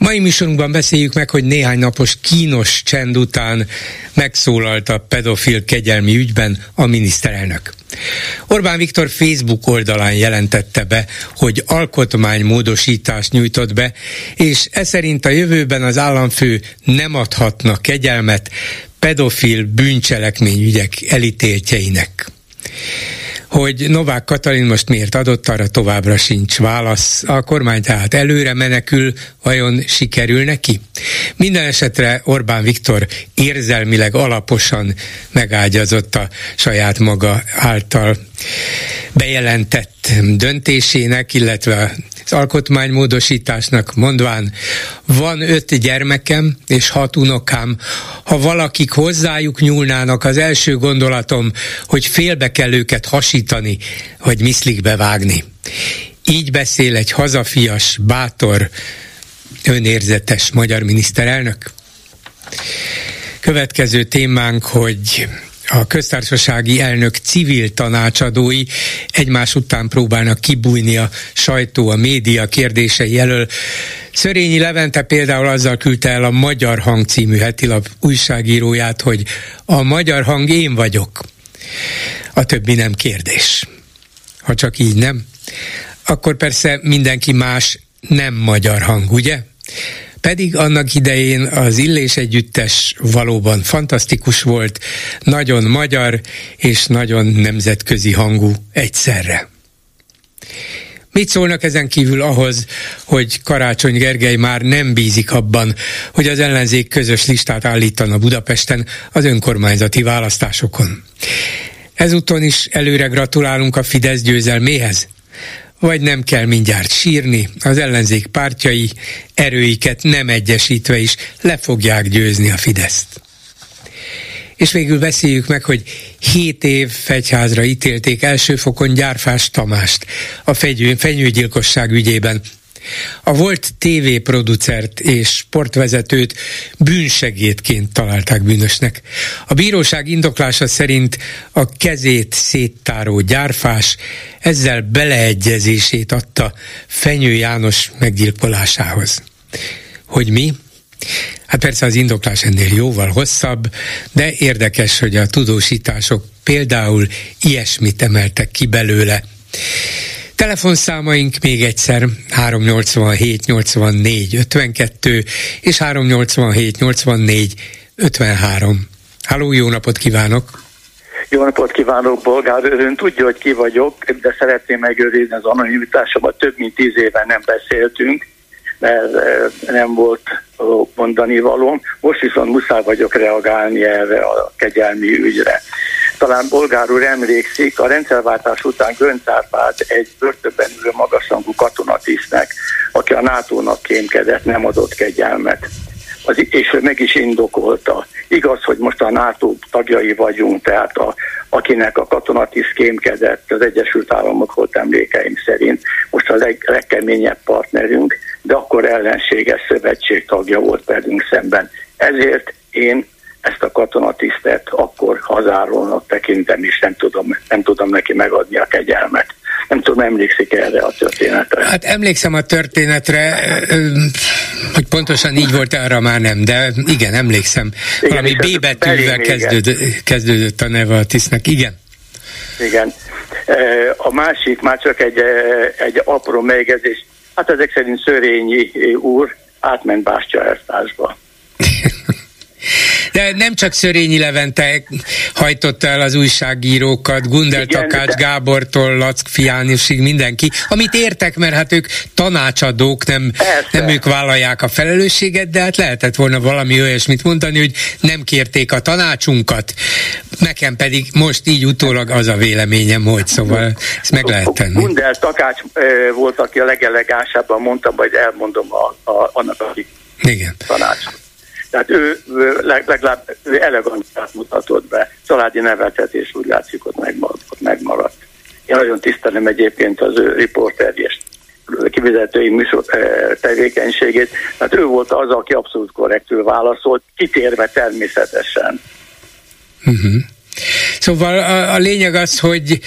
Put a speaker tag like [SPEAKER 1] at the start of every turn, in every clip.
[SPEAKER 1] Mai műsorunkban beszéljük meg, hogy néhány napos kínos csend után megszólalt a pedofil kegyelmi ügyben a miniszterelnök. Orbán Viktor Facebook oldalán jelentette be, hogy alkotmánymódosítást nyújtott be, és e szerint a jövőben az államfő nem adhatna kegyelmet pedofil bűncselekményügyek elítéltjeinek. Hogy Novák Katalin most miért adott, arra továbbra sincs válasz. A kormány tehát előre menekül, vajon sikerül neki? Minden esetre Orbán Viktor érzelmileg alaposan megágyazott a saját maga által bejelentett döntésének, illetve az alkotmánymódosításnak mondván van öt gyermekem és hat unokám, ha valakik hozzájuk nyúlnának, az első gondolatom, hogy félbe kell őket hasítani, vagy miszlikbe vágni. Így beszél egy hazafias, bátor, önérzetes magyar miniszterelnök. Következő témánk, hogy a köztársasági elnök civil tanácsadói egymás után próbálnak kibújni a sajtó, a média kérdései elől. Szörényi Levente például azzal küldte el a Magyar Hang című hetilap újságíróját, hogy a Magyar Hang én vagyok. A többi nem kérdés. Ha csak így nem, akkor persze mindenki más nem magyar hang, ugye? Pedig annak idején az Illés Együttes valóban fantasztikus volt, nagyon magyar és nagyon nemzetközi hangú egyszerre. Mit szólnak ezen kívül ahhoz, hogy Karácsony Gergely már nem bízik abban, hogy az ellenzék közös listát állítana Budapesten az önkormányzati választásokon? Ezúton is előre gratulálunk a Fidesz győzelméhez vagy nem kell mindjárt sírni, az ellenzék pártjai erőiket nem egyesítve is le fogják győzni a Fideszt. És végül beszéljük meg, hogy 7 év fegyházra ítélték elsőfokon Gyárfás Tamást a fenyőgyilkosság ügyében, a volt tévéproducert és sportvezetőt bűnsegédként találták bűnösnek. A bíróság indoklása szerint a kezét széttáró gyárfás ezzel beleegyezését adta Fenyő János meggyilkolásához. Hogy mi? Hát persze az indoklás ennél jóval hosszabb, de érdekes, hogy a tudósítások például ilyesmit emeltek ki belőle. Telefonszámaink még egyszer 387 84 52 és 387 84 53. Halló, jó napot kívánok!
[SPEAKER 2] Jó napot kívánok, Bolgár Ön tudja, hogy ki vagyok, de szeretném megőrizni az anonimitásomat. Több mint tíz éve nem beszéltünk, mert eh, nem volt mondani valóm. Most viszont muszáj vagyok reagálni erre a kegyelmi ügyre talán bolgár úr emlékszik, a rendszerváltás után Gönc Árpád egy börtönben ülő magasrangú katonatisztnek, aki a NATO-nak kémkedett, nem adott kegyelmet. Az, és ő meg is indokolta. Igaz, hogy most a NATO tagjai vagyunk, tehát a, akinek a katonatiszt kémkedett, az Egyesült Államok volt emlékeim szerint, most a leg, legkeményebb partnerünk, de akkor ellenséges szövetség tagja volt velünk szemben. Ezért én ezt a katonatisztet akkor hazárónak tekintem, és nem tudom, nem tudom neki megadni a kegyelmet. Nem tudom, emlékszik erre a történetre.
[SPEAKER 1] Hát emlékszem a történetre, hogy pontosan így volt, arra már nem, de igen, emlékszem. Igen, Valami B betűvel kezdődött, kezdődött a neve a tisztnek, igen.
[SPEAKER 2] Igen. A másik már csak egy, egy apró megjegyzés. Hát ezek szerint Szörényi úr átment Bástya.
[SPEAKER 1] De nem csak Szörényi Levente hajtotta el az újságírókat, Gundel Igen, Takács de... Gábortól, Lack Fiánisig, mindenki, amit értek, mert hát ők tanácsadók, nem, nem ők vállalják a felelősséget, de hát lehetett volna valami olyasmit mondani, hogy nem kérték a tanácsunkat, nekem pedig most így utólag az a véleményem, hogy szóval ezt meg lehet tenni.
[SPEAKER 2] Gundel Takács volt, aki a legelegánsabban mondta, majd elmondom a, a, annak, aki
[SPEAKER 1] Igen.
[SPEAKER 2] tanács. Tehát ő legalább eleganciát mutatott be. Családi neveltetés úgy látszik, hogy megmaradt. megmaradt. Én nagyon tisztelem egyébként az ő riporteri és kivezetői műsor tevékenységét. Tehát ő volt az, aki abszolút korrektül válaszolt, kitérve természetesen.
[SPEAKER 1] Uh-huh. Szóval a, a lényeg az, hogy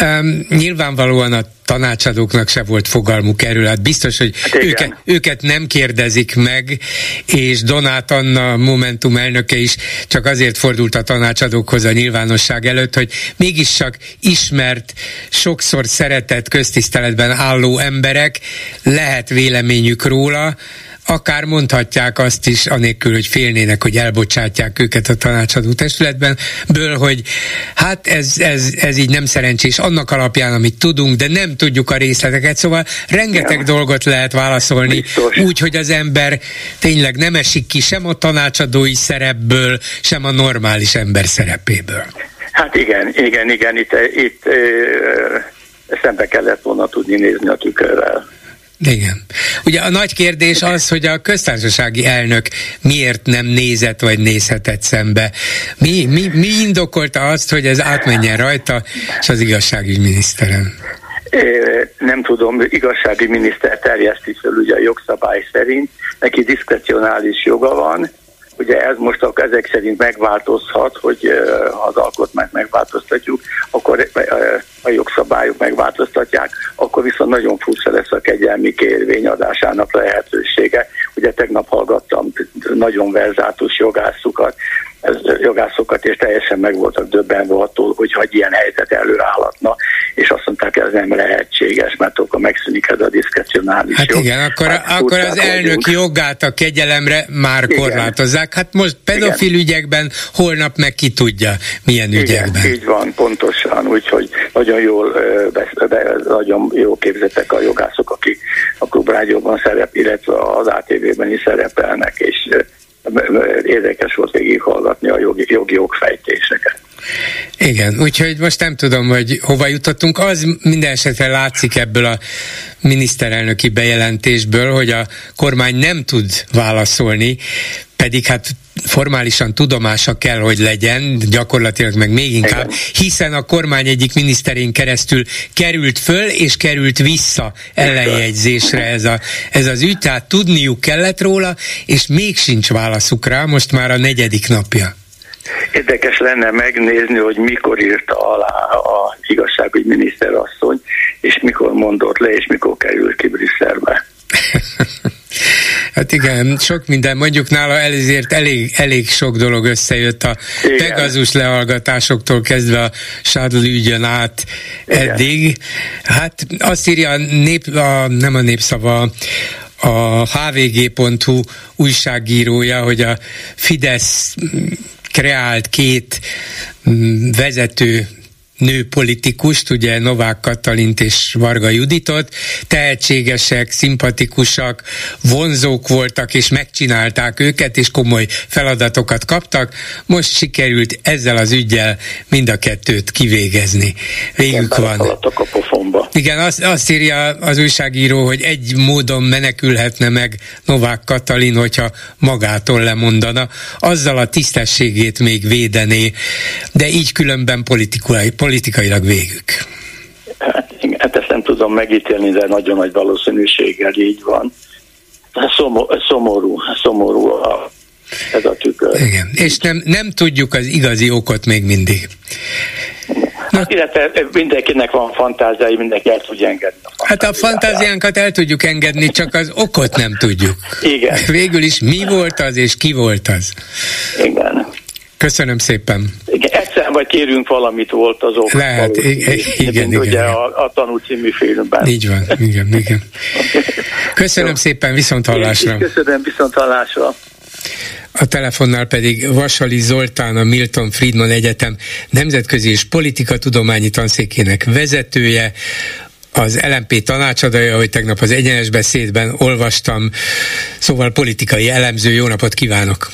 [SPEAKER 1] um, nyilvánvalóan a tanácsadóknak se volt fogalmuk erről. Hát biztos, hogy hát őket, őket nem kérdezik meg, és Donát Anna Momentum elnöke is csak azért fordult a tanácsadókhoz a nyilvánosság előtt, hogy mégis csak ismert, sokszor szeretett köztiszteletben álló emberek, lehet véleményük róla, akár mondhatják azt is, anélkül, hogy félnének, hogy elbocsátják őket a tanácsadó testületben, ből, hogy hát ez, ez, ez így nem szerencsés annak alapján, amit tudunk, de nem tudjuk a részleteket, szóval rengeteg ja. dolgot lehet válaszolni, Biztos. úgy, hogy az ember tényleg nem esik ki sem a tanácsadói szerepből, sem a normális ember szerepéből.
[SPEAKER 2] Hát igen, igen, igen, itt, itt ö, szembe kellett volna tudni nézni a tükörrel.
[SPEAKER 1] Igen. Ugye a nagy kérdés az, hogy a köztársasági elnök miért nem nézett vagy nézhetett szembe. Mi, mi, mi indokolta azt, hogy ez átmenjen rajta, és az igazságügyminiszteren?
[SPEAKER 2] Nem tudom, igazsági miniszter terjeszti fel ugye a jogszabály szerint, neki diszkrecionális joga van, Ugye ez most ezek szerint megváltozhat, hogy ha az alkotmányt megváltoztatjuk, akkor a jogszabályok megváltoztatják, akkor viszont nagyon furcsa lesz a kegyelmi kérvény adásának lehetősége. Ugye tegnap hallgattam nagyon verzátus jogászukat, ez jogászokat, és teljesen meg voltak döbbenve attól, hogy egy ilyen helyzet előállhatna, és azt mondták, ez nem lehetséges, mert akkor megszűnik ez a diszkrecionális
[SPEAKER 1] hát jog. igen, akkor, hát, akkor az elnök vagyunk. jogát a kegyelemre már igen. korlátozzák. Hát most pedofil igen. ügyekben, holnap meg ki tudja, milyen igen, ügyekben.
[SPEAKER 2] így van, pontosan, úgyhogy nagyon jól, be, be, nagyon jó képzettek a jogászok, akik a klubrádióban szerep, illetve az ATV-ben is szerepelnek, és érdekes volt hallgatni a jogi, jogi jogfejtéseket.
[SPEAKER 1] Igen, úgyhogy most nem tudom, hogy hova jutottunk. Az minden esetre látszik ebből a miniszterelnöki bejelentésből, hogy a kormány nem tud válaszolni, pedig hát formálisan tudomása kell, hogy legyen, gyakorlatilag meg még inkább, hiszen a kormány egyik miniszterén keresztül került föl és került vissza ellenjegyzésre ez, a, ez az ügy, tehát tudniuk kellett róla, és még sincs válaszuk rá, most már a negyedik napja.
[SPEAKER 2] Érdekes lenne megnézni, hogy mikor írta alá a igazságügy miniszterasszony, és mikor mondott le, és mikor került ki Brüsszelbe.
[SPEAKER 1] Hát igen, sok minden, mondjuk nála ezért elég, elég sok dolog összejött a igen. Pegazus lehallgatásoktól kezdve a Shuttle ügyön át igen. eddig. Hát azt írja a nép, a, nem a népszava, a hvg.hu újságírója, hogy a Fidesz kreált két mm, vezető nő politikust, ugye Novák Katalint és Varga Juditot, tehetségesek, szimpatikusak, vonzók voltak, és megcsinálták őket, és komoly feladatokat kaptak. Most sikerült ezzel az ügyel mind a kettőt kivégezni. Végük van.
[SPEAKER 2] A
[SPEAKER 1] Igen, azt, azt írja az újságíró, hogy egy módon menekülhetne meg Novák Katalin, hogyha magától lemondana, azzal a tisztességét még védené, de így különben politikai, politikailag végük.
[SPEAKER 2] Hát, hát ezt nem tudom megítélni, de nagyon nagy valószínűséggel így van. Szomorú, szomorú, szomorú a, ez a tükör.
[SPEAKER 1] Igen, és nem, nem tudjuk az igazi okot még mindig.
[SPEAKER 2] Hát illetve mindenkinek van fantáziái, mindenki el tudja engedni.
[SPEAKER 1] A hát a fantáziánkat el tudjuk engedni, csak az okot nem tudjuk.
[SPEAKER 2] Igen.
[SPEAKER 1] Végül is mi volt az, és ki volt az.
[SPEAKER 2] Igen.
[SPEAKER 1] Köszönöm szépen.
[SPEAKER 2] Igen, egyszer vagy kérünk valamit volt az ok.
[SPEAKER 1] Lehet, igen, igen, igen.
[SPEAKER 2] Ugye
[SPEAKER 1] igen.
[SPEAKER 2] A, a tanú című filmben.
[SPEAKER 1] Így van, igen, igen. Köszönöm szépen, viszont hallásra.
[SPEAKER 2] Köszönöm, viszont hallásra.
[SPEAKER 1] A telefonnál pedig Vasali Zoltán, a Milton Friedman Egyetem nemzetközi és politikatudományi tanszékének vezetője, az LMP tanácsadója, hogy tegnap az egyenes beszédben olvastam, szóval politikai elemző. Jó napot kívánok!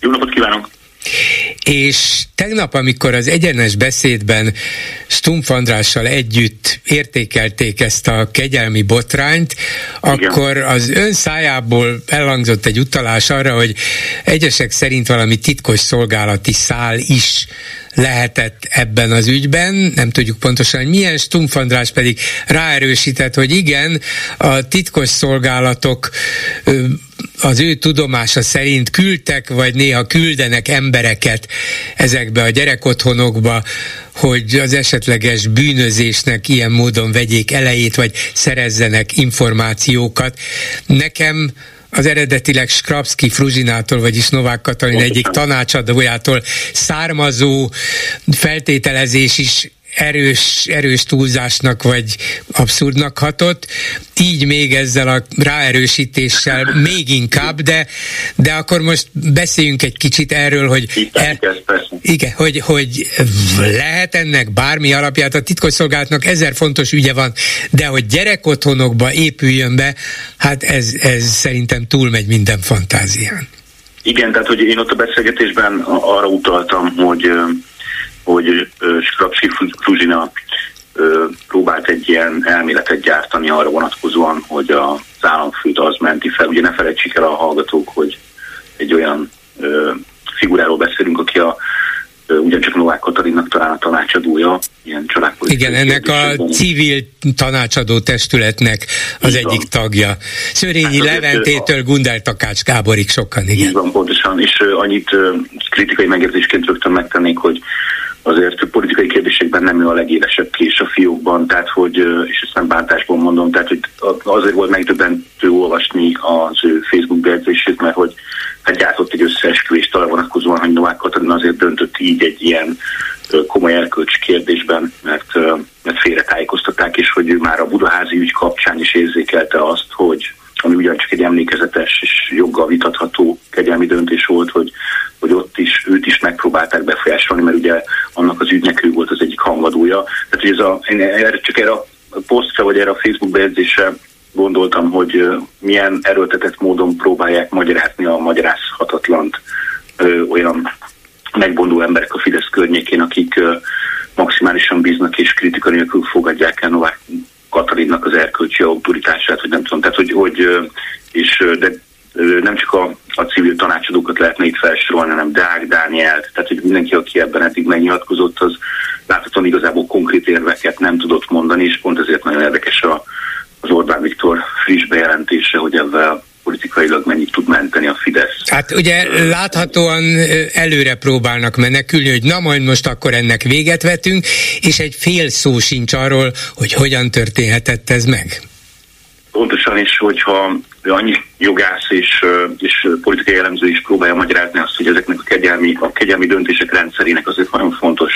[SPEAKER 3] Jó napot kívánok!
[SPEAKER 1] És tegnap, amikor az egyenes beszédben Stumpf Andrással együtt értékelték ezt a kegyelmi botrányt, Igen. akkor az ön szájából elhangzott egy utalás arra, hogy egyesek szerint valami titkos szolgálati szál is lehetett ebben az ügyben, nem tudjuk pontosan, hogy milyen, Stumpf András pedig ráerősített, hogy igen, a titkos szolgálatok az ő tudomása szerint küldtek, vagy néha küldenek embereket ezekbe a gyerekotthonokba, hogy az esetleges bűnözésnek ilyen módon vegyék elejét, vagy szerezzenek információkat. Nekem az eredetileg Skrapski Fruzsinától, vagyis Novák Katalin egyik tanácsadójától származó feltételezés is erős, erős túlzásnak vagy abszurdnak hatott, így még ezzel a ráerősítéssel még inkább, de, de akkor most beszéljünk egy kicsit erről, hogy,
[SPEAKER 3] e,
[SPEAKER 1] igen, hogy, hogy lehet ennek bármi alapját, a titkosszolgálatnak ezer fontos ügye van, de hogy gyerekotthonokba épüljön be, hát ez, ez szerintem túlmegy minden fantázián.
[SPEAKER 3] Igen, tehát hogy én ott a beszélgetésben arra utaltam, hogy hogy Skrapsi Fruzsina próbált egy ilyen elméletet gyártani arra vonatkozóan, hogy az államfőt az menti fel. Ugye ne felejtsék el a hallgatók, hogy egy olyan figuráról beszélünk, aki a ugyancsak Novák Katalinnak talán a tanácsadója, ilyen
[SPEAKER 1] családpolitikai Igen, ennek a civil tanácsadó testületnek az egyik tagja. Szörényi hát Leventétől a... Gundel Takács Gáborig sokan, igen.
[SPEAKER 3] Így van, pontosan, és annyit kritikai megérzésként rögtön megtennék, hogy azért politikai kérdésekben nem ő a legélesebb kés a fiókban, tehát hogy, és ezt nem bántásból mondom, tehát hogy azért volt megdöbbentő olvasni az ő Facebook bejegyzését, mert hogy hát gyártott egy összeesküvést arra vonatkozóan, hogy Novák Katalin azért döntött így egy ilyen komoly erkölcs kérdésben, mert, mert félretájékoztatták, és hogy ő már a budaházi ügy kapcsán is érzékelte azt, hogy ami ugyancsak egy emlékezetes és joggal vitatható kegyelmi döntés volt, hogy, hogy ott is őt is megpróbálták befolyásolni, mert ugye annak az ügynek ő volt az egyik hangadója. Tehát, ez a, én erre, csak erre a posztra, vagy erre a Facebook bejegyzésre gondoltam, hogy milyen erőltetett módon próbálják magyarázni a magyarázhatatlant ö, olyan megbondó emberek a Fidesz környékén, ö, maximálisan bíznak és kritika nélkül fogadják el Novák Katalinnak az erkölcsi autoritását, vagy nem tudom, tehát hogy, hogy és de nem csak a, a civil tanácsadókat lehetne itt felsorolni, hanem Deák Dánielt, tehát hogy mindenki, aki ebben eddig megnyilatkozott, az láthatóan igazából konkrét érveket nem tudott mondani, és pont ezért nagyon érdekes a, az Orbán Viktor friss bejelentése, hogy ezzel politikailag mennyit tud menteni a Fidesz.
[SPEAKER 1] Hát ugye láthatóan előre próbálnak menekülni, hogy na majd most akkor ennek véget vetünk, és egy fél szó sincs arról, hogy hogyan történhetett ez meg.
[SPEAKER 3] Pontosan is, hogyha annyi jogász és, és politikai elemző is próbálja magyarázni azt, hogy ezeknek a kegyelmi, a kegyelmi döntések rendszerének azért nagyon fontos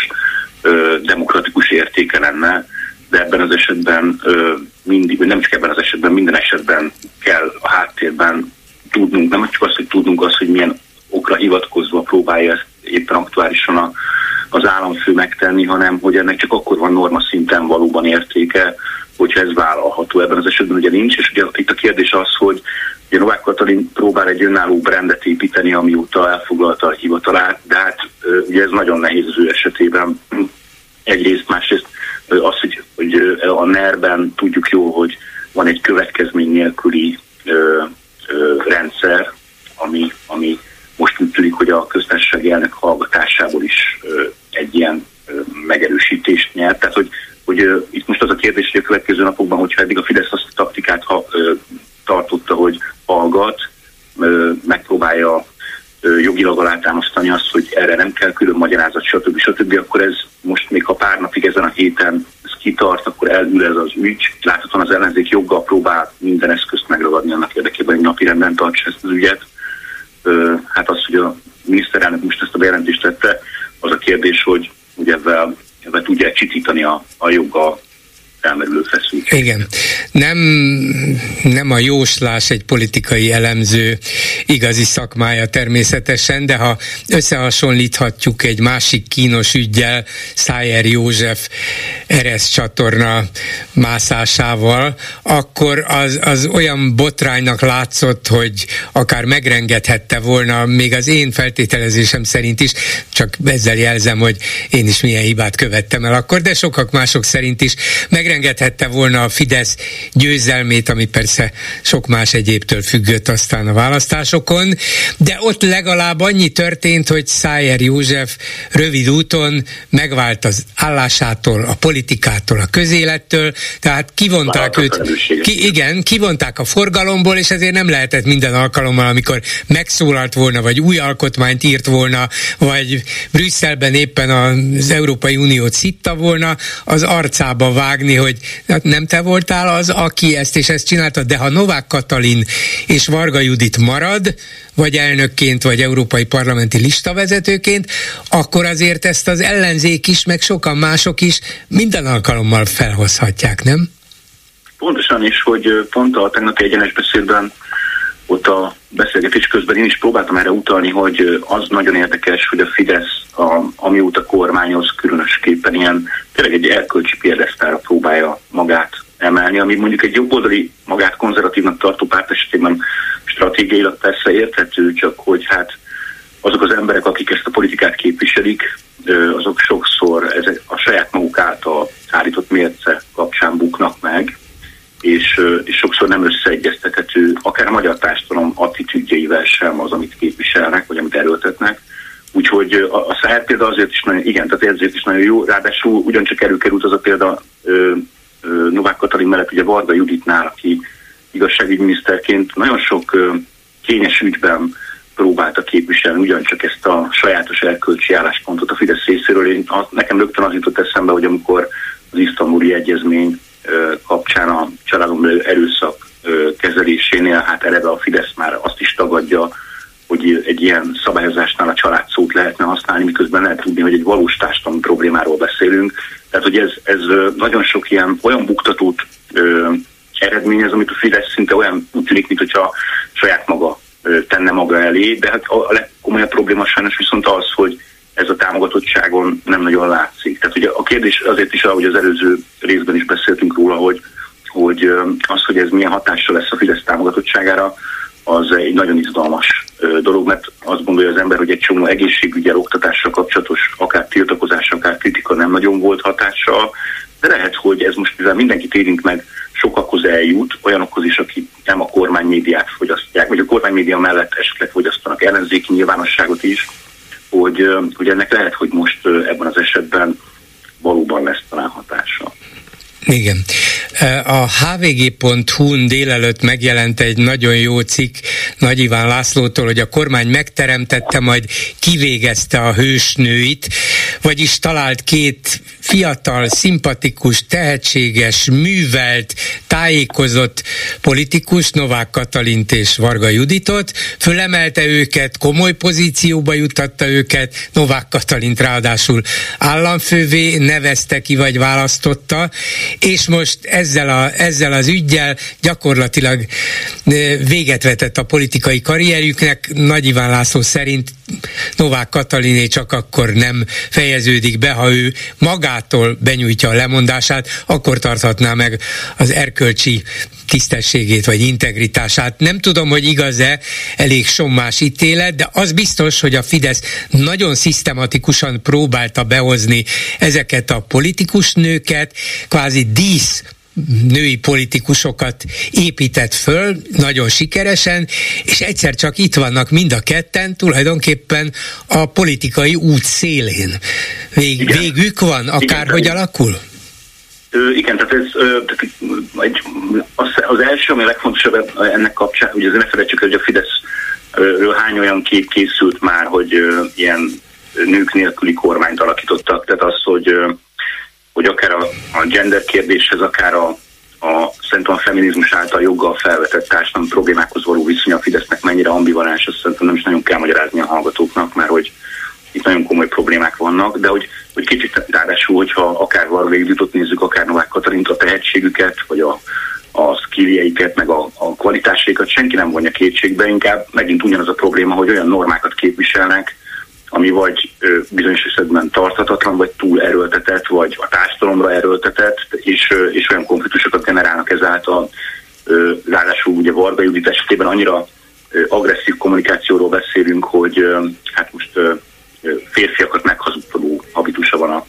[SPEAKER 3] demokratikus értéke lenne, de ebben az esetben mindig, nem csak ebben az esetben, minden esetben kell a háttérben tudnunk, nem csak azt, hogy tudnunk azt, hogy milyen okra hivatkozva próbálja ezt éppen aktuálisan a, az államfő megtenni, hanem hogy ennek csak akkor van norma szinten valóban értéke, hogyha ez vállalható. Ebben az esetben ugye nincs, és ugye itt a kérdés az, hogy ugye Novák Katalin próbál egy önálló brendet építeni, amióta elfoglalta a hivatalát, de hát ugye ez nagyon nehéz az ő esetében. Egyrészt, másrészt az, hogy, a NER-ben tudjuk jó, hogy van egy következmény nélküli ö, ö, rendszer, ami, ami most úgy tűnik, hogy a köztársasági elnök hallgatásából is ö, egy ilyen ö, megerősítést nyert. Tehát, hogy, hogy ö, itt most az a kérdés, hogy a következő napokban, hogyha eddig a Fidesz azt a taktikát ha, ö, tartotta, hogy hallgat, ö, megpróbálja jogilag alátámasztani azt, hogy erre nem kell külön magyarázat, stb. stb., akkor ez most még ha pár napig ezen a héten ez kitart, akkor elül ez az ügy. Láthatóan az ellenzék joggal próbál minden eszközt megragadni annak érdekében, hogy napi rendben tartsa ezt az ügyet. Hát az, hogy a miniszterelnök most ezt a bejelentést tette, az a kérdés, hogy, hogy ebben, ebben tudja csitítani a, a joga felmerülő feszültség.
[SPEAKER 1] Igen. Nem, nem a jóslás egy politikai elemző igazi szakmája természetesen, de ha összehasonlíthatjuk egy másik kínos ügyjel, Szájer József Eresz csatorna mászásával, akkor az, az olyan botránynak látszott, hogy akár megrengethette volna, még az én feltételezésem szerint is, csak ezzel jelzem, hogy én is milyen hibát követtem el akkor, de sokak mások szerint is megrengethette volna a Fidesz győzelmét, ami persze sok más egyébtől függött aztán a választásokon, de ott legalább annyi történt, hogy Szájer József rövid úton megvált az állásától, a politikától, a közélettől, tehát kivonták őt, ki, igen, kivonták a forgalomból, és ezért nem lehetett minden alkalommal, amikor megszólalt volna, vagy új alkotmányt írt volna, vagy Brüsszelben éppen az Európai Uniót szitta volna, az arcába vágni, hogy hát nem te voltál az, aki ezt és ezt csinálta, de ha Novák Katalin és Varga Judit marad, vagy elnökként, vagy európai parlamenti listavezetőként, akkor azért ezt az ellenzék is, meg sokan mások is minden alkalommal felhozhatják, nem?
[SPEAKER 3] Pontosan is, hogy pont a tegnapi egyenes beszédben ott a beszélgetés közben én is próbáltam erre utalni, hogy az nagyon érdekes, hogy a Fidesz, a, amióta kormányoz, különösképpen ilyen tényleg egy erkölcsi példesztára próbálja magát emelni, ami mondjuk egy jobboldali magát konzervatívnak tartó párt esetében stratégiailag persze érthető, csak hogy hát azok az emberek, akik ezt a politikát képviselik, azok sokszor ezek a saját maguk által állított mérce kapcsán buknak meg, és, és sokszor nem összeegyeztethető, akár a magyar társadalom attitűdjeivel sem az, amit képviselnek, vagy amit erőltetnek. Úgyhogy a, a száját példa azért is nagyon, igen, tehát ezért is nagyon jó, ráadásul ugyancsak előkerült az a példa ö, ö, Novák Katalin mellett, ugye Varga Juditnál, aki igazságügyminiszterként nagyon sok ö, kényes ügyben próbálta képviselni ugyancsak ezt a sajátos erkölcsi álláspontot a Fidesz részéről. Én, az, nekem rögtön az jutott eszembe, hogy amikor az isztambuli egyezmény kapcsán a családon erőszak kezelésénél, hát eleve a Fidesz már azt is tagadja, hogy egy ilyen szabályozásnál a család szót lehetne használni, miközben lehet tudni, hogy egy valós társadalmi problémáról beszélünk. Tehát, hogy ez, ez nagyon sok ilyen olyan buktatót ö, eredményez, amit a Fidesz szinte olyan úgy tűnik, mintha saját maga ö, tenne maga elé, de hát a, a legkomolyabb probléma sajnos viszont az, hogy ez a támogatottságon nem nagyon látszik. Tehát ugye a kérdés azért is, ahogy az előző részben is beszéltünk róla, hogy, hogy az, hogy ez milyen hatással lesz a Fidesz támogatottságára, az egy nagyon izgalmas dolog, mert azt gondolja az ember, hogy egy csomó egészségügyel, oktatással kapcsolatos, akár tiltakozás, akár kritika nem nagyon volt hatással, de lehet, hogy ez most, mivel mindenkit érint meg, sokakhoz eljut, olyanokhoz is, akik nem a kormánymédiát fogyasztják, vagy a kormánymédia mellett esetleg fogyasztanak ellenzéki nyilvánosságot is, hogy, hogy ennek lehet, hogy most ebben az esetben valóban lesz talán hatása.
[SPEAKER 1] Igen. A hvg.hu-n délelőtt megjelent egy nagyon jó cikk Nagy Iván Lászlótól, hogy a kormány megteremtette, majd kivégezte a hősnőit, vagyis talált két fiatal, szimpatikus, tehetséges, művelt, tájékozott politikus, Novák Katalint és Varga Juditot, fölemelte őket, komoly pozícióba jutatta őket, Novák Katalint ráadásul államfővé nevezte ki, vagy választotta, és most ezzel, a, ezzel az ügyjel gyakorlatilag véget vetett a politikai karrierjüknek. Nagy Iván László szerint Novák Kataliné csak akkor nem fejeződik be, ha ő magától benyújtja a lemondását, akkor tarthatná meg az erkölcsi tisztességét vagy integritását. Nem tudom, hogy igaz-e, elég sommás ítélet, de az biztos, hogy a Fidesz nagyon szisztematikusan próbálta behozni ezeket a politikus nőket, kvázi dísz női politikusokat épített föl, nagyon sikeresen, és egyszer csak itt vannak mind a ketten, tulajdonképpen a politikai út szélén. Vég, végük van, akárhogy alakul?
[SPEAKER 3] Igen, tehát ez az, első, ami a legfontosabb ennek kapcsán, ugye ne felejtsük, hogy a Fideszről hány olyan kép készült már, hogy ilyen nők nélküli kormányt alakítottak, tehát az, hogy hogy akár a, a gender kérdéshez, akár a, a szerintem a feminizmus által joggal felvetett társadalmi problémákhoz való viszony a Fidesznek mennyire ambivalens, azt szerintem nem is nagyon kell magyarázni a hallgatóknak, mert hogy itt nagyon komoly problémák vannak, de hogy hogy kicsit ráadásul, hogyha akár Varga jutott nézzük, akár Novák Katalint, a tehetségüket, vagy a, a skilljeiket, meg a, a kvalitásaikat senki nem vonja kétségbe, inkább megint ugyanaz a probléma, hogy olyan normákat képviselnek, ami vagy ö, bizonyos esetben tarthatatlan, vagy túl erőltetett, vagy a társadalomra erőltetett, és, ö, és olyan konfliktusokat generálnak ezáltal. Ö, ráadásul ugye Varga Judit esetében annyira ö, agresszív kommunikációról beszélünk, hogy ö, hát most ö, férfiakat meghazudtoló habitusa van a,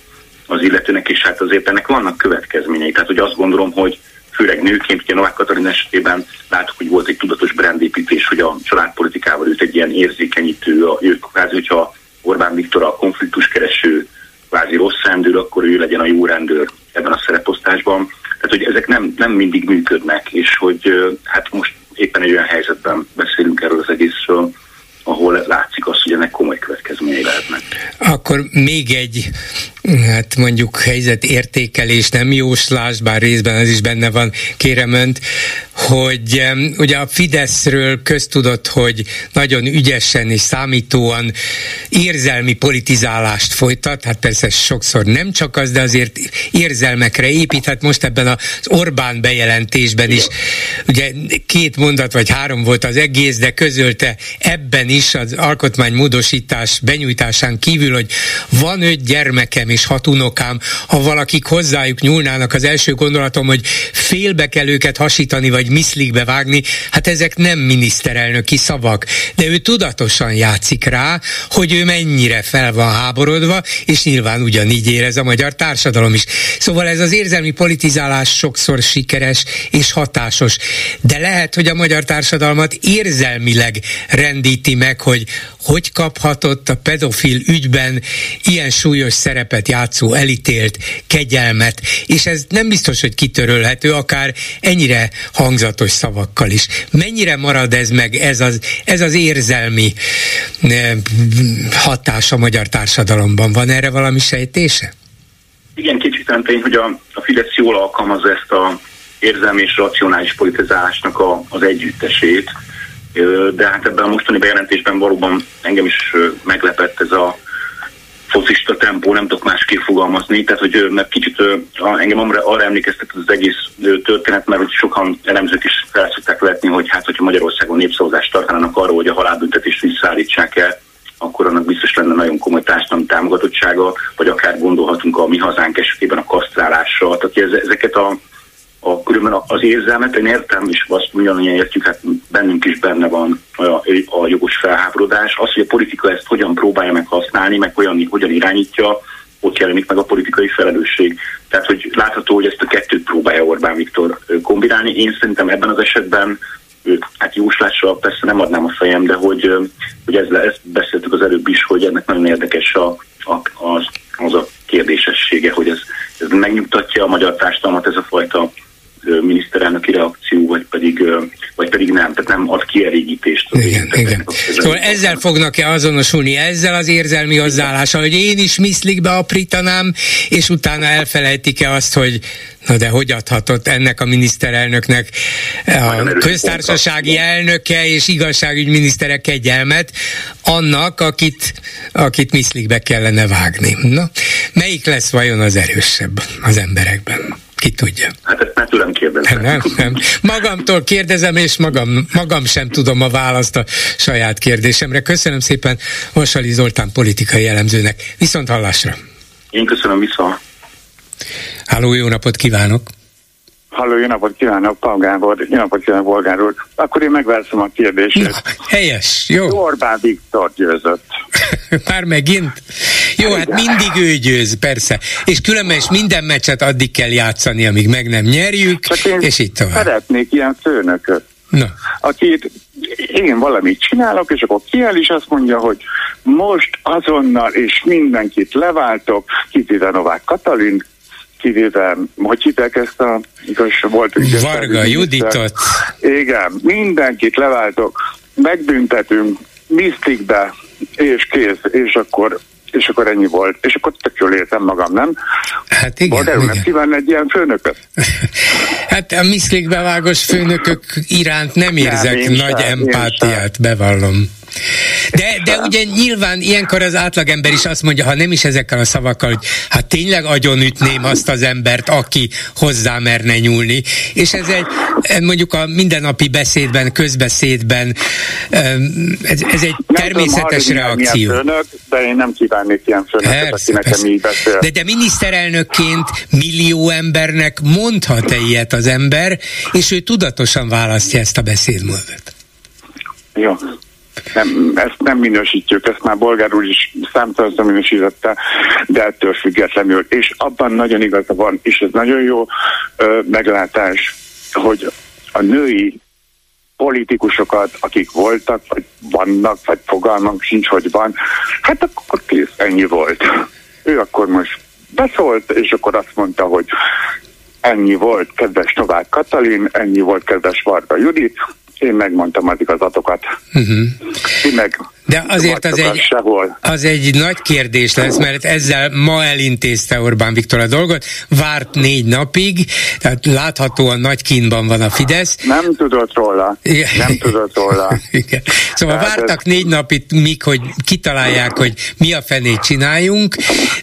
[SPEAKER 3] az illetőnek, és hát azért ennek vannak következményei. Tehát, hogy azt gondolom, hogy főleg nőként, ugye Novák Katalin esetében láttuk, hogy volt egy tudatos brandépítés, hogy a családpolitikával őt egy ilyen érzékenyítő, ő kvázi, hogyha Orbán Viktor a konfliktuskereső kvázi rossz rendőr, akkor ő legyen a jó rendőr ebben a szereposztásban. Tehát, hogy ezek nem, nem mindig működnek, és hogy hát most éppen egy olyan helyzetben beszélünk erről az egészről, ahol látszik az, hogy ennek komoly következményei lehetnek.
[SPEAKER 1] Akkor még egy, hát mondjuk helyzet értékelés, nem jóslás, bár részben ez is benne van, kérem önt, hogy ugye a Fideszről köztudott, hogy nagyon ügyesen és számítóan érzelmi politizálást folytat, hát persze sokszor nem csak az, de azért érzelmekre épít, hát most ebben az Orbán bejelentésben is, ugye két mondat vagy három volt az egész, de közölte ebben is az alkotmánymódosítás benyújtásán kívül, hogy van öt gyermekem és hat unokám, ha valakik hozzájuk nyúlnának, az első gondolatom, hogy félbe kell őket hasítani, vagy miszlikbe vágni, hát ezek nem miniszterelnöki szavak, de ő tudatosan játszik rá, hogy ő mennyire fel van háborodva, és nyilván ugyanígy érez a magyar társadalom is. Szóval ez az érzelmi politizálás sokszor sikeres és hatásos, de lehet, hogy a magyar társadalmat érzelmileg rendíti meg, hogy hogy kaphatott a pedofil ügyben ilyen súlyos szerepet játszó elítélt kegyelmet, és ez nem biztos, hogy kitörölhető, akár ennyire hangzatos szavakkal is. Mennyire marad ez meg, ez az, ez az érzelmi eh, hatás a magyar társadalomban? Van erre valami sejtése?
[SPEAKER 3] Igen, kicsit tény, hogy a, a Fidesz jól alkalmazza ezt a érzelmi és racionális politizálásnak a, az együttesét, de hát ebben a mostani bejelentésben valóban engem is meglepett ez a focista tempó, nem tudok másképp fogalmazni, tehát hogy mert kicsit engem arra emlékeztet az egész történet, mert hogy sokan elemzők is felszokták vetni, hogy hát hogyha Magyarországon népszavazást tartanának arról, hogy a halálbüntetést visszaállítsák el, akkor annak biztos lenne nagyon komoly társadalmi támogatottsága, vagy akár gondolhatunk a mi hazánk esetében a kasztrálásra. Tehát ezeket a a, különben az érzelmet én értem, és azt ugyanolyan értjük, hát bennünk is benne van a, a jogos felháborodás. Az, hogy a politika ezt hogyan próbálja meg használni, meg hogyan, hogyan irányítja, ott jelenik meg a politikai felelősség. Tehát, hogy látható, hogy ezt a kettőt próbálja Orbán Viktor kombinálni. Én szerintem ebben az esetben hát jóslásra persze nem adnám a fejem, de hogy, hogy ez, ezt beszéltük az előbb is, hogy ennek nagyon érdekes a, a, az, az a kérdésessége, hogy ez, ez megnyugtatja a magyar társadalmat, ez a fajta miniszterelnöki reakció, vagy pedig, vagy pedig nem, tehát nem ad kielégítést.
[SPEAKER 1] Igen, igen. Szóval ezzel fognak-e azonosulni, ezzel az érzelmi hozzáállással, hogy én is miszlikbe aprítanám, és utána elfelejtik-e azt, hogy na de hogy adhatott ennek a miniszterelnöknek a köztársasági elnöke és igazságügyminisztere kegyelmet annak, akit, akit miszlikbe kellene vágni. Na, melyik lesz vajon az erősebb az emberekben? Ki tudja.
[SPEAKER 3] Hát ezt már tőlem kérdezem.
[SPEAKER 1] Nem, nem. Magamtól kérdezem, és magam, magam sem tudom a választ a saját kérdésemre. Köszönöm szépen Vasali Zoltán politikai elemzőnek. Viszont hallásra.
[SPEAKER 3] Én köszönöm vissza.
[SPEAKER 1] Háló, jó napot kívánok!
[SPEAKER 4] Halló, jó napot kívánok, Pál Gábor, jó napot kívánok, Bolgár úr. Akkor én megválaszom a kérdést. Na,
[SPEAKER 1] helyes, jó.
[SPEAKER 4] Orbán Viktor győzött.
[SPEAKER 1] Már megint? Jó, hát mindig ő győz, persze. És különben is minden meccset addig kell játszani, amíg meg nem nyerjük, és így tovább.
[SPEAKER 4] Szeretnék ilyen főnököt. Na. Akit én valamit csinálok, és akkor kiáll is azt mondja, hogy most azonnal és mindenkit leváltok, kivéve Novák Katalin, kivéve, hogy hívják ezt a, igaz, volt
[SPEAKER 1] Varga Juditot.
[SPEAKER 4] Igen, mindenkit leváltok, megbüntetünk, misztikbe, és kész, és akkor és akkor ennyi volt. És akkor tök jól értem magam, nem?
[SPEAKER 1] Hát igen. Vagy
[SPEAKER 4] igen. kívánni egy ilyen főnököt?
[SPEAKER 1] hát a miszklikbevágos főnökök iránt nem érzek nem, nagy sem, empátiát, bevallom. De, de ugye nyilván ilyenkor az átlagember is azt mondja, ha nem is ezekkel a szavakkal, hogy hát tényleg agyonütném azt az embert, aki hozzá merne nyúlni. És ez egy, mondjuk a mindennapi beszédben, közbeszédben, ez, ez egy nem természetes tudom, reakció.
[SPEAKER 4] Főnök, de én nem kívánnék ilyen főnököt, persze, aki nekem persze. így beszél.
[SPEAKER 1] De, de miniszterelnökként millió embernek mondhat-e ilyet az ember, és ő tudatosan választja ezt a beszédmódot?
[SPEAKER 4] Jó, nem, ezt nem minősítjük, ezt már Bolgár úr is számtalanszor minősítette, de ettől függetlenül. És abban nagyon igaza van, és ez nagyon jó ö, meglátás, hogy a női politikusokat, akik voltak, vagy vannak, vagy fogalmam sincs, hogy van, hát akkor kész, ennyi volt. Ő akkor most beszólt, és akkor azt mondta, hogy ennyi volt kedves Novák Katalin, ennyi volt kedves Varga Judit, én megmondtam az igazatokat. Uh-huh. meg
[SPEAKER 1] de azért az egy, az egy nagy kérdés lesz, mert ezzel ma elintézte Orbán Viktor a dolgot, várt négy napig, tehát láthatóan nagy kínban van a Fidesz.
[SPEAKER 4] Nem tudott róla. Nem tudott róla. Igen.
[SPEAKER 1] Szóval tehát vártak ez... négy napig, míg, hogy kitalálják, hogy mi a fenét csináljunk,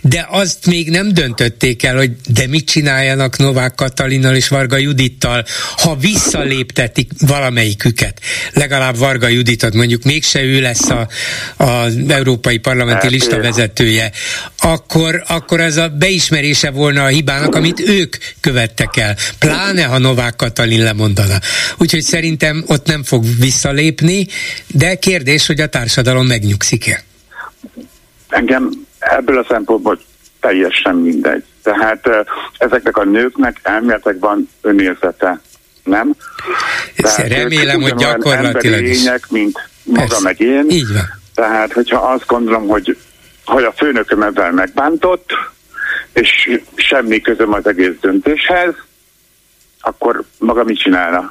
[SPEAKER 1] de azt még nem döntötték el, hogy de mit csináljanak Novák Katalinnal és Varga Judittal, ha visszaléptetik valamelyiküket. Legalább Varga Juditot mondjuk mégse ő lesz a az európai parlamenti lista vezetője, akkor, akkor ez a beismerése volna a hibának, amit ők követtek el. Pláne, ha Novák Katalin lemondana. Úgyhogy szerintem ott nem fog visszalépni, de kérdés, hogy a társadalom megnyugszik-e.
[SPEAKER 4] Engem ebből a szempontból teljesen mindegy. Tehát ezeknek a nőknek elméletek van önérzete, nem?
[SPEAKER 1] Tehát remélem, hogy gyakorlatilag is.
[SPEAKER 4] Lények, mint maga Persze. meg én.
[SPEAKER 1] Így van.
[SPEAKER 4] Tehát, hogyha azt gondolom, hogy, hogy a főnököm ebben megbántott, és semmi közöm az egész döntéshez, akkor maga mit csinálna?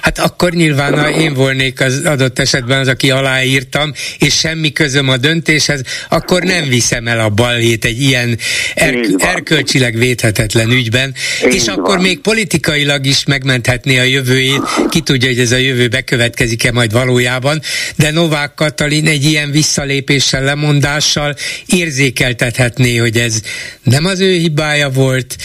[SPEAKER 1] Hát akkor nyilván én volnék az adott esetben az, aki aláírtam, és semmi közöm a döntéshez, akkor nem viszem el a balhét egy ilyen er- erkölcsileg védhetetlen ügyben, Én és van. akkor még politikailag is megmenthetné a jövőjét, ki tudja, hogy ez a jövő bekövetkezik-e majd valójában, de Novák Katalin egy ilyen visszalépéssel, lemondással érzékeltethetné, hogy ez nem az ő hibája volt,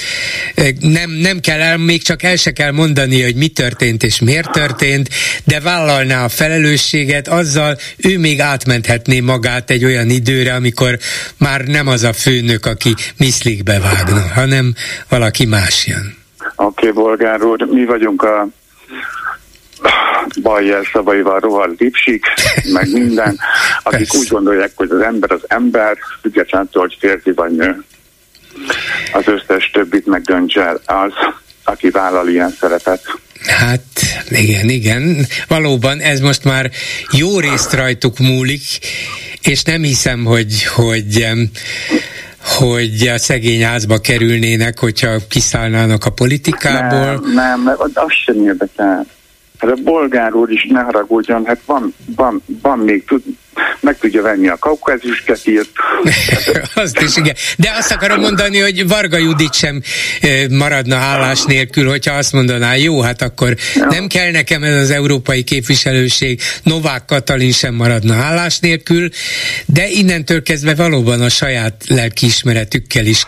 [SPEAKER 1] nem, nem kell el, még csak el se kell mondani, hogy mi történt és miért történt, de vállalná a felelősséget, azzal ő még átmenthetné magát egy olyan időre, amikor már nem az a főnök, aki miszlikbe vágna, hanem valaki más jön.
[SPEAKER 4] Oké, okay, Bolgár úr, mi vagyunk a Bajer szavaival rohadt dipsik, meg minden, akik úgy gondolják, hogy az ember az ember, függetlenül, hogy férfi vagy nő. Az összes többit megdöntse el az, aki vállal ilyen szerepet.
[SPEAKER 1] Hát igen, igen. Valóban ez most már jó részt rajtuk múlik, és nem hiszem, hogy, hogy hogy a szegény házba kerülnének, hogyha kiszállnának a politikából.
[SPEAKER 4] Nem, nem, az sem érdekel. Hát a bolgár úr is ne haragudjon, hát van, van, van még, tud, meg tudja venni a kaukázus ketírt.
[SPEAKER 1] azt is, igen. De azt akarom mondani, hogy Varga Judit sem maradna állás nélkül, hogyha azt mondaná, jó, hát akkor ja. nem kell nekem ez az európai képviselőség, Novák Katalin sem maradna állás nélkül, de innentől kezdve valóban a saját lelkiismeretükkel is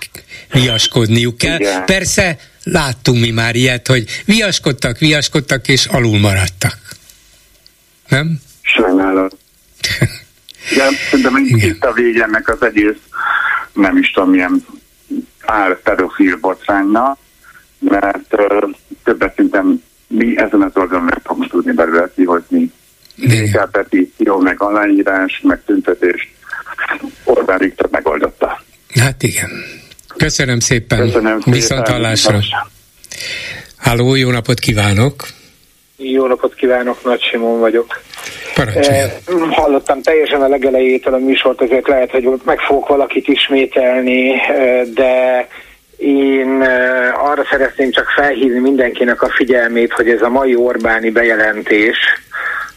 [SPEAKER 1] viaskodniuk kell. Igen. Persze láttunk mi már ilyet, hogy viaskodtak, viaskodtak, és alul maradtak. Nem?
[SPEAKER 4] Sajnálom. De szerintem itt a vége ennek az egész, nem is tudom, milyen áll pedofil botrányna, mert uh, többet szinten mi ezen az oldalon meg fogunk tudni belőle kihozni. DK petíció, meg aláírás, meg tüntetés. Orbán Viktor megoldotta.
[SPEAKER 1] Hát igen. Köszönöm szépen. Köszönöm szépen. Viszont hallásra. Háló, jó napot kívánok!
[SPEAKER 5] Jó napot kívánok, Nagy Simon vagyok.
[SPEAKER 1] Eh,
[SPEAKER 5] hallottam teljesen a legelejétől a műsort, ezért lehet, hogy meg fogok valakit ismételni, eh, de én eh, arra szeretném csak felhívni mindenkinek a figyelmét, hogy ez a mai Orbáni bejelentés,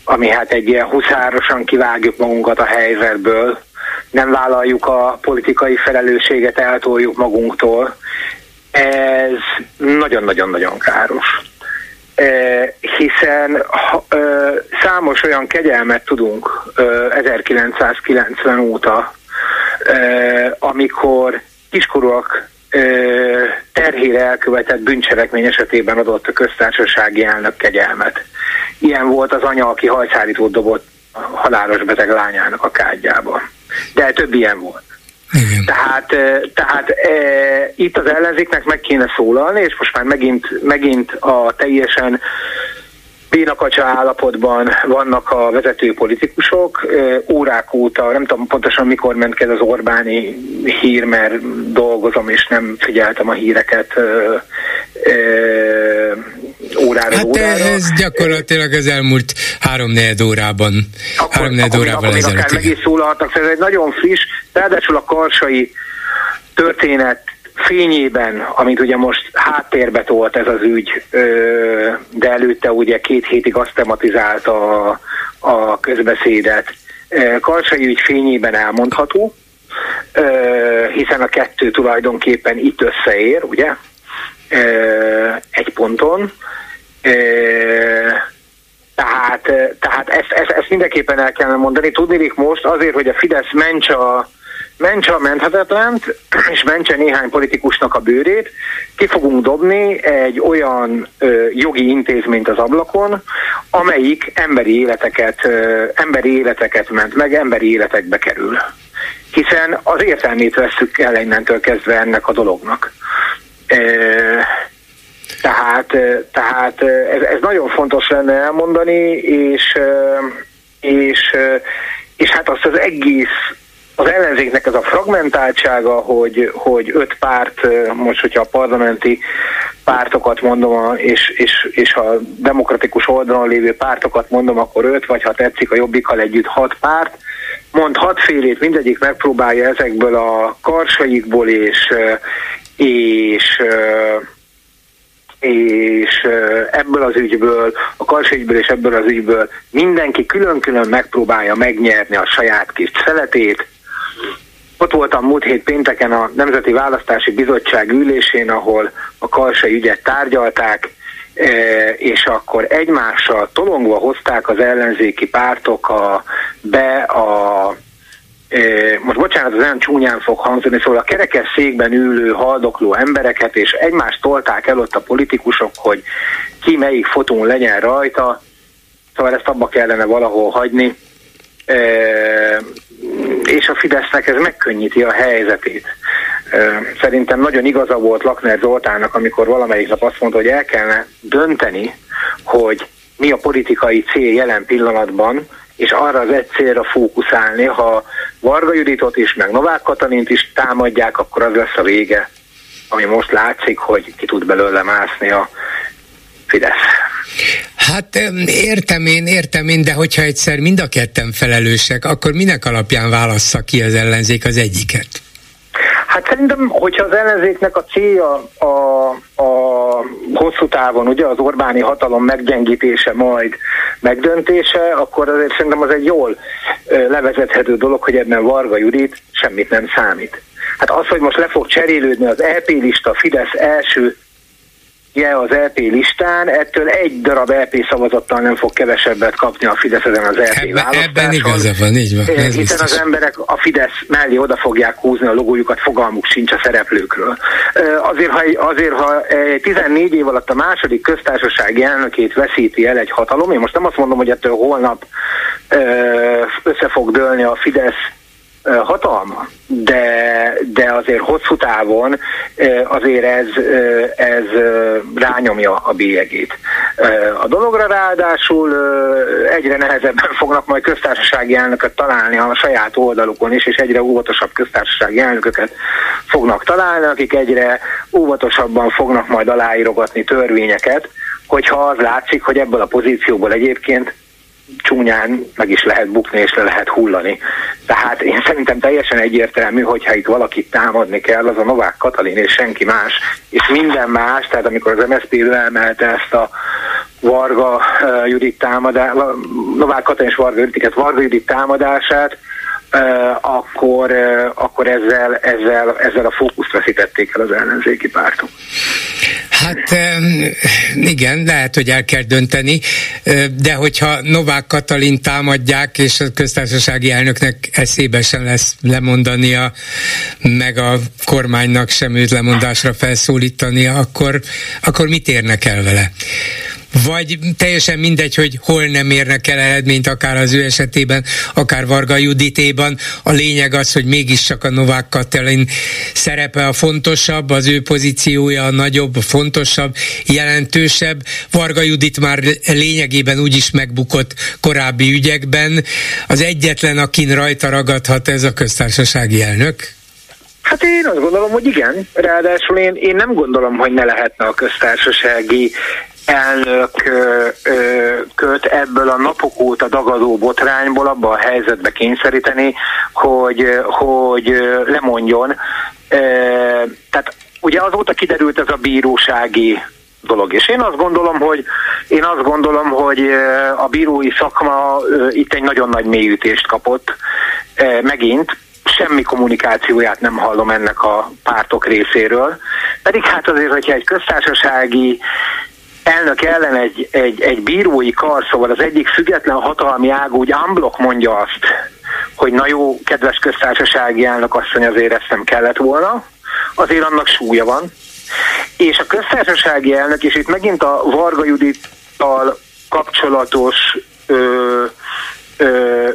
[SPEAKER 5] ami hát egy ilyen huszárosan kivágjuk magunkat a helyzetből, nem vállaljuk a politikai felelősséget, eltoljuk magunktól, ez nagyon-nagyon-nagyon káros hiszen számos olyan kegyelmet tudunk 1990 óta, amikor kiskorúak terhére elkövetett bűncselekmény esetében adott a köztársasági elnök kegyelmet. Ilyen volt az anya, aki hajszárítót dobott a halálos beteg lányának a kádjába. De több ilyen volt. Igen. Tehát, tehát e, itt az ellenzéknek meg kéne szólalni, és most már megint, megint a teljesen bénakacsa állapotban vannak a vezető politikusok, órák óta, nem tudom pontosan mikor ment ki az Orbáni hír, mert dolgozom és nem figyeltem a híreket órára
[SPEAKER 1] hát órára. ez gyakorlatilag az elmúlt három órában, akkor, három órával ezelőtt. Akár
[SPEAKER 5] meg is szólalhatnak, ez egy nagyon friss, ráadásul a karsai történet fényében, amit ugye most háttérbe tolt ez az ügy, de előtte ugye két hétig azt tematizálta a, a közbeszédet, Karsai ügy fényében elmondható, hiszen a kettő tulajdonképpen itt összeér, ugye, egy ponton, tehát, tehát ezt, ezt, ezt mindenképpen el kellene mondani. Tudnélik most azért, hogy a Fidesz mentse a, mentse a menthetetlent, és mentse néhány politikusnak a bőrét, ki fogunk dobni egy olyan ö, jogi intézményt az ablakon, amelyik emberi életeket, ö, emberi életeket ment meg, emberi életekbe kerül. Hiszen az értelmét veszük el innentől kezdve ennek a dolognak. Ö, tehát, tehát ez, ez nagyon fontos lenne elmondani, és, és, és hát azt az egész az ellenzéknek ez a fragmentáltsága, hogy, hogy öt párt, most hogyha a parlamenti pártokat mondom, és, és, és a demokratikus oldalon lévő pártokat mondom, akkor öt, vagy ha tetszik a jobbikkal együtt hat párt, mond hatfélét, mindegyik megpróbálja ezekből a karsaikból és, és és ebből az ügyből, a karsügyből és ebből az ügyből mindenki külön-külön megpróbálja megnyerni a saját kis szeletét. Ott voltam múlt hét pénteken a Nemzeti Választási Bizottság ülésén, ahol a karsai ügyet tárgyalták, és akkor egymással tolongva hozták az ellenzéki pártok a, be a most bocsánat, az olyan csúnyán fog hangzani, szóval a kerekes ülő, haldokló embereket, és egymást tolták el ott a politikusok, hogy ki melyik fotón legyen rajta, szóval ezt abba kellene valahol hagyni, és a Fidesznek ez megkönnyíti a helyzetét. Szerintem nagyon igaza volt Lakner Zoltának, amikor valamelyik nap azt mondta, hogy el kellene dönteni, hogy mi a politikai cél jelen pillanatban, és arra az egy célra fókuszálni, ha Varga Juditot is, meg Novák Katalint is támadják, akkor az lesz a vége, ami most látszik, hogy ki tud belőle mászni a Fidesz.
[SPEAKER 1] Hát értem én, értem én, de hogyha egyszer mind a ketten felelősek, akkor minek alapján válassza ki az ellenzék az egyiket?
[SPEAKER 5] Hát szerintem, hogyha az ellenzéknek a célja a, a hosszú távon, ugye az Orbáni hatalom meggyengítése, majd megdöntése, akkor azért szerintem az egy jól levezethető dolog, hogy ebben Varga Judit semmit nem számít. Hát az, hogy most le fog cserélődni az EP lista Fidesz első je az LP e listán, ettől egy darab LP e szavazattal nem fog kevesebbet kapni a Fidesz ezen az LP e
[SPEAKER 1] Ebben, választáson. Ebben igaza van, így van.
[SPEAKER 5] Hiszen biztos. az emberek a Fidesz mellé oda fogják húzni a logójukat, fogalmuk sincs a szereplőkről. Azért, ha, azért, ha 14 év alatt a második köztársasági elnökét veszíti el egy hatalom, én most nem azt mondom, hogy ettől holnap össze fog dőlni a Fidesz hatalma, de, de azért hosszú távon azért ez, ez rányomja a bélyegét. A dologra ráadásul egyre nehezebben fognak majd köztársasági elnököt találni a saját oldalukon is, és egyre óvatosabb köztársasági elnököket fognak találni, akik egyre óvatosabban fognak majd aláírogatni törvényeket, hogyha az látszik, hogy ebből a pozícióból egyébként csúnyán meg is lehet bukni és le lehet hullani. Tehát én szerintem teljesen egyértelmű, hogyha itt valakit támadni kell, az a Novák Katalin és senki más, és minden más, tehát amikor az MSZP emelte ezt a Varga Judit támadását, Novák Katalin és Varga Juditet, Varga Judit támadását, akkor, akkor ezzel, ezzel, ezzel a fókuszt veszítették el az ellenzéki pártok.
[SPEAKER 1] Hát igen, lehet, hogy el kell dönteni, de hogyha Novák Katalin támadják, és a köztársasági elnöknek eszébe sem lesz lemondania, meg a kormánynak sem őt lemondásra felszólítania, akkor, akkor mit érnek el vele? Vagy teljesen mindegy, hogy hol nem érnek el eredményt, akár az ő esetében, akár Varga Juditéban. A lényeg az, hogy mégiscsak a Novák Katalin szerepe a fontosabb, az ő pozíciója a nagyobb, fontosabb, jelentősebb. Varga Judit már lényegében úgy is megbukott korábbi ügyekben. Az egyetlen, akin rajta ragadhat ez a köztársasági elnök.
[SPEAKER 5] Hát én azt gondolom, hogy igen. Ráadásul én, én nem gondolom, hogy ne lehetne a köztársasági elnök köt ebből a napok óta dagadó botrányból abba a helyzetbe kényszeríteni, hogy, hogy lemondjon. Tehát ugye azóta kiderült ez a bírósági dolog. És én azt gondolom, hogy én azt gondolom, hogy a bírói szakma itt egy nagyon nagy mélyütést kapott megint, semmi kommunikációját nem hallom ennek a pártok részéről. Pedig hát azért, hogyha egy köztársasági elnök ellen egy, egy, egy bírói kar, szóval az egyik független hatalmi ág úgy unblock mondja azt, hogy na jó, kedves köztársasági elnök asszony, azért ezt nem kellett volna, azért annak súlya van. És a köztársasági elnök, és itt megint a Varga Judittal kapcsolatos ö,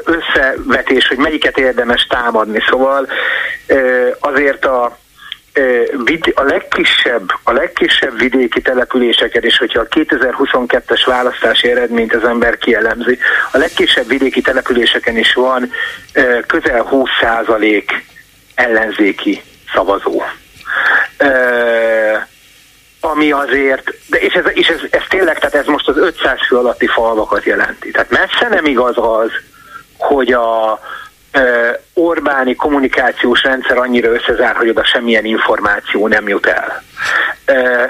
[SPEAKER 5] összevetés, hogy melyiket érdemes támadni. Szóval azért a a legkisebb, a legkisebb vidéki településeket, és hogyha a 2022-es választási eredményt az ember kielemzi, a legkisebb vidéki településeken is van közel 20% ellenzéki szavazó. Ami azért, de és, ez, és ez, ez tényleg, tehát ez most az 500 fő alatti falvakat jelenti. Tehát messze nem igaz az, hogy a, Orbáni kommunikációs rendszer annyira összezár, hogy oda semmilyen információ nem jut el.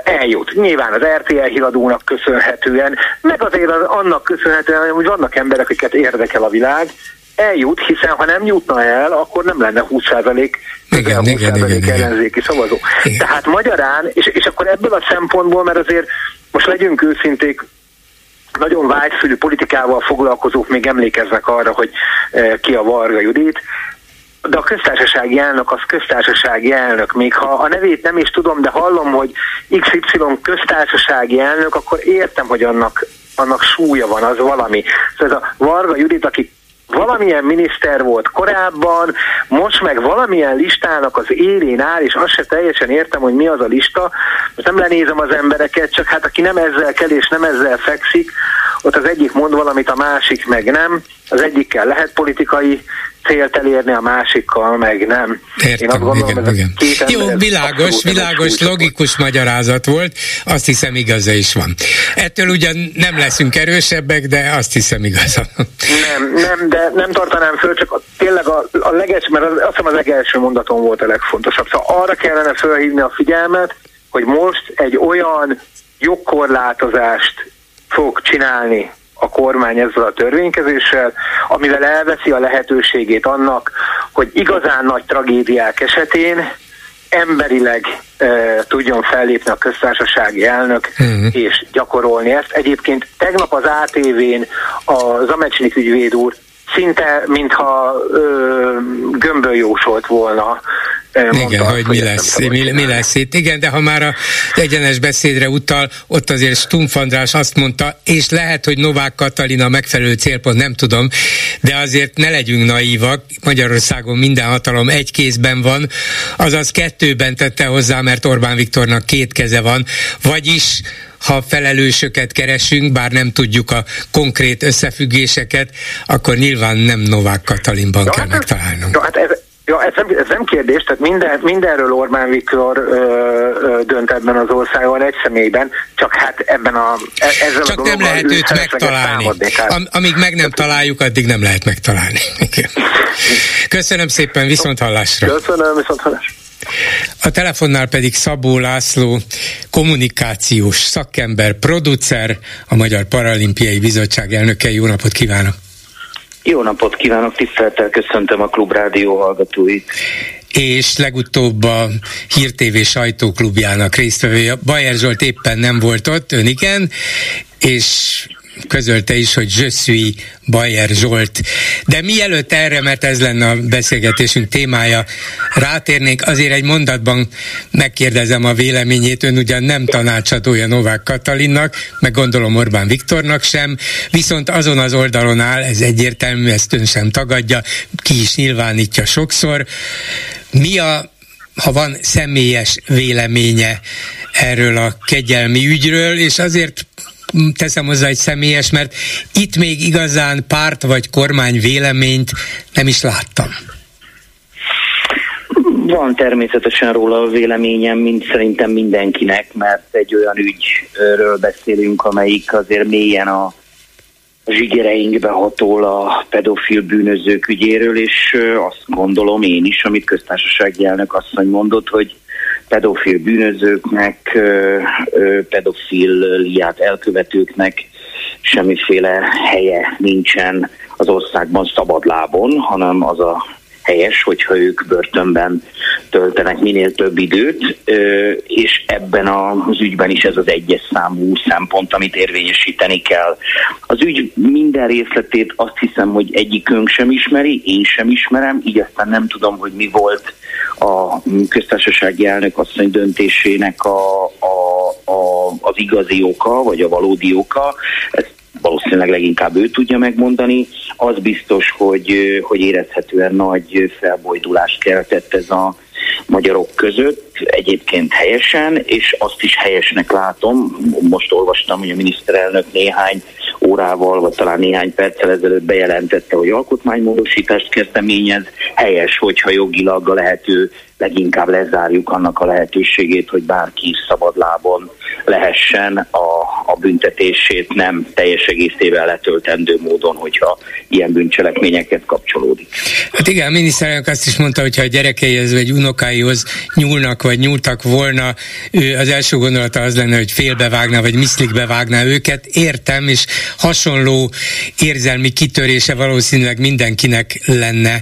[SPEAKER 5] Eljut. Nyilván az RTL híradónak köszönhetően, meg azért az, annak köszönhetően, hogy vannak emberek, akiket érdekel a világ, eljut, hiszen ha nem jutna el, akkor nem lenne 20% igen, 20% igen, igen, igen, ellenzéki szavazó. Igen. Tehát magyarán, és, és akkor ebből a szempontból, mert azért most legyünk őszinték, nagyon vágyfülű politikával foglalkozók még emlékeznek arra, hogy eh, ki a Varga Judit, de a köztársasági elnök az köztársasági elnök. Még ha a nevét nem is tudom, de hallom, hogy XY köztársasági elnök, akkor értem, hogy annak, annak súlya van, az valami. Szóval ez a Varga Judit, aki valamilyen miniszter volt korábban, most meg valamilyen listának az élén áll, és azt se teljesen értem, hogy mi az a lista. Most nem lenézem az embereket, csak hát aki nem ezzel kell és nem ezzel fekszik, ott az egyik mond valamit, a másik meg nem. Az egyikkel lehet politikai célt elérni, a másikkal meg nem.
[SPEAKER 1] Értem, Én azt gondolom, igen, igen. Két Jó, világos, világos, logikus magyarázat volt, azt hiszem igaza is van. Ettől ugyan nem leszünk erősebbek, de azt hiszem igaza.
[SPEAKER 5] Nem, nem, de nem tartanám föl, csak a, tényleg a, a legelső, mert az, azt hiszem a legelső mondatom volt a legfontosabb. Szóval arra kellene felhívni a figyelmet, hogy most egy olyan jogkorlátozást fog csinálni a kormány ezzel a törvénykezéssel, amivel elveszi a lehetőségét annak, hogy igazán nagy tragédiák esetén emberileg e, tudjon fellépni a köztársasági elnök uh-huh. és gyakorolni ezt. Egyébként tegnap az ATV-n az Amecsnik ügyvéd úr szinte mintha ö, gömböl jósolt volna
[SPEAKER 1] Mondta, Igen, hogy, mi lesz, mi, mi lesz itt. Igen, de ha már a egyenes beszédre utal, ott azért Stumpf András azt mondta, és lehet, hogy Novák Katalina megfelelő célpont, nem tudom, de azért ne legyünk naívak, Magyarországon minden hatalom egy kézben van, azaz kettőben tette hozzá, mert Orbán Viktornak két keze van, vagyis ha felelősöket keresünk, bár nem tudjuk a konkrét összefüggéseket, akkor nyilván nem Novák Katalinban ja, kell hát megtalálnunk.
[SPEAKER 5] Ja, hát ez, Ja, ez nem, ez nem kérdés, tehát minden, mindenről Orbán Viktor ö, ö, dönt ebben az országban egy személyben, csak hát ebben a e, ezzel
[SPEAKER 1] Csak
[SPEAKER 5] a
[SPEAKER 1] nem lehet őt megtalálni. Am, amíg meg nem találjuk, addig nem lehet megtalálni. Köszönöm szépen, viszont hallásra.
[SPEAKER 5] Köszönöm, viszont hallásra.
[SPEAKER 1] A telefonnál pedig Szabó László, kommunikációs szakember, producer, a Magyar Paralimpiai Bizottság elnöke. Jó napot kívánok!
[SPEAKER 6] Jó napot kívánok, tisztelettel köszöntöm a Klubrádió hallgatóit.
[SPEAKER 1] és legutóbb a Hír TV sajtóklubjának résztvevője. Bajer Zsolt éppen nem volt ott, ön igen, és közölte is, hogy je suis Bayer Zsolt. De mielőtt erre, mert ez lenne a beszélgetésünk témája, rátérnénk, azért egy mondatban megkérdezem a véleményét, ön ugyan nem tanácsadója Novák Katalinnak, meg gondolom Orbán Viktornak sem, viszont azon az oldalon áll, ez egyértelmű, ezt ön sem tagadja, ki is nyilvánítja sokszor. Mi a ha van személyes véleménye erről a kegyelmi ügyről, és azért teszem hozzá egy személyes, mert itt még igazán párt vagy kormány véleményt nem is láttam.
[SPEAKER 6] Van természetesen róla a véleményem, mint szerintem mindenkinek, mert egy olyan ügyről beszélünk, amelyik azért mélyen a zsigereinkbe hatol a pedofil bűnözők ügyéről, és azt gondolom én is, amit köztársasági elnök asszony mondott, hogy pedofil bűnözőknek, pedofiliát elkövetőknek semmiféle helye nincsen az országban szabadlábon, hanem az a helyes, hogyha ők börtönben töltenek minél több időt, és ebben az ügyben is ez az egyes számú szempont, amit érvényesíteni kell. Az ügy minden részletét azt hiszem, hogy egyikünk sem ismeri, én sem ismerem, így aztán nem tudom, hogy mi volt a köztársasági elnök asszony döntésének a, a, a, az igazi oka, vagy a valódi oka. Ezt valószínűleg leginkább ő tudja megmondani. Az biztos, hogy, hogy érezhetően nagy felbojdulást keltett ez a magyarok között, egyébként helyesen, és azt is helyesnek látom. Most olvastam, hogy a miniszterelnök néhány órával, vagy talán néhány perccel ezelőtt bejelentette, hogy alkotmánymódosítást kezdeményez. Helyes, hogyha jogilag a lehető leginkább lezárjuk annak a lehetőségét, hogy bárki szabadlábon lehessen a, a büntetését nem teljes egészével letöltendő módon, hogyha ilyen bűncselekményeket kapcsolódik.
[SPEAKER 1] Hát igen, a miniszterelnök azt is mondta, hogy ha a gyerekeihez vagy unokáihoz nyúlnak vagy nyúltak volna, ő az első gondolata az lenne, hogy félbevágná vagy miszlikbe vágná őket. Értem, és hasonló érzelmi kitörése valószínűleg mindenkinek lenne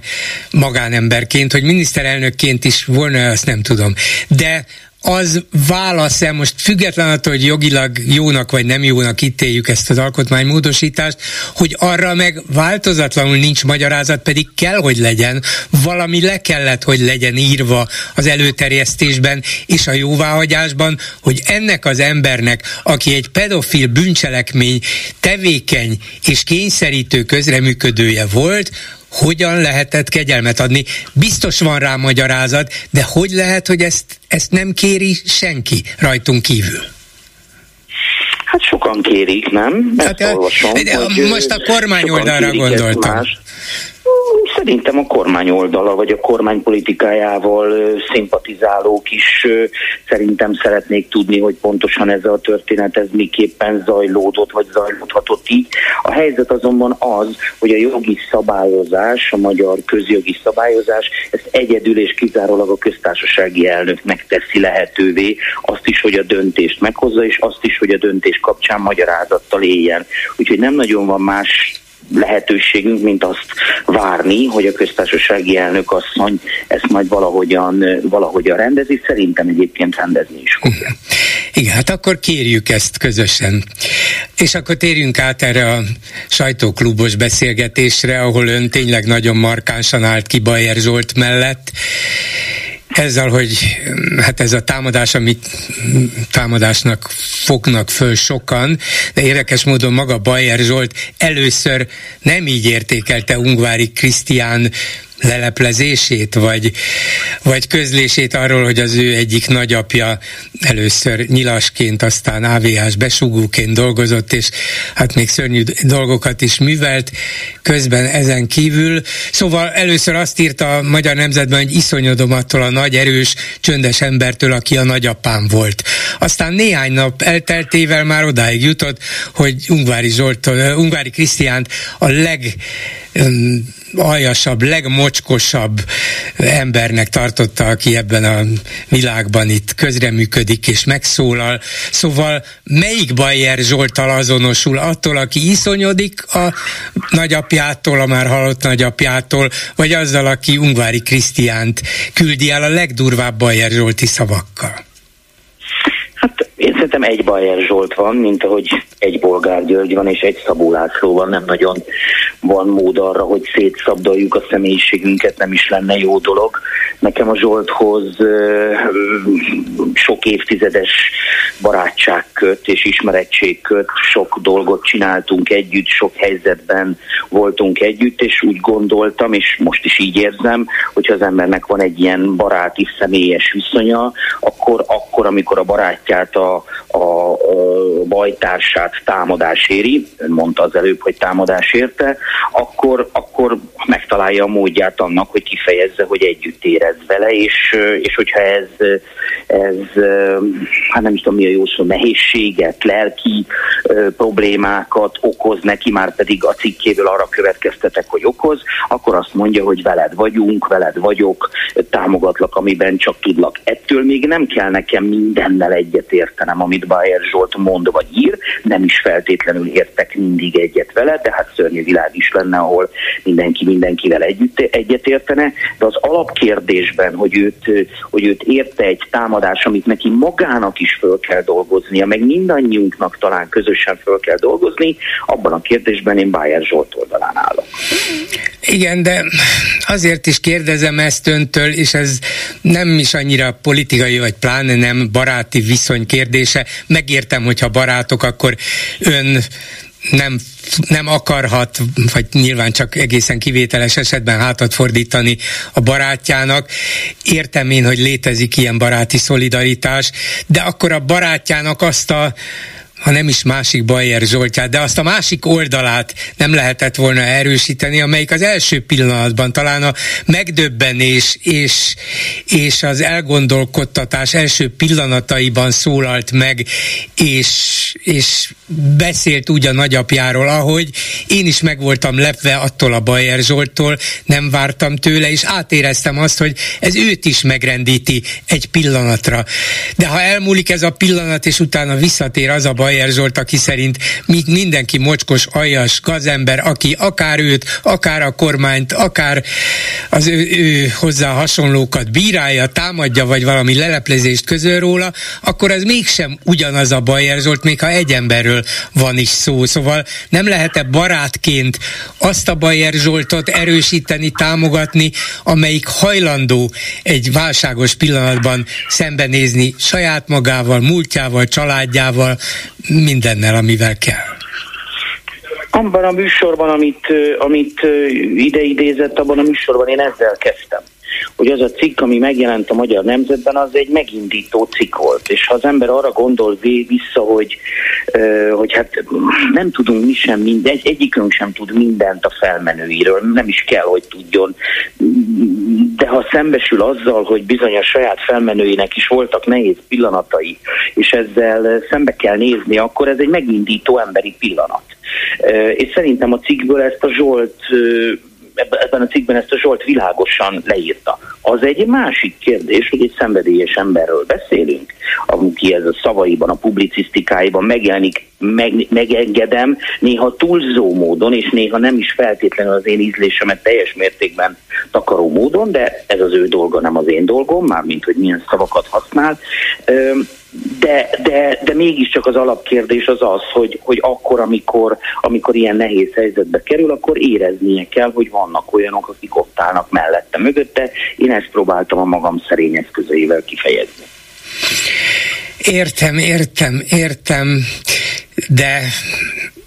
[SPEAKER 1] magánemberként, hogy miniszterelnökként is volna, azt nem tudom. De az válasz-e most független attól, hogy jogilag jónak vagy nem jónak ítéljük ezt az alkotmánymódosítást, hogy arra meg változatlanul nincs magyarázat, pedig kell, hogy legyen, valami le kellett, hogy legyen írva az előterjesztésben és a jóváhagyásban, hogy ennek az embernek, aki egy pedofil bűncselekmény tevékeny és kényszerítő közreműködője volt, hogyan lehetett kegyelmet adni. Biztos van rá magyarázat, de hogy lehet, hogy ezt, ezt nem kéri senki rajtunk kívül?
[SPEAKER 6] Hát sokan kérik, nem?
[SPEAKER 1] Hát, olvasom, de hogy most a kormány oldalra gondoltam. Más.
[SPEAKER 6] Szerintem a kormány oldala, vagy a kormány politikájával szimpatizálók is szerintem szeretnék tudni, hogy pontosan ez a történet ez miképpen zajlódott, vagy zajlódhatott így. A helyzet azonban az, hogy a jogi szabályozás, a magyar közjogi szabályozás, ezt egyedül és kizárólag a köztársasági elnöknek teszi lehetővé, azt is, hogy a döntést meghozza, és azt is, hogy a döntés kapcsán magyarázattal éljen. Úgyhogy nem nagyon van más lehetőségünk, mint azt várni, hogy a köztársasági elnök asszony ezt majd valahogyan, valahogyan rendezi. Szerintem egyébként rendezni is fogja.
[SPEAKER 1] Igen, hát akkor kérjük ezt közösen. És akkor térjünk át erre a sajtóklubos beszélgetésre, ahol ön tényleg nagyon markánsan állt ki Bajer Zsolt mellett ezzel, hogy hát ez a támadás, amit támadásnak fognak föl sokan, de érdekes módon maga Bajer Zsolt először nem így értékelte Ungvári Krisztián leleplezését, vagy, vagy közlését arról, hogy az ő egyik nagyapja először nyilasként, aztán AVH-s besugóként dolgozott, és hát még szörnyű dolgokat is művelt, közben ezen kívül. Szóval először azt írta a Magyar Nemzetben, hogy iszonyodom attól a nagy, erős, csöndes embertől, aki a nagyapám volt. Aztán néhány nap elteltével már odáig jutott, hogy Ungvári Zsolt, Ungvári Krisztiánt a leg legaljasabb, legmocskosabb embernek tartotta, aki ebben a világban itt közreműködik és megszólal. Szóval melyik Bayer Zsoltal azonosul? Attól, aki iszonyodik a nagyapjától, a már halott nagyapjától, vagy azzal, aki Ungvári Krisztiánt küldi el a legdurvább Bayer Zsolti szavakkal?
[SPEAKER 6] Szerintem egy Bajer Zsolt van, mint ahogy egy Bolgár György van, és egy Szabó László van. Nem nagyon van mód arra, hogy szétszabdaljuk a személyiségünket, nem is lenne jó dolog. Nekem a Zsolthoz sok évtizedes barátság köt és ismerettség köt, sok dolgot csináltunk együtt, sok helyzetben voltunk együtt, és úgy gondoltam, és most is így érzem, hogy az embernek van egy ilyen baráti, személyes viszonya, akkor, akkor amikor a barátját a a, bajtársát támadás éri, ön mondta az előbb, hogy támadás érte, akkor, akkor megtalálja a módját annak, hogy kifejezze, hogy együtt érez vele, és, és hogyha ez, ez hát nem is tudom mi a jó szó, nehézséget, lelki problémákat okoz neki, már pedig a cikkéből arra következtetek, hogy okoz, akkor azt mondja, hogy veled vagyunk, veled vagyok, támogatlak, amiben csak tudlak. Ettől még nem kell nekem mindennel egyetértenem, amit Bayer Zsolt mond vagy ír, nem is feltétlenül értek mindig egyet vele, de hát szörnyű világ is lenne, ahol mindenki mindenkivel együtt egyetértene, de az alapkérdésben, hogy őt, hogy őt érte egy támadás, amit neki magának is föl kell dolgoznia, meg mindannyiunknak talán közösen föl kell dolgozni, abban a kérdésben én Bayer Zsolt oldalán állok.
[SPEAKER 1] Igen, de azért is kérdezem ezt öntől, és ez nem is annyira politikai, vagy pláne nem baráti viszony kérdése. Megértem, hogyha barátok, akkor ön nem, nem akarhat, vagy nyilván csak egészen kivételes esetben hátat fordítani a barátjának. Értem én, hogy létezik ilyen baráti szolidaritás, de akkor a barátjának azt a ha nem is másik Bayer Zsoltját, de azt a másik oldalát nem lehetett volna erősíteni, amelyik az első pillanatban talán a megdöbbenés és, és az elgondolkodtatás első pillanataiban szólalt meg, és, és beszélt úgy a nagyapjáról, ahogy én is meg voltam lepve attól a Bayer Zsolttól, nem vártam tőle, és átéreztem azt, hogy ez őt is megrendíti egy pillanatra. De ha elmúlik ez a pillanat, és utána visszatér az a baj, Bajer Zsolt, aki szerint mindenki mocskos, aljas, gazember, aki akár őt, akár a kormányt, akár az ő, ő hozzá hasonlókat bírálja, támadja, vagy valami leleplezést közöl róla, akkor az mégsem ugyanaz a Bajer Zsolt, még ha egy emberről van is szó. Szóval nem lehet-e barátként azt a Bajer Zsoltot erősíteni, támogatni, amelyik hajlandó egy válságos pillanatban szembenézni saját magával, múltjával, családjával, mindennel, amivel kell.
[SPEAKER 6] Abban a műsorban, amit, amit ide idézett, abban a műsorban én ezzel kezdtem hogy az a cikk, ami megjelent a Magyar Nemzetben, az egy megindító cikk volt. És ha az ember arra gondol vissza, hogy, hogy hát nem tudunk mi sem minden, egyikünk sem tud mindent a felmenőiről, nem is kell, hogy tudjon. De ha szembesül azzal, hogy bizony a saját felmenőinek is voltak nehéz pillanatai, és ezzel szembe kell nézni, akkor ez egy megindító emberi pillanat. És szerintem a cikkből ezt a Zsolt ebben a cikkben ezt a Zsolt világosan leírta. Az egy másik kérdés, hogy egy szenvedélyes emberről beszélünk, aki ez a szavaiban, a publicisztikáiban megjelenik, meg, megengedem, néha túlzó módon, és néha nem is feltétlenül az én ízlésemet teljes mértékben takaró módon, de ez az ő dolga, nem az én dolgom, mármint, hogy milyen szavakat használ de, de, de mégiscsak az alapkérdés az az, hogy, hogy akkor, amikor, amikor ilyen nehéz helyzetbe kerül, akkor éreznie kell, hogy vannak olyanok, akik ott állnak mellette, mögötte. Én ezt próbáltam a magam szerény eszközeivel kifejezni.
[SPEAKER 1] Értem, értem, értem, de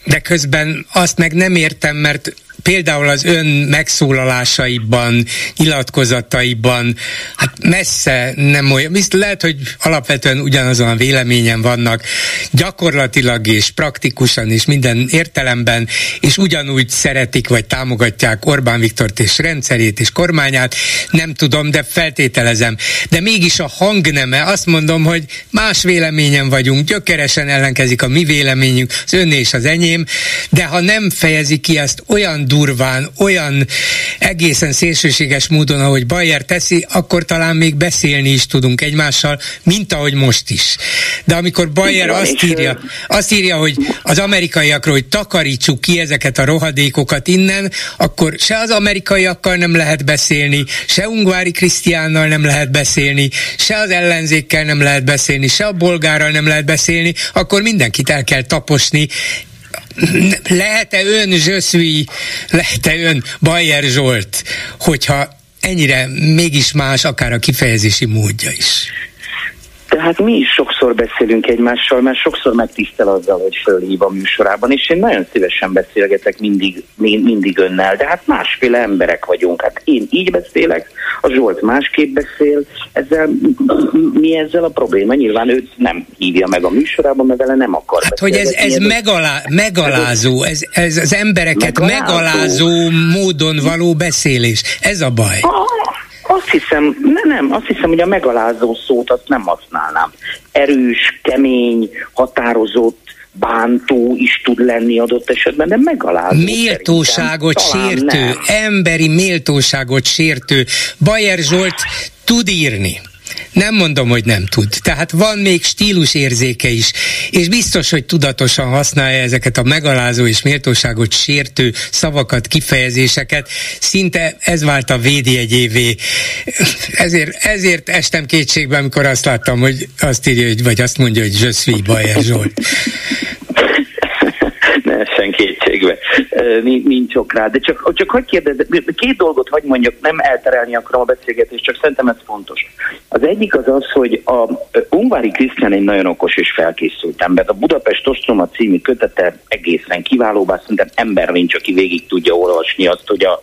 [SPEAKER 1] de közben azt meg nem értem, mert például az ön megszólalásaiban, nyilatkozataiban, hát messze nem olyan, Bizt lehet, hogy alapvetően ugyanazon a véleményen vannak, gyakorlatilag és praktikusan és minden értelemben, és ugyanúgy szeretik vagy támogatják Orbán Viktort és rendszerét és kormányát, nem tudom, de feltételezem. De mégis a hangneme, azt mondom, hogy más véleményen vagyunk, gyökeresen ellenkezik a mi véleményünk, az ön és az enyém, de ha nem fejezi ki ezt olyan durván, olyan egészen szélsőséges módon, ahogy Bayer teszi, akkor talán még beszélni is tudunk egymással, mint ahogy most is. De amikor Bayer azt írja, azt írja, hogy az amerikaiakról, hogy takarítsuk ki ezeket a rohadékokat innen, akkor se az amerikaiakkal nem lehet beszélni, se Ungvári Krisztiánnal nem lehet beszélni, se az ellenzékkel nem lehet beszélni, se a bolgárral nem lehet beszélni, akkor mindenkit el kell taposni, lehet-e ön Zsöszvi, lehet-e ön Bayer Zsolt, hogyha ennyire mégis más akár a kifejezési módja is?
[SPEAKER 6] Tehát mi is sokszor beszélünk egymással, mert sokszor megtisztel azzal, hogy fölhív a műsorában, és én nagyon szívesen beszélgetek mindig, mindig önnel, de hát másféle emberek vagyunk. Hát én így beszélek, a Zsolt másképp beszél, ezzel, mi ezzel a probléma? Nyilván őt nem hívja meg a műsorában, mert vele nem akar
[SPEAKER 1] Hát, hogy ez, ez megalá, megalázó, ez, ez az embereket megalázó. megalázó módon való beszélés. Ez a baj. Ah,
[SPEAKER 6] azt hiszem, nem, nem, azt hiszem, hogy a megalázó szót azt nem használnám. Erős, kemény, határozott, bántó is tud lenni adott esetben, de megalázó.
[SPEAKER 1] Méltóságot sértő, nem. emberi méltóságot sértő. Bajer Zsolt tud írni. Nem mondom, hogy nem tud. Tehát van még stílusérzéke is, és biztos, hogy tudatosan használja ezeket a megalázó és méltóságot sértő szavakat, kifejezéseket. Szinte ez vált a védjegyévé. Ezért, ezért estem kétségbe, amikor azt láttam, hogy azt írja, hogy, vagy azt mondja, hogy Zsöszvi Bajer Zsolt
[SPEAKER 6] ne kétségbe, nincs ok rá. De csak, csak hogy kérdez, két dolgot hogy mondjak, nem elterelni akarom a beszélgetést, csak szerintem ez fontos. Az egyik az az, hogy a Ungvári Krisztián egy nagyon okos és felkészült ember. A Budapest Ostroma című kötete egészen kiváló, bár szerintem ember nincs, aki végig tudja olvasni azt, hogy a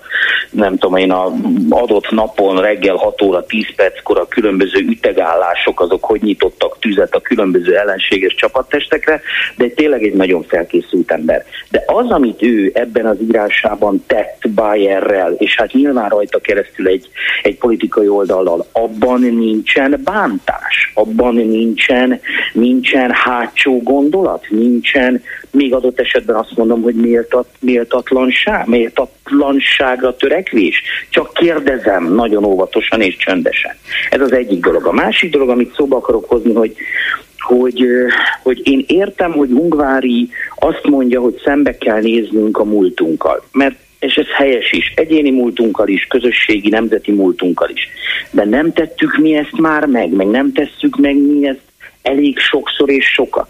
[SPEAKER 6] nem tudom én, a adott napon reggel 6 óra 10 perckor a különböző ütegállások azok hogy nyitottak tüzet a különböző ellenséges csapattestekre, de tényleg egy nagyon felkészült ember. De az, amit ő ebben az írásában tett Bayerrel, és hát nyilván rajta keresztül egy, egy politikai oldallal, abban nincsen bántás, abban nincsen, nincsen hátsó gondolat, nincsen még adott esetben azt mondom, hogy méltat, méltatlanság, méltatlanságra törekvés. Csak kérdezem nagyon óvatosan és csöndesen. Ez az egyik dolog. A másik dolog, amit szóba akarok hozni, hogy hogy, hogy én értem, hogy Ungvári azt mondja, hogy szembe kell néznünk a múltunkkal, mert és ez helyes is, egyéni múltunkkal is, közösségi, nemzeti múltunkkal is. De nem tettük mi ezt már meg, meg nem tesszük meg mi ezt elég sokszor és sokat.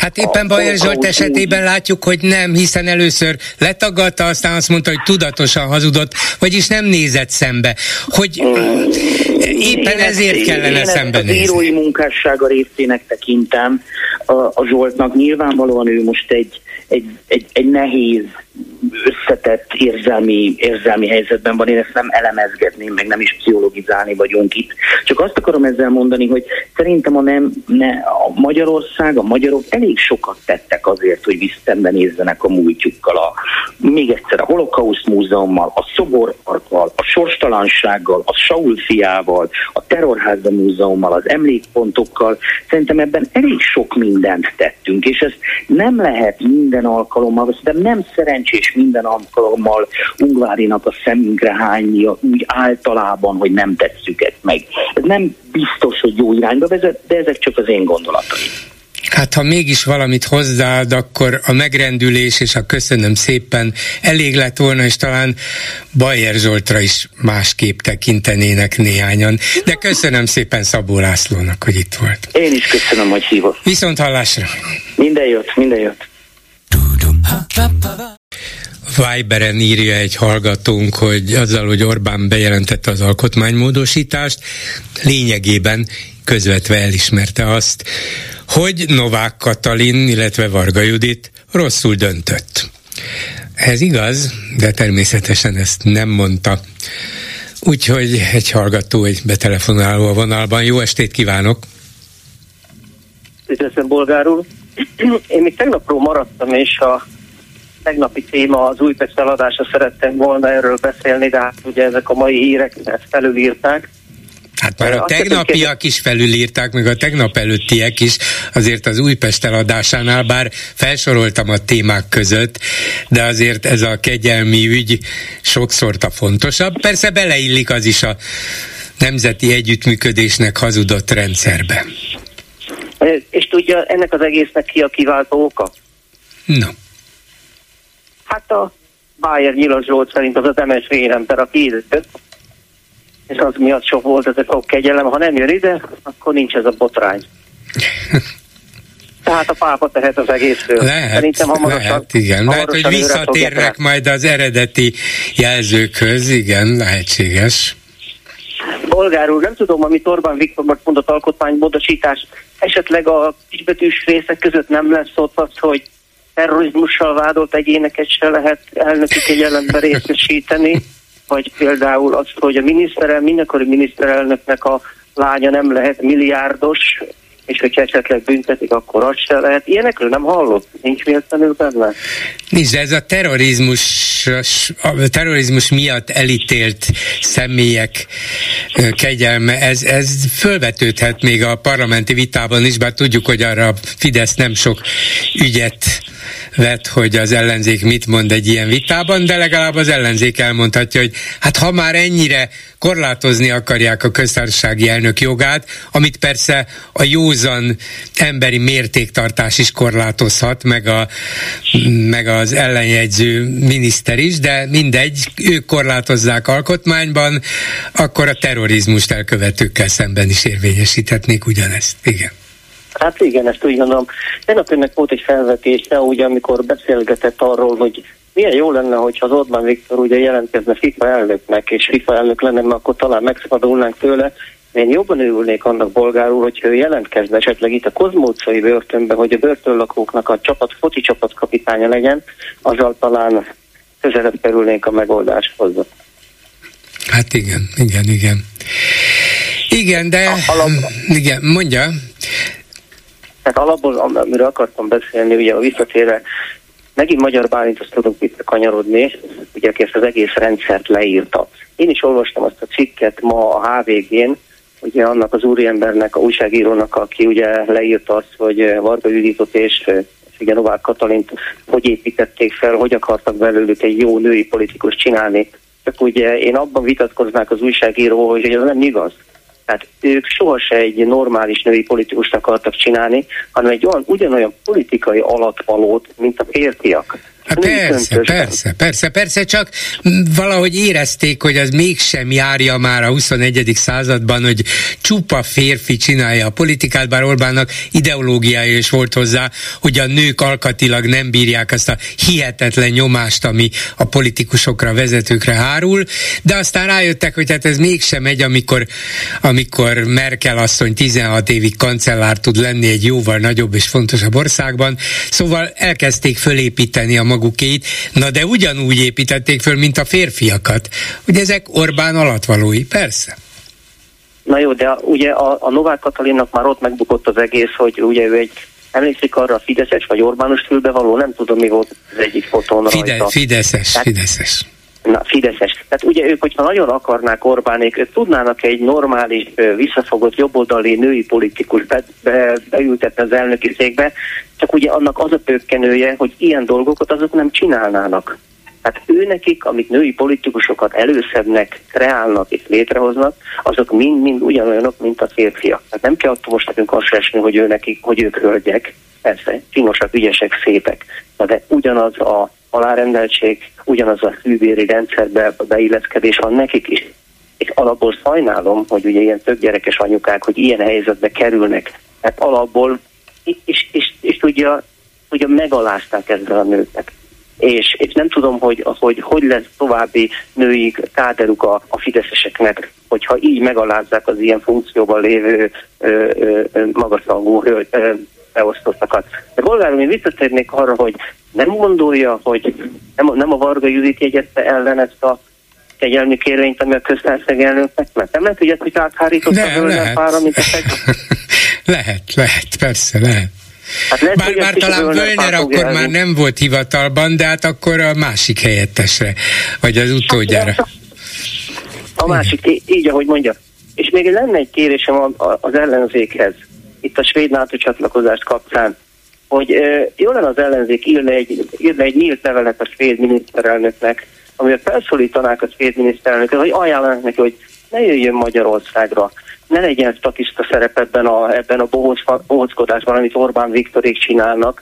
[SPEAKER 1] Hát éppen Bajer Zsolt esetében látjuk, hogy nem, hiszen először letagadta, aztán azt mondta, hogy tudatosan hazudott, vagyis nem nézett szembe. Hogy éppen én ezért ezt, kellene én szembenézni.
[SPEAKER 6] Az írói munkássága részének tekintem a, a Zsoltnak. Nyilvánvalóan ő most egy, egy, egy, egy nehéz összetett érzelmi, érzelmi helyzetben van, én ezt nem elemezgetném, meg nem is pszichologizálni vagyunk itt. Csak azt akarom ezzel mondani, hogy szerintem a, nem, ne, a Magyarország, a magyarok elég sokat tettek azért, hogy visszembenézzenek a múltjukkal, a, még egyszer a Holokauszt Múzeummal, a Szoborparkkal, a sorstalansággal, a Saul fiával, a Terrorháza Múzeummal, az emlékpontokkal. Szerintem ebben elég sok mindent tettünk, és ezt nem lehet minden alkalommal, de nem szerencsés minden alkalommal Ungvárinak a szemünkre hánynia úgy általában, hogy nem tesszük ezt meg. Ez nem biztos, hogy jó irányba vezet, de ezek csak az én gondolataim.
[SPEAKER 1] Hát ha mégis valamit hozzáad, akkor a megrendülés és a köszönöm szépen elég lett volna, és talán Bajer Zsoltra is másképp tekintenének néhányan. De köszönöm szépen Szabó Lászlónak, hogy itt volt.
[SPEAKER 6] Én is köszönöm, hogy hívott.
[SPEAKER 1] Viszont hallásra.
[SPEAKER 6] Minden jót, minden jót.
[SPEAKER 1] Viberen írja egy hallgatónk, hogy azzal, hogy Orbán bejelentette az alkotmánymódosítást, lényegében közvetve elismerte azt, hogy Novák Katalin, illetve Varga Judit rosszul döntött. Ez igaz, de természetesen ezt nem mondta. Úgyhogy egy hallgató, egy betelefonáló a vonalban. Jó estét kívánok!
[SPEAKER 7] Üdvözlöm bolgárul! Én még tegnapról maradtam, és a tegnapi téma az Újpest feladása szerettem volna erről beszélni, de hát ugye ezek a mai hírek ezt felülírták.
[SPEAKER 1] Hát már a tegnapiak is felülírták, meg a tegnap előttiek is, azért az Újpest eladásánál, bár felsoroltam a témák között, de azért ez a kegyelmi ügy sokszor a fontosabb. Persze beleillik az is a nemzeti együttműködésnek hazudott rendszerbe.
[SPEAKER 7] És tudja, ennek az egésznek ki a kiváltó oka?
[SPEAKER 1] No.
[SPEAKER 7] Hát a Bayer Nyilas Zsolt szerint az az MSV rendszer, a kiírtett, és az miatt sok volt ez a sok kegyelem. Ha nem jön ide, akkor nincs ez a botrány. Tehát a pápa tehet az egészről.
[SPEAKER 1] Lehet, Szerintem hamarosan, lehet igen. Lehet, hogy visszatérnek majd az eredeti jelzőkhöz, igen, lehetséges.
[SPEAKER 7] Bolgár úr, nem tudom, amit Orbán Viktor mondott alkotmánymódosítás, esetleg a kisbetűs részek között nem lesz ott az, hogy terrorizmussal vádolt egyéneket se lehet elnöki kegyelembe részesíteni, vagy például azt, hogy a miniszterel, mindenkori miniszterelnöknek a lánya nem lehet milliárdos, és hogyha esetleg büntetik, akkor az se lehet. Ilyenekről nem hallott? Nincs véletlenül benne?
[SPEAKER 1] Nincs, ez a terrorizmus, a terrorizmus miatt elítélt személyek kegyelme, ez, ez fölvetődhet még a parlamenti vitában is, bár tudjuk, hogy arra a Fidesz nem sok ügyet vet, hogy az ellenzék mit mond egy ilyen vitában, de legalább az ellenzék elmondhatja, hogy hát ha már ennyire korlátozni akarják a köztársasági elnök jogát, amit persze a józan emberi mértéktartás is korlátozhat, meg, a, meg az ellenjegyző miniszter is, de mindegy, ők korlátozzák alkotmányban, akkor a terrorizmust elkövetőkkel szemben is érvényesíthetnék ugyanezt. Igen.
[SPEAKER 7] Hát igen, ezt úgy gondolom. Tegnap önnek volt egy felvetése, ugye, amikor beszélgetett arról, hogy milyen jó lenne, hogyha az Orbán Viktor ugye jelentkezne FIFA elnöknek, és FIFA elnök lenne, mert akkor talán megszabadulnánk tőle. Én jobban örülnék annak bolgárul, hogyha ő jelentkezne esetleg itt a Kozmócai börtönbe, hogy a börtönlakóknak a csapat, foci csapat kapitánya legyen, azzal talán közelebb kerülnénk a megoldáshoz.
[SPEAKER 1] Hát igen, igen, igen. Igen, de... Alap... Igen, mondja.
[SPEAKER 7] Tehát alapból, amiről akartam beszélni, ugye a visszatérve, megint Magyar Bálintos tudunk itt kanyarodni, ugye aki ezt az egész rendszert leírta. Én is olvastam azt a cikket ma a HVG-n, ugye annak az úriembernek, a újságírónak, aki ugye leírta azt, hogy Varga Juditot és ugye Novák Katalint hogy építették fel, hogy akartak belőlük egy jó női politikus csinálni. Csak ugye én abban vitatkoznák az újságíró, hogy ez nem igaz. Tehát ők sohasem egy normális női politikust akartak csinálni, hanem egy olyan, ugyanolyan politikai alatvalót, mint a férfiak.
[SPEAKER 1] Hát persze, persze, persze, persze, csak valahogy érezték, hogy az mégsem járja már a 21. században, hogy csupa férfi csinálja a politikát, bár Orbánnak ideológiája is volt hozzá, hogy a nők alkatilag nem bírják azt a hihetetlen nyomást, ami a politikusokra, vezetőkre hárul, de aztán rájöttek, hogy hát ez mégsem megy, amikor, amikor Merkel asszony 16 évig kancellár tud lenni egy jóval nagyobb és fontosabb országban, szóval elkezdték fölépíteni a magukét, na de ugyanúgy építették föl, mint a férfiakat. Ugye ezek Orbán alatvalói, persze.
[SPEAKER 7] Na jó, de ugye a, a Novák Katalinnak már ott megbukott az egész, hogy ugye ő egy Emlékszik arra a Fideszes vagy Orbánus fülbevaló? Nem tudom, mi volt az egyik fotón
[SPEAKER 1] Fide, rajta. Fideszes, Tehát, Fideszes.
[SPEAKER 7] Na, Fideszes. Tehát ugye ők, hogyha nagyon akarnák Orbánék, ők tudnának egy normális, visszafogott jobboldali női politikus be, be, beültetni az elnöki székbe, csak ugye annak az a pökkenője, hogy ilyen dolgokat azok nem csinálnának. Tehát ő nekik, amit női politikusokat előszednek, kreálnak és létrehoznak, azok mind-mind ugyanolyanok, mint a férfiak. Tehát nem kell attól most nekünk azt esni, hogy, ő nekik, hogy ők hölgyek, persze, finosak, ügyesek, szépek. De ugyanaz a alárendeltség, ugyanaz a hűvéri rendszerbe beilleszkedés van nekik is. És alapból sajnálom, hogy ugye ilyen több gyerekes anyukák, hogy ilyen helyzetbe kerülnek. Tehát alapból, és, és, és, tudja, ugye megalázták ezzel a nőket. És, és nem tudom, hogy, hogy hogy lesz további női káderuk a, a fideszeseknek, hogyha így megalázzák az ilyen funkcióban lévő magasrangú beosztottakat. De bolgárom, én visszatérnék arra, hogy nem gondolja, hogy nem, nem a Varga Judit jegyezte ellen ezt a kegyelmi kérvényt, ami a köztársaság elnöknek, mert nem lehet, hogy ezt hogy áthárított a hölgyel pára, mint a feg...
[SPEAKER 1] lehet, lehet, persze, lehet. Hát lehet, bár, bár talán Völner akkor elni. már nem volt hivatalban, de hát akkor a másik helyettesre, vagy az utódjára.
[SPEAKER 7] A másik, így ahogy mondja. És még lenne egy kérésem az ellenzékhez, itt a svéd NATO csatlakozást kapcsán, hogy jó lenne az ellenzék írni egy, írni egy nyílt levelet a svéd miniszterelnöknek, amivel felszólítanák a svéd miniszterelnöket, hogy ajánlanak neki, hogy ne jöjjön Magyarországra, ne legyen statiszta szerep ebben a, ebben a bohóckodásban, amit Orbán Viktorék csinálnak,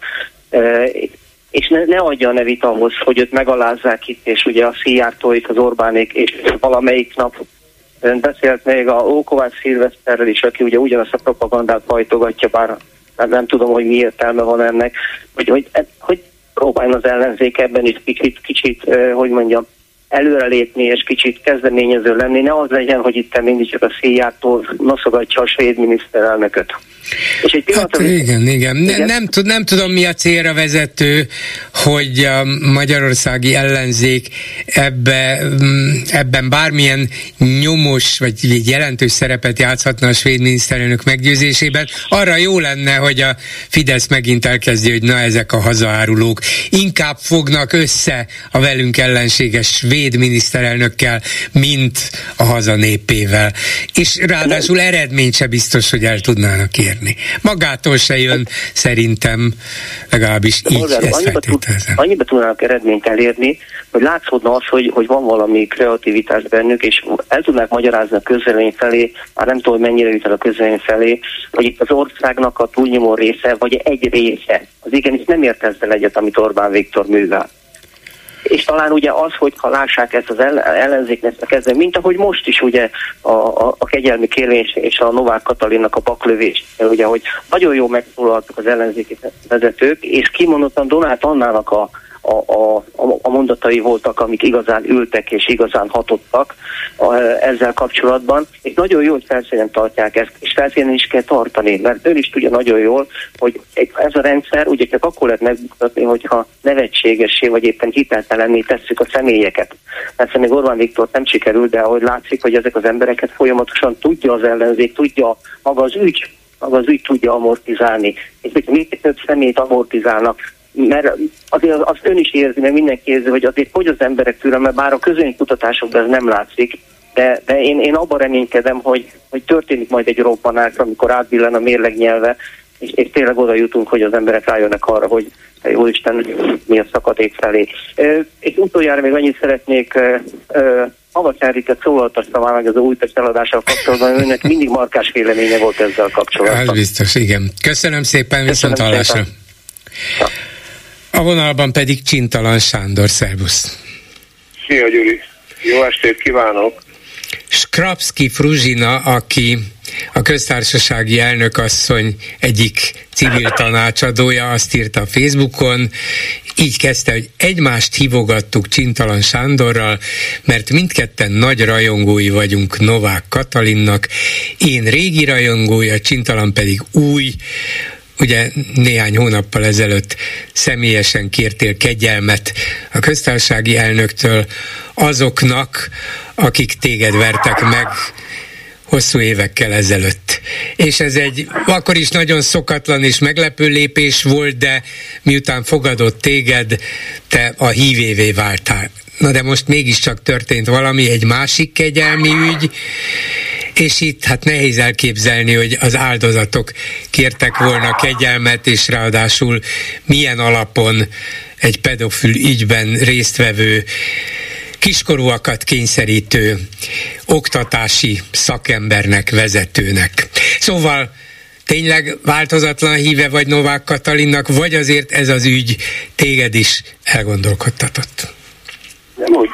[SPEAKER 7] és ne, ne adja a nevét ahhoz, hogy őt megalázzák itt, és ugye a Szijjártó az Orbánék, és valamelyik nap Ön beszélt még a Ókovács Szilveszterrel is, aki ugye ugyanazt a propagandát hajtogatja, bár nem, nem tudom, hogy mi értelme van ennek, hogy, hogy, hogy próbáljon az ellenzék ebben is kicsit, kicsit, hogy mondjam, előrelépni és kicsit kezdeményező lenni. Ne az legyen, hogy itt mindig csak a szíjától noszogatja a svéd miniszterelnököt.
[SPEAKER 1] És egy hát igen, igen. Ne. Nem, tud, nem tudom, mi a célra vezető, hogy a magyarországi ellenzék ebbe, mm, ebben bármilyen nyomos vagy jelentős szerepet játszhatna a svéd miniszterelnök meggyőzésében. Arra jó lenne, hogy a Fidesz megint elkezdi, hogy na ezek a hazaárulók inkább fognak össze a velünk ellenséges svéd miniszterelnökkel, mint a haza népével. És ráadásul eredményt se biztos, hogy el tudnának érni elérni. Magától se jön szerintem, legalábbis így Bolgár, ezt annyiba, tud,
[SPEAKER 7] annyiba tudnának eredményt elérni, hogy látszódna az, hogy, hogy van valami kreativitás bennük, és el tudnák magyarázni a közvélemény felé, már nem tudom, hogy mennyire jut el a közvélemény felé, hogy itt az országnak a túlnyomó része, vagy egy része, az igenis nem ért ezzel egyet, amit Orbán Viktor művel és talán ugye az, hogy ha lássák ezt az ellenzéknek kezdve, mint ahogy most is ugye a, a, a kegyelmi kérés és a Novák Katalinnak a baklövés, ugye, hogy nagyon jó megszólaltak az ellenzéki vezetők, és kimondottan Donát Annának a, a, a, a mondatai voltak, amik igazán ültek és igazán hatottak a, ezzel kapcsolatban, és nagyon jó, hogy felszínen tartják ezt, és felszínen is kell tartani, mert ő is tudja nagyon jól, hogy ez a rendszer ugye csak akkor lehet megbuktatni, hogyha nevetségessé vagy éppen hiteltelenné tesszük a személyeket. Persze még Orbán Viktor nem sikerült, de ahogy látszik, hogy ezek az embereket folyamatosan tudja az ellenzék, tudja maga az ügy, maga az ügy tudja amortizálni. És még több szemét amortizálnak, mert azért az, ön is érzi, mert mindenki érzi, hogy azért hogy az emberek türelme, bár a kutatásokban ez nem látszik, de, de én, én abban reménykedem, hogy, hogy történik majd egy robbanás, amikor átbillen a mérleg nyelve, és, és tényleg oda jutunk, hogy az emberek rájönnek arra, hogy Úristen, mi a szakadék felé. És utoljára még annyit szeretnék Avacsárika szólaltatta meg az új eladással kapcsolatban, önnek mindig markás véleménye volt ezzel kapcsolatban.
[SPEAKER 1] Ez biztos, igen. Köszönöm szépen, viszont hallásra. A vonalban pedig Csintalan Sándor, szervusz.
[SPEAKER 8] Szia Gyuri, jó estét kívánok!
[SPEAKER 1] Skrapski Fruzsina, aki a köztársasági elnökasszony egyik civil tanácsadója, azt írta a Facebookon, így kezdte, hogy egymást hívogattuk Csintalan Sándorral, mert mindketten nagy rajongói vagyunk Novák Katalinnak, én régi rajongója, Csintalan pedig új, ugye néhány hónappal ezelőtt személyesen kértél kegyelmet a köztársasági elnöktől azoknak, akik téged vertek meg hosszú évekkel ezelőtt. És ez egy akkor is nagyon szokatlan és meglepő lépés volt, de miután fogadott téged, te a hívévé váltál. Na de most mégiscsak történt valami, egy másik kegyelmi ügy, és itt hát nehéz elképzelni, hogy az áldozatok kértek volna kegyelmet, és ráadásul milyen alapon egy pedofil ügyben résztvevő kiskorúakat kényszerítő oktatási szakembernek, vezetőnek. Szóval tényleg változatlan híve vagy Novák Katalinnak, vagy azért ez az ügy téged is elgondolkodtatott?
[SPEAKER 8] Nem úgy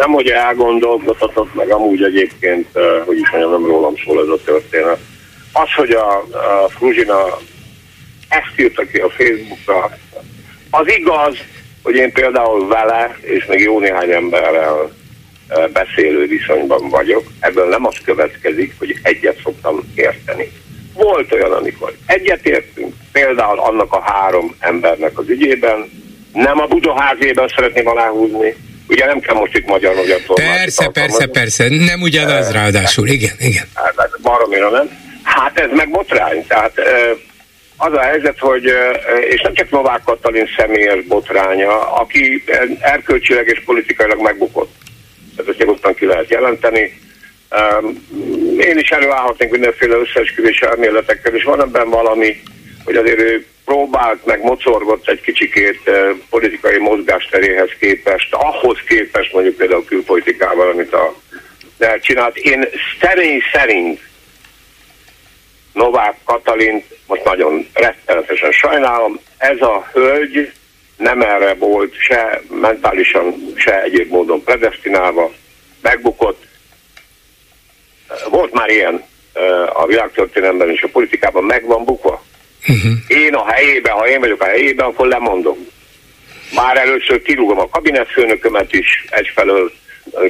[SPEAKER 8] nem, hogy elgondolkodhatott, meg amúgy egyébként, hogy is mondjam, nem rólam szól ez a történet. Az, hogy a, a Fruzsina ezt írta ki a Facebookra, az igaz, hogy én például vele, és még jó néhány emberrel beszélő viszonyban vagyok, ebből nem az következik, hogy egyet szoktam érteni. Volt olyan, amikor egyetértünk, például annak a három embernek az ügyében, nem a Budaházében szeretném aláhúzni, Ugye nem kell most itt magyar magyar
[SPEAKER 1] Persze, persze, persze, nem ugyanaz e, ráadásul, igen, igen.
[SPEAKER 8] Hát, hát baromira nem. Hát ez meg botrány, tehát az a helyzet, hogy, és nem csak Novák Katalin személyes botránya, aki erkölcsileg és politikailag megbukott. Ez ezt nyugodtan ki lehet jelenteni. Én is előállhatnék mindenféle összeesküvés elméletekkel, és van ebben valami, hogy azért ő próbált, meg mocorgott egy kicsikét politikai mozgásteréhez képest, ahhoz képest mondjuk például külpolitikával, amit a csinált. Én személy szerint Novák Katalin, most nagyon rettenetesen sajnálom, ez a hölgy nem erre volt se mentálisan, se egyéb módon predestinálva, megbukott. Volt már ilyen a világtörténelemben és a politikában meg van bukva. Uh-huh. Én a helyében, ha én vagyok a helyében, akkor lemondom. Már először kirúgom a kabinetfőnökömet is egyfelől,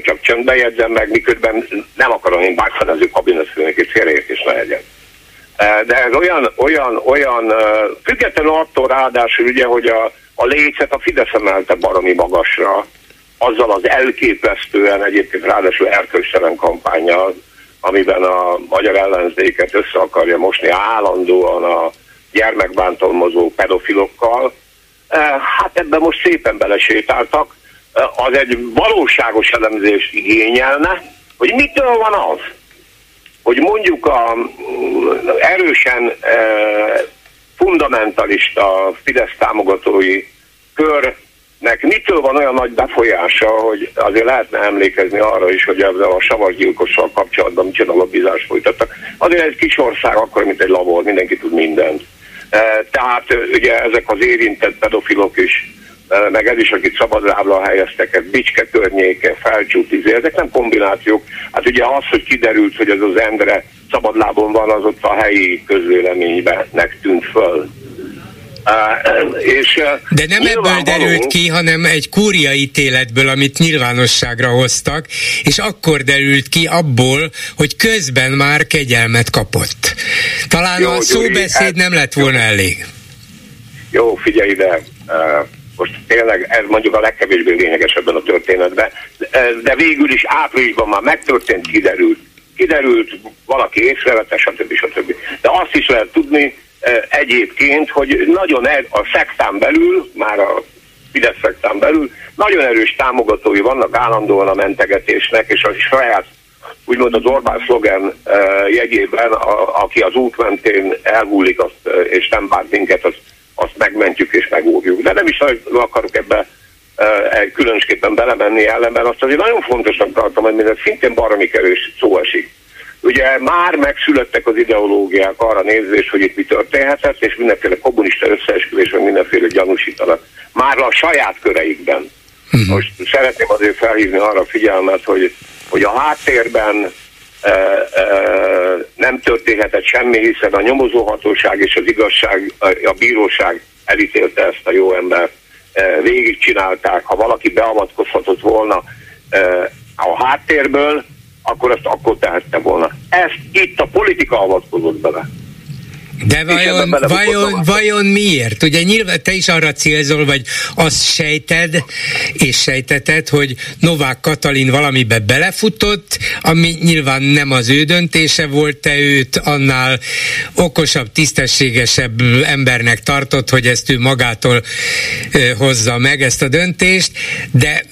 [SPEAKER 8] csak csöndbe jegyzem meg, miközben nem akarom én ő kabinetfőnökét félreértés ne legyen. De ez olyan, olyan, olyan, függetlenül attól ráadásul ugye, hogy a, a lécet a Fidesz emelte baromi magasra, azzal az elképesztően egyébként ráadásul erkölcstelen kampányjal, amiben a magyar ellenzéket össze akarja mosni állandóan a gyermekbántalmazó pedofilokkal. Hát ebben most szépen belesétáltak. Az egy valóságos elemzést igényelne, hogy mitől van az, hogy mondjuk a erősen fundamentalista Fidesz támogatói körnek mitől van olyan nagy befolyása, hogy azért lehetne emlékezni arra is, hogy ezzel a savasgyilkossal kapcsolatban micsoda lobbizást folytattak. Azért egy kis ország akkor, mint egy labor, mindenki tud mindent. E, tehát ugye ezek az érintett pedofilok is, e, meg ez is, akit szabadlábra helyeztek, ez Bicske környéke, felcsút, izé, ezek nem kombinációk. Hát ugye az, hogy kiderült, hogy ez az Endre szabadlábon van, az ott a helyi közvéleményben tűnt föl.
[SPEAKER 1] És, De nem ebből derült ki, hanem egy kúria ítéletből, amit nyilvánosságra hoztak, és akkor derült ki abból, hogy közben már kegyelmet kapott. Talán jó, a szóbeszéd Gyuri, nem lett volna elég.
[SPEAKER 8] Jó, figyelj ide, most tényleg ez mondjuk a legkevésbé lényeges ebben a történetben, de végül is áprilisban már megtörtént, kiderült. Kiderült, valaki észrevette, stb. stb. De azt is lehet tudni, egyébként, hogy nagyon er, a szektán belül, már a Fidesz szektán belül, nagyon erős támogatói vannak állandóan a mentegetésnek, és a saját úgymond az Orbán szlogen jegyében, a, aki az út mentén elhúlik azt, és nem bánt minket, azt, azt megmentjük és megóvjuk. De nem is akarok ebbe különösképpen belemenni ellenben, azt azért nagyon fontosnak tartom, hogy minden szintén baromi kerős szó esik Ugye már megszülettek az ideológiák arra nézvés, hogy itt mi történhetett, és mindenféle kommunista összeesküvés, vagy mindenféle gyanúsítanak. Már a saját köreikben. Uh-huh. Most szeretném azért felhívni arra a figyelmet, hogy, hogy a háttérben e, e, nem történhetett semmi, hiszen a nyomozóhatóság és az igazság, a bíróság elítélte ezt a jó embert, e, végigcsinálták, ha valaki beavatkozhatott volna e, a háttérből, akkor ezt akkor tehette volna. Ezt itt a politika avatkozott bele.
[SPEAKER 1] De vajon, vajon, vajon miért? Ugye nyilván te is arra célzol, vagy azt sejted, és sejteted, hogy Novák Katalin valamibe belefutott, ami nyilván nem az ő döntése volt, te őt annál okosabb, tisztességesebb embernek tartott, hogy ezt ő magától hozza meg ezt a döntést, de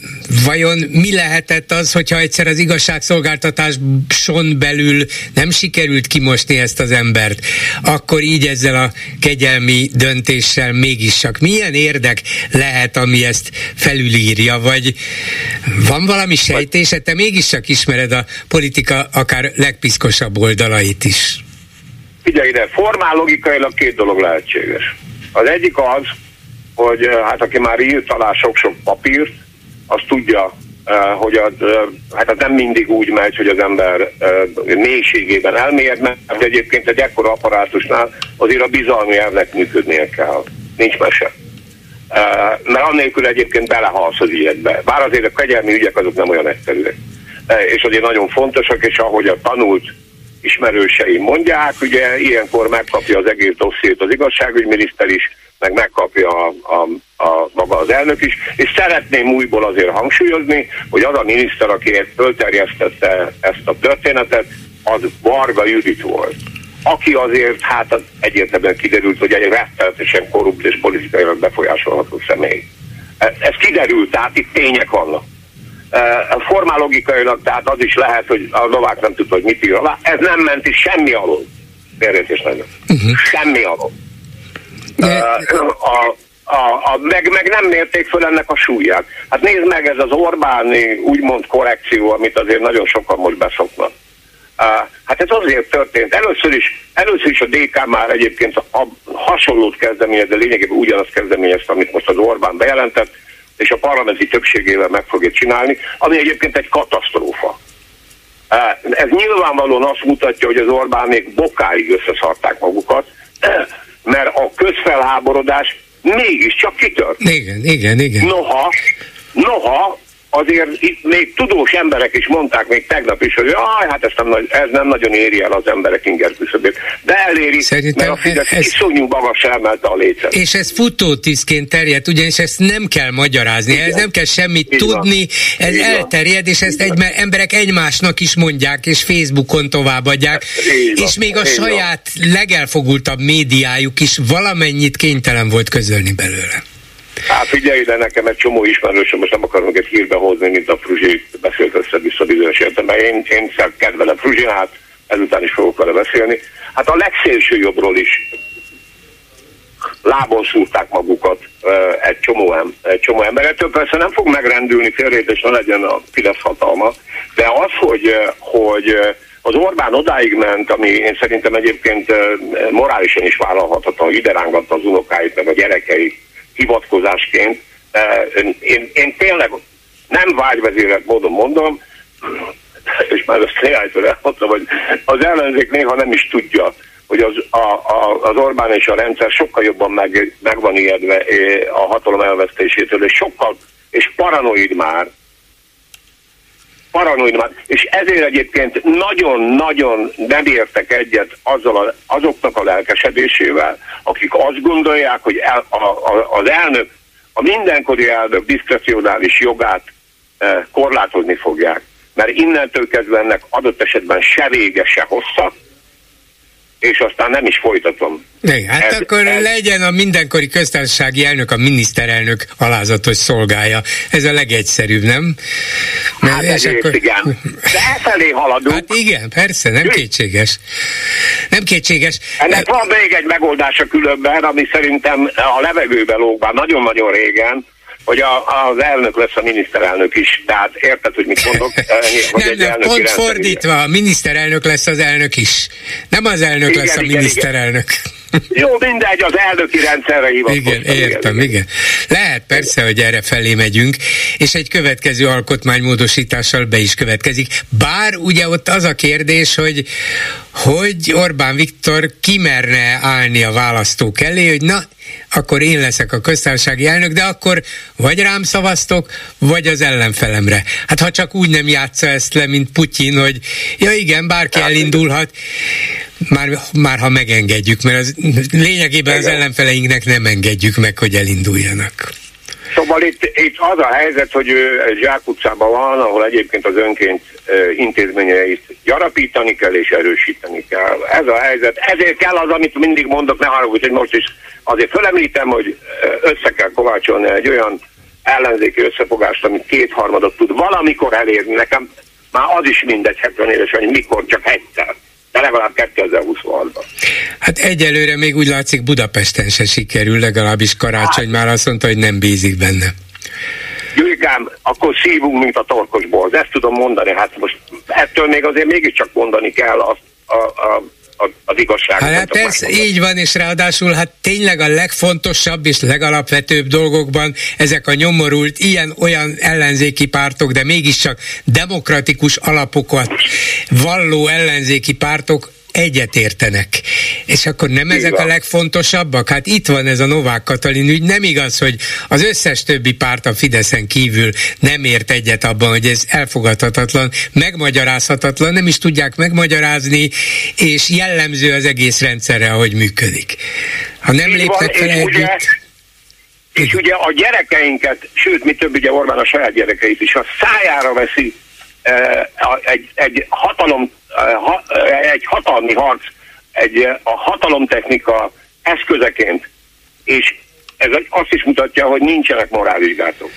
[SPEAKER 1] vajon mi lehetett az, hogyha egyszer az igazságszolgáltatáson belül nem sikerült kimosni ezt az embert, akkor így ezzel a kegyelmi döntéssel mégis csak milyen érdek lehet, ami ezt felülírja, vagy van valami sejtése, te mégiscsak ismered a politika akár legpiszkosabb oldalait is.
[SPEAKER 8] Figyelj ide, formál logikailag két dolog lehetséges. Az egyik az, hogy hát aki már írt alá sok-sok papírt, az tudja, eh, hogy az, hát az nem mindig úgy megy, hogy az ember mélységében elmélyed, mert egyébként egy ekkora apparátusnál azért a bizalmi elvnek működnie kell. Nincs mese. Mert annélkül egyébként belehalsz az ügyekbe. Bár azért a kegyelmi ügyek azok nem olyan egyszerűek. És azért nagyon fontosak, és ahogy a tanult ismerőseim mondják, ugye ilyenkor megkapja az egész dossziét az igazságügyminiszter is, meg megkapja a, a, a maga az elnök is, és szeretném újból azért hangsúlyozni, hogy az a miniszter, aki fölterjesztette ezt a történetet, az Varga Judit volt aki azért hát egyértelműen kiderült, hogy egy rettenetesen korrupt és politikailag befolyásolható személy. Ez, kiderült, tehát itt tények vannak. formálogikailag, tehát az is lehet, hogy a Novák nem tudta, hogy mit ír alá. Ez nem ment is semmi alól. Félreértés nagyon. Uh-huh. Semmi alól. De... A, a, a, meg, meg nem mérték föl ennek a súlyát. Hát nézd meg, ez az Orbáni úgymond korrekció, amit azért nagyon sokan most beszoknak. Hát ez azért történt. Először is, először is a DK már egyébként a, a hasonlót kezdeményez, de lényegében ugyanazt kezdeményezte, amit most az Orbán bejelentett, és a parlamenti többségével meg fogja csinálni, ami egyébként egy katasztrófa. Ez nyilvánvalóan azt mutatja, hogy az Orbánék bokáig összeszarták magukat, mert a közfelháborodás mégiscsak kitört.
[SPEAKER 1] Igen, igen, igen.
[SPEAKER 8] Noha, noha azért itt még tudós emberek is mondták még tegnap is, hogy jaj, hát ez nem, ez nem nagyon éri el az emberek inger küszöbét. De eléri, Szerintem mert a Fidesz ez, iszonyú magas emelte a lécet.
[SPEAKER 1] És ez futótiszként terjed, ugyanis ezt nem kell magyarázni, Igen. ez nem kell semmit Így tudni, ez Így elterjed, és ezt egy, emberek egymásnak is mondják, és Facebookon továbbadják, Így és még a Így saját legelfogultabb médiájuk is valamennyit kénytelen volt közölni belőle.
[SPEAKER 8] Hát figyelj ide, nekem egy csomó ismerősöm, most nem akarom egy hírbe hozni, mint a Fruzsi beszélt össze-vissza bizonyos értelemben. Én, én kedvelem Fruzsinát, ezután is fogok vele beszélni. Hát a legszélső jobbról is lábon szúrták magukat egy csomó, egy csomó emberetől. Persze nem fog megrendülni félrét, ne legyen a Fidesz hatalma, de az, hogy, hogy az Orbán odáig ment, ami én szerintem egyébként morálisan is vállalhatatlan, ide rángatta az unokáit, meg a gyerekeit, hivatkozásként. Én, én tényleg nem vágyvezérelt módon mondom, és már ezt néhányszor elmondtam, hogy az ellenzék néha nem is tudja, hogy az, a, a, az Orbán és a rendszer sokkal jobban meg, meg van ijedve a hatalom elvesztésétől, és sokkal, és paranoid már, paranoid már, és ezért egyébként nagyon-nagyon nem értek egyet azzal a, azoknak a lelkesedésével, akik azt gondolják, hogy el, a, a, az elnök, a mindenkori elnök diszkrecionális jogát eh, korlátozni fogják. Mert innentől kezdve ennek adott esetben se vége, se hossza, és aztán nem is folytatom.
[SPEAKER 1] Igen, hát ez, akkor ez... legyen a mindenkori köztársasági elnök, a miniszterelnök alázatos szolgája. Ez a legegyszerűbb, nem?
[SPEAKER 8] Mert hát és akkor... igen. De elfelé haladunk. Hát
[SPEAKER 1] igen, persze, nem kétséges. Nem kétséges.
[SPEAKER 8] Ennek van még egy megoldása különben, ami szerintem a levegőbe lóg már nagyon-nagyon régen, hogy a, az elnök lesz a miniszterelnök is. Tehát érted, hogy mit mondok?
[SPEAKER 1] Hogy nem, nem, pont fordítva, a miniszterelnök lesz az elnök is. Nem az elnök igen, lesz a igen, miniszterelnök.
[SPEAKER 8] Igen. Jó, mindegy, az elnöki rendszerre hivatkoztam.
[SPEAKER 1] Igen, értem, igen, igen. Lehet persze, hogy erre felé megyünk, és egy következő alkotmánymódosítással be is következik. Bár ugye ott az a kérdés, hogy hogy Orbán Viktor kimerne állni a választók elé, hogy na, akkor én leszek a köztársasági elnök, de akkor vagy rám szavaztok, vagy az ellenfelemre. Hát ha csak úgy nem játsza ezt le, mint Putyin, hogy ja igen, bárki elindulhat, már, már ha megengedjük, mert az, lényegében az ellenfeleinknek nem engedjük meg, hogy elinduljanak.
[SPEAKER 8] Szóval itt, itt az a helyzet, hogy ő zsákutcában van, ahol egyébként az önként intézményeit gyarapítani kell és erősíteni kell. Ez a helyzet. Ezért kell az, amit mindig mondok, ne haragudj, hogy most is azért fölemlítem, hogy össze kell kovácsolni egy olyan ellenzéki összefogást, amit kétharmadot tud valamikor elérni. Nekem már az is mindegy 70 éves, hogy mikor csak egyszer de legalább 2026-ban.
[SPEAKER 1] Hát egyelőre még úgy látszik Budapesten se sikerül, legalábbis Karácsony hát. már azt mondta, hogy nem bízik benne.
[SPEAKER 8] Gyurikám, akkor szívunk, mint a torkosból. Ezt tudom mondani. Hát most ettől még azért mégiscsak mondani kell azt, a, a, az igazságot.
[SPEAKER 1] Hát persze, így van, és ráadásul hát tényleg a legfontosabb és legalapvetőbb dolgokban ezek a nyomorult, ilyen-olyan ellenzéki pártok, de mégiscsak demokratikus alapokat valló ellenzéki pártok egyetértenek. És akkor nem ezek a legfontosabbak? Hát itt van ez a Novák Katalin ügy. Nem igaz, hogy az összes többi párt a Fideszen kívül nem ért egyet abban, hogy ez elfogadhatatlan, megmagyarázhatatlan, nem is tudják megmagyarázni, és jellemző az egész rendszerre, ahogy működik. Ha nem léptek fel együtt... Ugye,
[SPEAKER 8] és ugye a gyerekeinket, sőt, mi több, ugye Orbán a saját gyerekeit is a szájára veszi egy, egy hatalom, egy hatalmi harc, egy a hatalomtechnika eszközeként, és ez azt is mutatja, hogy nincsenek morálvizsgálatok.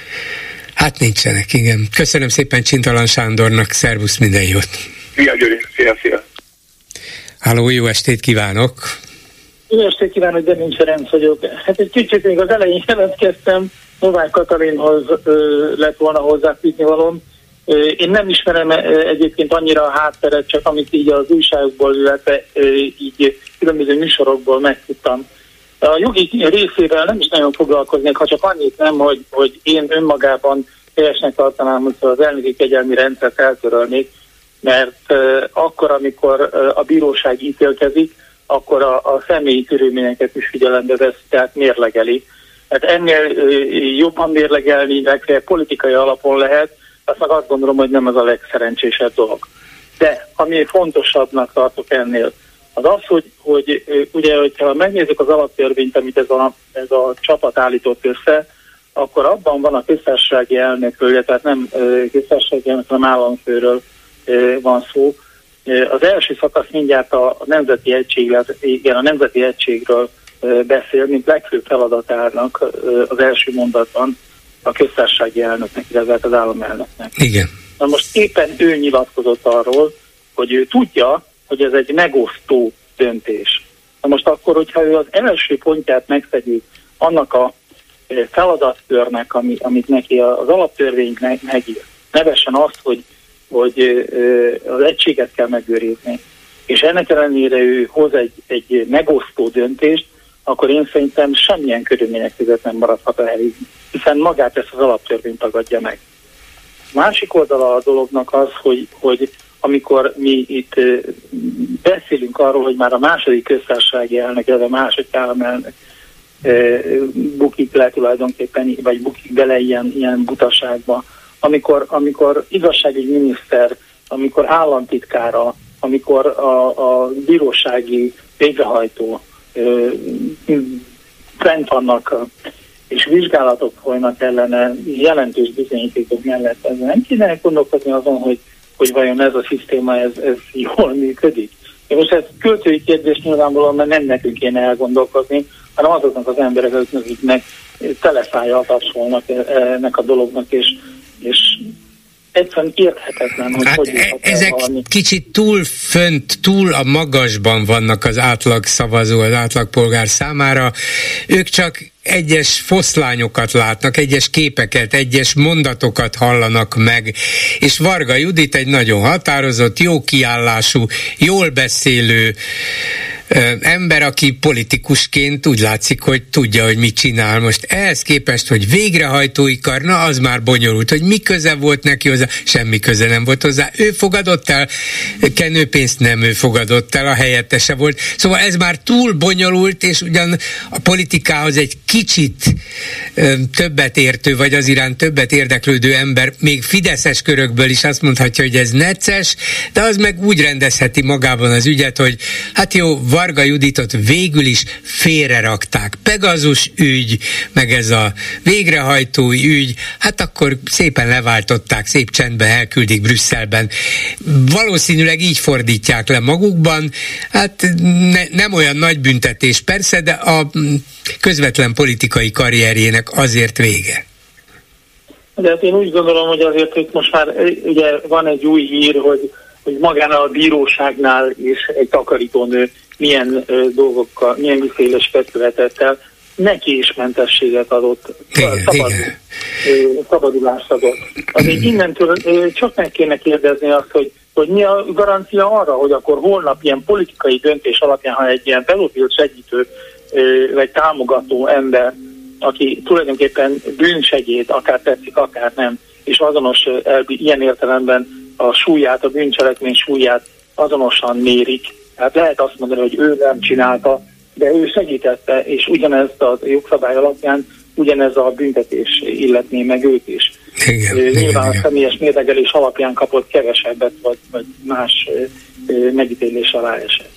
[SPEAKER 1] Hát nincsenek, igen. Köszönöm szépen Csintalan Sándornak, szervusz, minden jót!
[SPEAKER 8] Szia Gyuri, szia, szia!
[SPEAKER 1] Háló, jó estét kívánok!
[SPEAKER 9] Jó estét kívánok, de nincs Ferenc vagyok. Hát egy kicsit még az elején jelentkeztem, Novák Katalinhoz ö, lett volna hozzáfűzni valóm. Én nem ismerem egyébként annyira a hátteret, csak amit így az újságokból, illetve így különböző műsorokból megtudtam. A jogi részével nem is nagyon foglalkoznék, ha csak annyit nem, hogy, hogy én önmagában helyesnek tartanám, hogy az elnöki kegyelmi rendszert eltörölnék, mert akkor, amikor a bíróság ítélkezik, akkor a, a személyi körülményeket is figyelembe vesz, tehát mérlegeli. Hát ennél jobban mérlegelni, legfeljebb politikai alapon lehet, azt meg azt gondolom, hogy nem az a legszerencsésebb dolog. De ami fontosabbnak tartok ennél, az az, hogy, hogy ugye, hogyha megnézzük az alaptörvényt, amit ez a, ez a csapat állított össze, akkor abban van a köztársasági elnökről, tehát nem köztársasági elnök, hanem államfőről van szó. Az első szakasz mindjárt a Nemzeti Egység, igen, a Nemzeti Egységről beszél, mint legfőbb feladatának az első mondatban a köztársasági elnöknek, illetve hát az államelnöknek.
[SPEAKER 1] Igen.
[SPEAKER 9] Na most éppen ő nyilatkozott arról, hogy ő tudja, hogy ez egy megosztó döntés. Na most akkor, hogyha ő az első pontját megszegi annak a feladatkörnek, ami, amit neki az alaptörvény megír, nevesen azt, hogy, hogy az egységet kell megőrizni, és ennek ellenére ő hoz egy, egy megosztó döntést, akkor én szerintem semmilyen körülmények között nem maradhat a hely, hiszen magát ezt az alaptörvényt tagadja meg. Másik oldala a dolognak az, hogy, hogy amikor mi itt beszélünk arról, hogy már a második köztársasági elnök, ez a második államelnök bukik le tulajdonképpen, vagy bukik bele ilyen, ilyen butaságba, amikor, amikor igazságügyi miniszter, amikor államtitkára, amikor a, a bírósági végrehajtó fent vannak és vizsgálatok folynak ellene jelentős bizonyítékok mellett. Ez nem kéne gondolkozni azon, hogy, hogy vajon ez a szisztéma ez, ez jól működik. És most ez költői kérdés nyilvánvalóan, mert nem nekünk kéne elgondolkozni, hanem azoknak az embereknek, akiknek telefája tapsolnak e, ennek a dolognak, és, és egyszerűen érthetetlen, hogy hát hogy
[SPEAKER 1] e- Ezek valami. kicsit túl fönt, túl a magasban vannak az átlag szavazó, az átlag polgár számára. Ők csak egyes foszlányokat látnak, egyes képeket, egyes mondatokat hallanak meg, és Varga Judit egy nagyon határozott, jó kiállású, jól beszélő, ember, aki politikusként úgy látszik, hogy tudja, hogy mit csinál. Most ehhez képest, hogy végrehajtói kar, na az már bonyolult, hogy mi köze volt neki hozzá, semmi köze nem volt hozzá. Ő fogadott el, kenőpénzt nem ő fogadott el, a helyettese volt. Szóval ez már túl bonyolult, és ugyan a politikához egy kicsit többet értő, vagy az iránt többet érdeklődő ember, még fideszes körökből is azt mondhatja, hogy ez necces, de az meg úgy rendezheti magában az ügyet, hogy hát jó, Varga Juditot végül is félrerakták. Pegazus ügy, meg ez a végrehajtói ügy, hát akkor szépen leváltották, szép csendben elküldik Brüsszelben. Valószínűleg így fordítják le magukban, hát ne, nem olyan nagy büntetés persze, de a közvetlen politikai karrierjének azért vége.
[SPEAKER 9] De hát én úgy gondolom, hogy azért itt most már ugye van egy új hír, hogy, hogy magán a bíróságnál is egy takarítónő milyen dolgokkal, milyen miféle követett el, neki is mentességet adott, igen, szabad, igen. Szabadulást adott. Azért innentől ö, csak meg kéne kérdezni azt, hogy, hogy mi a garancia arra, hogy akkor holnap ilyen politikai döntés alapján, ha egy ilyen pedofil segítő vagy támogató ember, aki tulajdonképpen bűnsegéd, akár tetszik, akár nem, és azonos ilyen értelemben a súlyát, a bűncselekmény súlyát azonosan mérik, Hát lehet azt mondani, hogy ő nem csinálta, de ő segítette, és ugyanezt a jogszabály alapján ugyanez a büntetés illetné meg őt is.
[SPEAKER 1] Igen,
[SPEAKER 9] Nyilván
[SPEAKER 1] igen,
[SPEAKER 9] a személyes mérlegelés alapján kapott kevesebbet, vagy, vagy más megítélés alá esett.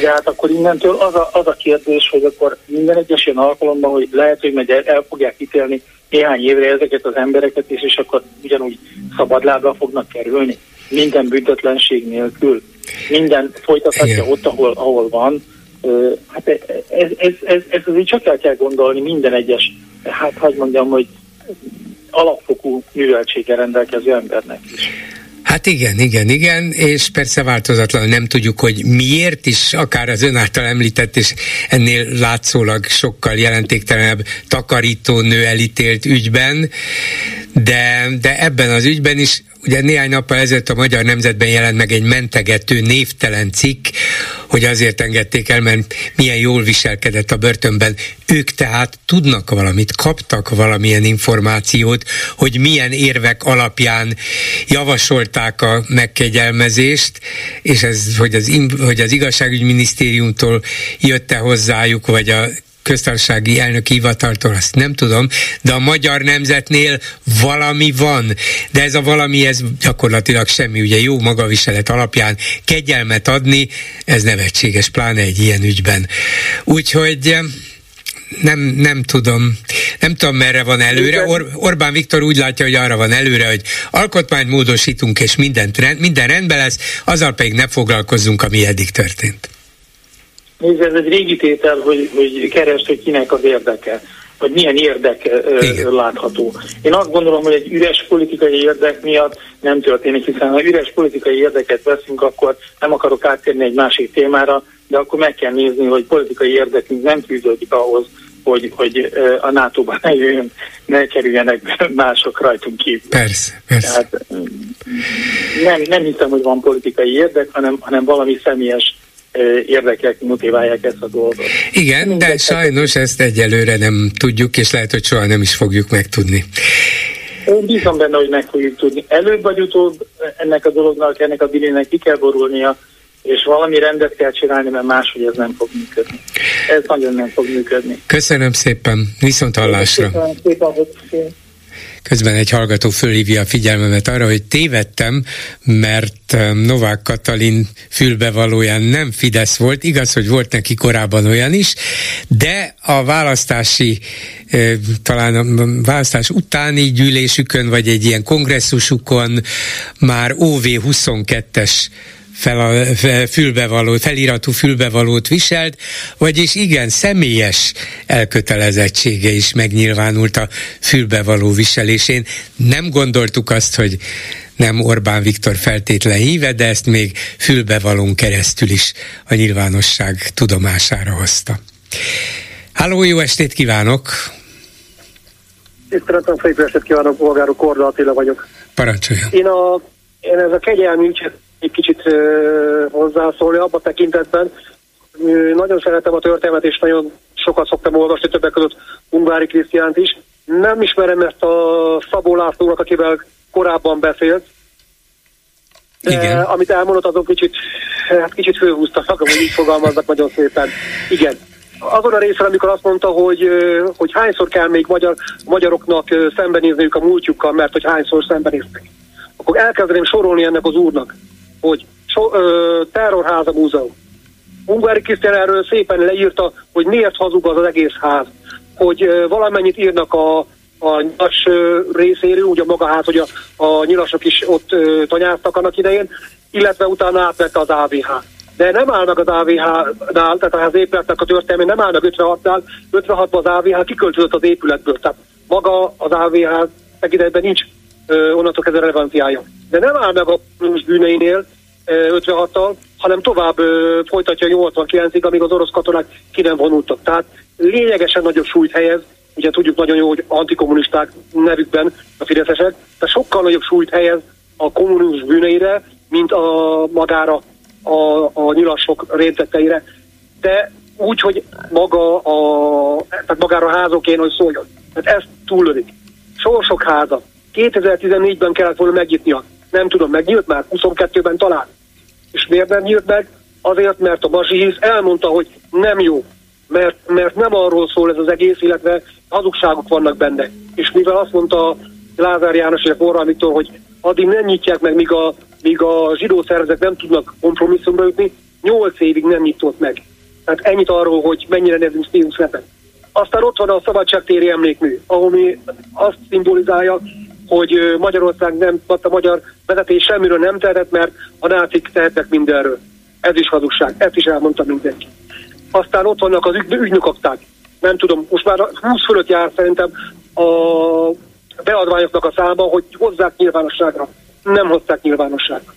[SPEAKER 9] De hát akkor innentől az a, az a kérdés, hogy akkor minden egyes ilyen alkalommal, hogy lehet, hogy meg el, el fogják ítélni néhány évre ezeket az embereket is, és akkor ugyanúgy szabadlábra fognak kerülni, minden büntetlenség nélkül minden folytathatja ott, ahol, ahol van. Hát ez, ez, ez, ez azért csak el kell gondolni minden egyes, hát hogy mondjam, hogy alapfokú műveltséggel rendelkező embernek is.
[SPEAKER 1] Hát igen, igen, igen, és persze változatlan nem tudjuk, hogy miért is, akár az ön által említett, és ennél látszólag sokkal jelentéktelenebb takarítónő elítélt ügyben, de, de ebben az ügyben is Ugye néhány nappal ezelőtt a Magyar Nemzetben jelent meg egy mentegető névtelen cikk, hogy azért engedték el, mert milyen jól viselkedett a börtönben. Ők tehát tudnak valamit, kaptak valamilyen információt, hogy milyen érvek alapján javasolták a megkegyelmezést, és ez, hogy az, hogy az igazságügyminisztériumtól jött-e hozzájuk, vagy a köztársasági elnöki hivataltól, azt nem tudom, de a magyar nemzetnél valami van, de ez a valami, ez gyakorlatilag semmi, ugye jó magaviselet alapján kegyelmet adni, ez nevetséges, pláne egy ilyen ügyben. Úgyhogy eh, nem, nem tudom, nem tudom merre van előre. Or, Orbán Viktor úgy látja, hogy arra van előre, hogy alkotmányt módosítunk, és mindent, minden rendben lesz, azzal pedig ne foglalkozzunk, ami eddig történt.
[SPEAKER 9] Nézd, ez egy régi tétel, hogy, hogy keresd, hogy kinek az érdeke, vagy milyen érdek Igen. látható. Én azt gondolom, hogy egy üres politikai érdek miatt nem történik, hiszen ha üres politikai érdeket veszünk, akkor nem akarok áttérni egy másik témára, de akkor meg kell nézni, hogy politikai érdekünk nem fűződik ahhoz, hogy, hogy a NATO-ban ne jöjjön, ne kerüljenek mások rajtunk kívül.
[SPEAKER 1] Persze, persze. Tehát,
[SPEAKER 9] nem, nem hiszem, hogy van politikai érdek, hanem, hanem valami személyes érdekek motiválják ezt a dolgot.
[SPEAKER 1] Igen, de sajnos ezt egyelőre nem tudjuk, és lehet, hogy soha nem is fogjuk megtudni.
[SPEAKER 9] Én bízom benne, hogy meg fogjuk tudni. Előbb vagy utóbb ennek a dolognak, ennek a bilének ki kell borulnia, és valami rendet kell csinálni, mert máshogy ez nem fog működni. Ez nagyon nem fog működni.
[SPEAKER 1] Köszönöm szépen, viszont hallásra. Köszönöm szépen, hogy Közben egy hallgató fölhívja a figyelmemet arra, hogy tévedtem, mert Novák Katalin fülbevalóján nem Fidesz volt, igaz, hogy volt neki korábban olyan is, de a választási, talán a választás utáni gyűlésükön, vagy egy ilyen kongresszusukon már OV22-es fel a fülbevaló, feliratú fülbevalót viselt, vagyis igen, személyes elkötelezettsége is megnyilvánult a fülbevaló viselésén. Nem gondoltuk azt, hogy nem Orbán Viktor feltétlen híve, de ezt még fülbevalón keresztül is a nyilvánosság tudomására hozta. Háló, jó estét kívánok!
[SPEAKER 10] Tiszteletem, szép estét kívánok, polgárok, Korda Attila vagyok.
[SPEAKER 1] Parancsoljon.
[SPEAKER 10] Én, a, én ez a kegyelmi ügyet egy kicsit hozzászólni abban tekintetben. Nagyon szeretem a történetet, és nagyon sokat szoktam olvasni, többek között Ungári Krisztiánt is. Nem ismerem ezt a Szabó Lászlónak, akivel korábban beszélt, de Igen. amit elmondott, azon kicsit, hát kicsit szakam, hogy így fogalmaznak nagyon szépen. Igen. Azon a részre, amikor azt mondta, hogy, hogy hányszor kell még magyar, magyaroknak szembenézniük a múltjukkal, mert hogy hányszor szembenéztek. Akkor elkezdeném sorolni ennek az úrnak hogy so, ö, terrorháza múzeum. Ungvári Krisztián erről szépen leírta, hogy miért hazug az az egész ház. Hogy ö, valamennyit írnak a, a nyilas ö, részéről, ugye maga ház, hogy a, a nyilasok is ott ö, tanyáztak annak idején, illetve utána átvette az AVH. De nem állnak az AVH-nál, tehát az épületnek a történelmi nem állnak 56-nál, 56-ban az AVH kiköltözött az épületből. Tehát maga az AVH tekintetben nincs onnantól kezdve relevanciája. De nem áll meg a bűneinél 56-tal, hanem tovább folytatja 89-ig, amíg az orosz katonák ki nem vonultak. Tehát lényegesen nagyobb súlyt helyez, ugye tudjuk nagyon jó, hogy antikommunisták nevükben a fideszesek, tehát sokkal nagyobb súlyt helyez a kommunizmus bűneire, mint a magára a, a nyilasok rémtetteire. De úgy, hogy maga a, tehát magára a házokén, hogy szóljon. Tehát ez túllövik. Sorsok háza, 2014-ben kellett volna megnyitnia. Nem tudom, megnyílt már, 22-ben talán. És miért nem nyílt meg? Azért, mert a Bazsihisz elmondta, hogy nem jó, mert, mert nem arról szól ez az egész, illetve hazugságok vannak benne. És mivel azt mondta Lázár János és Orbán Viktor, hogy addig nem nyitják meg, míg a, míg a zsidó szervezet nem tudnak kompromisszumra jutni, nyolc évig nem nyitott meg. Tehát ennyit arról, hogy mennyire nevünk Steve Aztán ott van a szabadságtéri emlékmű, ahol mi azt szimbolizálja, hogy Magyarország nem, a magyar vezetés semmiről nem tehet, mert a nácik tehetnek mindenről. Ez is hazugság, ezt is elmondta mindenki. Aztán ott vannak az ügy, ügynökakták. Nem tudom, most már 20 fölött jár szerintem a beadványoknak a száma, hogy hozzák nyilvánosságra. Nem hozták nyilvánosságra.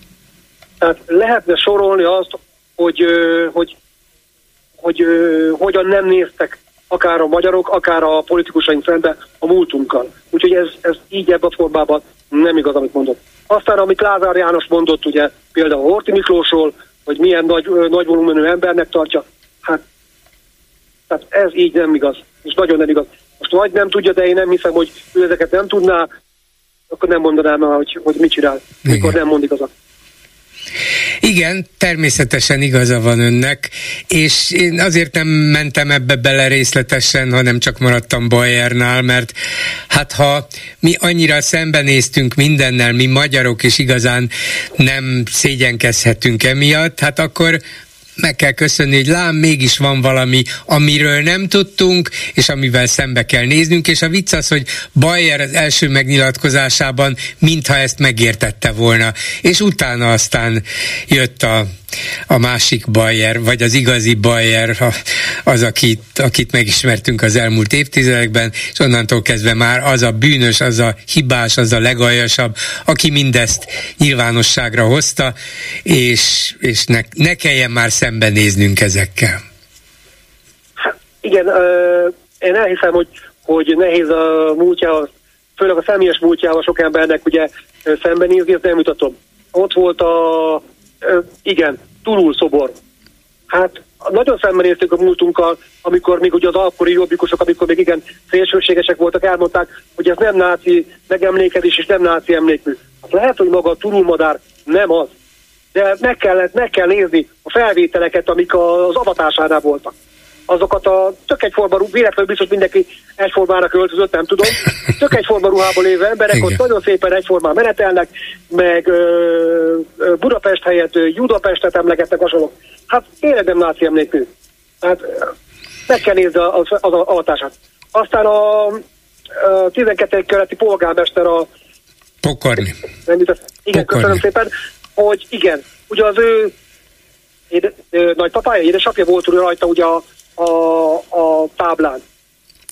[SPEAKER 10] Tehát lehetne sorolni azt, hogy, hogy, hogy, hogy hogyan nem néztek akár a magyarok, akár a politikusaink szembe a múltunkkal. Úgyhogy ez, ez így ebben a formában nem igaz, amit mondott. Aztán, amit Lázár János mondott, ugye például Horti Miklósról, hogy milyen nagy, nagy volumenű embernek tartja, hát tehát ez így nem igaz, és nagyon nem igaz. Most vagy nem tudja, de én nem hiszem, hogy ő ezeket nem tudná, akkor nem mondanám el, hogy, hogy mit csinál, mikor nem mond igazat.
[SPEAKER 1] Igen, természetesen igaza van önnek, és én azért nem mentem ebbe bele részletesen, hanem csak maradtam Bayernál, mert hát ha mi annyira szembenéztünk mindennel, mi magyarok, és igazán nem szégyenkezhetünk emiatt, hát akkor meg kell köszönni, hogy lám, mégis van valami, amiről nem tudtunk, és amivel szembe kell néznünk, és a vicc az, hogy Bayer az első megnyilatkozásában mintha ezt megértette volna, és utána aztán jött a a másik Bayer, vagy az igazi Bayer, az, akit, akit megismertünk az elmúlt évtizedekben, és onnantól kezdve már az a bűnös, az a hibás, az a legaljasabb, aki mindezt nyilvánosságra hozta, és, és ne, ne kelljen már szembenéznünk ezekkel.
[SPEAKER 10] Igen, én elhiszem, hogy, hogy nehéz a múltjával, főleg a személyes múltjával sok embernek ugye szembenézni, ezt nem mutatom. Ott volt a igen, Tulul szobor. Hát nagyon szembenéztünk a múltunkkal, amikor még ugye az akkori jobbikusok, amikor még igen szélsőségesek voltak, elmondták, hogy ez nem náci megemlékezés és nem náci emlékmű. Hát lehet, hogy maga a turulmadár nem az, de meg, kellett, meg kell nézni a felvételeket, amik az avatásánál voltak azokat a tök egyforma, véletlenül biztos mindenki egyformára költözött, nem tudom, tök egyforma ruhában lévő emberek Igen. ott nagyon szépen egyformán menetelnek, meg ö, ö, Budapest helyett Judapestet emlegetnek hasonlók. Hát tényleg nem náci emlékű. Hát meg kell nézni az, az avatását. Aztán a, a 12. keleti polgármester a
[SPEAKER 1] Pokorni.
[SPEAKER 10] Nem, igen, Pokorni. köszönöm szépen, hogy igen, ugye az ő éde, ö, nagypapája, édesapja volt rajta ugye a a, a táblán.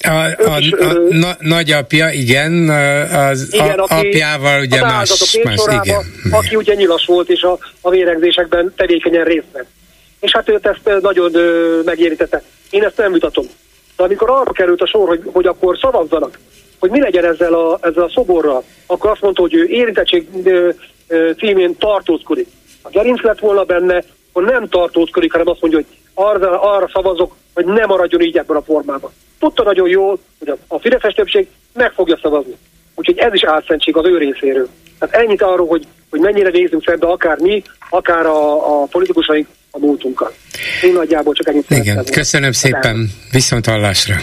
[SPEAKER 1] A, a, a, a nagyapja, igen, az igen, a, apjával ugye más, más
[SPEAKER 10] igen. Aki ugye nyilas volt, és a, a vérengzésekben tevékenyen részt vett. És hát őt ezt nagyon ö, megérítette. Én ezt nem mutatom. De amikor arra került a sor, hogy, hogy akkor szavazzanak, hogy mi legyen ezzel a, ezzel a szoborral, akkor azt mondta, hogy ő érintettség ö, ö, címén tartózkodik. A gerinc lett volna benne, akkor nem tartózkodik, hanem azt mondja, hogy arra, arra szavazok, hogy nem maradjon így ebben a formában. Tudta nagyon jól, hogy a, Fideszes többség meg fogja szavazni. Úgyhogy ez is álszentség az ő részéről. Tehát ennyit arról, hogy, hogy mennyire nézünk szembe akár mi, akár a, a politikusaink a múltunkkal. Én nagyjából csak ennyit
[SPEAKER 1] Igen, köszönöm szépen, viszont hallásra.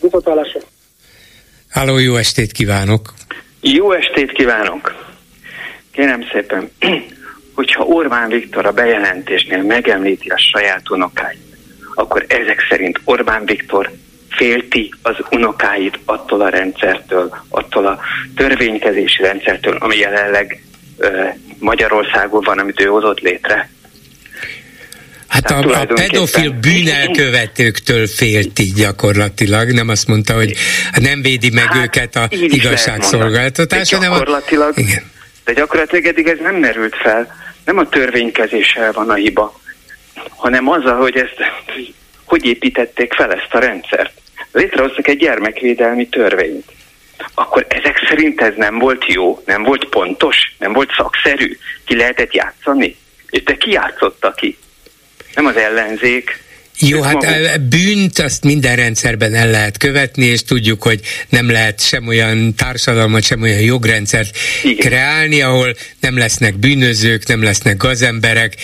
[SPEAKER 10] viszont hallásra.
[SPEAKER 1] Háló, jó estét kívánok!
[SPEAKER 11] Jó estét kívánok! Kérem szépen, hogyha Orbán Viktor a bejelentésnél megemlíti a saját unokáit, akkor ezek szerint Orbán Viktor félti az unokáit attól a rendszertől, attól a törvénykezési rendszertől, ami jelenleg ö, Magyarországon van, amit ő hozott létre.
[SPEAKER 1] Hát a, a pedofil bűnelkövetőktől félti gyakorlatilag, nem azt mondta, hogy nem védi meg hát, őket a igazságszolgáltatás,
[SPEAKER 11] hanem gyakorlatilag, a... Igen. De gyakorlatilag eddig ez nem merült fel. Nem a törvénykezéssel van a hiba, hanem azzal, hogy ezt hogy építették fel ezt a rendszert. Létrehoztak egy gyermekvédelmi törvényt. Akkor ezek szerint ez nem volt jó, nem volt pontos, nem volt szakszerű, ki lehetett játszani? És te ki játszotta ki? Nem az ellenzék,
[SPEAKER 1] jó, hát maguk. bűnt azt minden rendszerben el lehet követni, és tudjuk, hogy nem lehet sem olyan társadalmat, sem olyan jogrendszert Igen. kreálni, ahol nem lesznek bűnözők, nem lesznek gazemberek,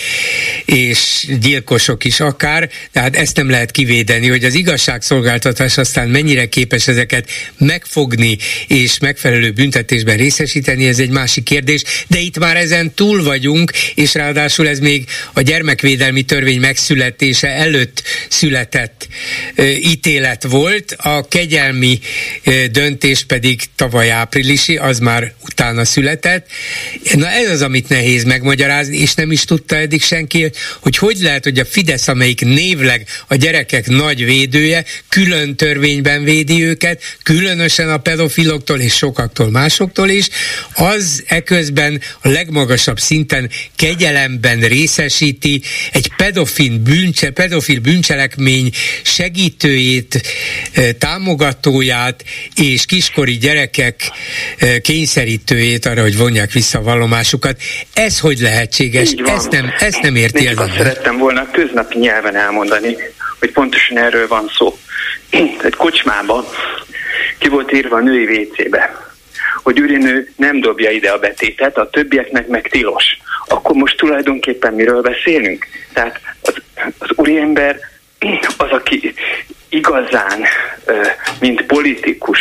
[SPEAKER 1] és gyilkosok is akár, tehát ezt nem lehet kivédeni, hogy az igazságszolgáltatás aztán mennyire képes ezeket megfogni, és megfelelő büntetésben részesíteni, ez egy másik kérdés, de itt már ezen túl vagyunk, és ráadásul ez még a gyermekvédelmi törvény megszületése előtt előtt született ítélet volt, a kegyelmi döntés pedig tavaly áprilisi, az már utána született. Na ez az, amit nehéz megmagyarázni, és nem is tudta eddig senki, hogy hogy lehet, hogy a Fidesz, amelyik névleg a gyerekek nagy védője, külön törvényben védi őket, különösen a pedofiloktól és sokaktól másoktól is, az eközben a legmagasabb szinten kegyelemben részesíti egy pedofil, bűncse, pedofil bűncselekmény segítőjét, támogatóját és kiskori gyerekek kényszerítőjét arra, hogy vonják vissza a vallomásukat. Ez hogy lehetséges? Ezt nem, ezt nem érti
[SPEAKER 11] ez azt szerettem volna köznapi nyelven elmondani, hogy pontosan erről van szó. Egy kocsmában ki volt írva a női WC-be, hogy ürinő nem dobja ide a betétet, a többieknek meg tilos. Akkor most tulajdonképpen miről beszélünk? Tehát az, az úriember az, aki igazán, mint politikus,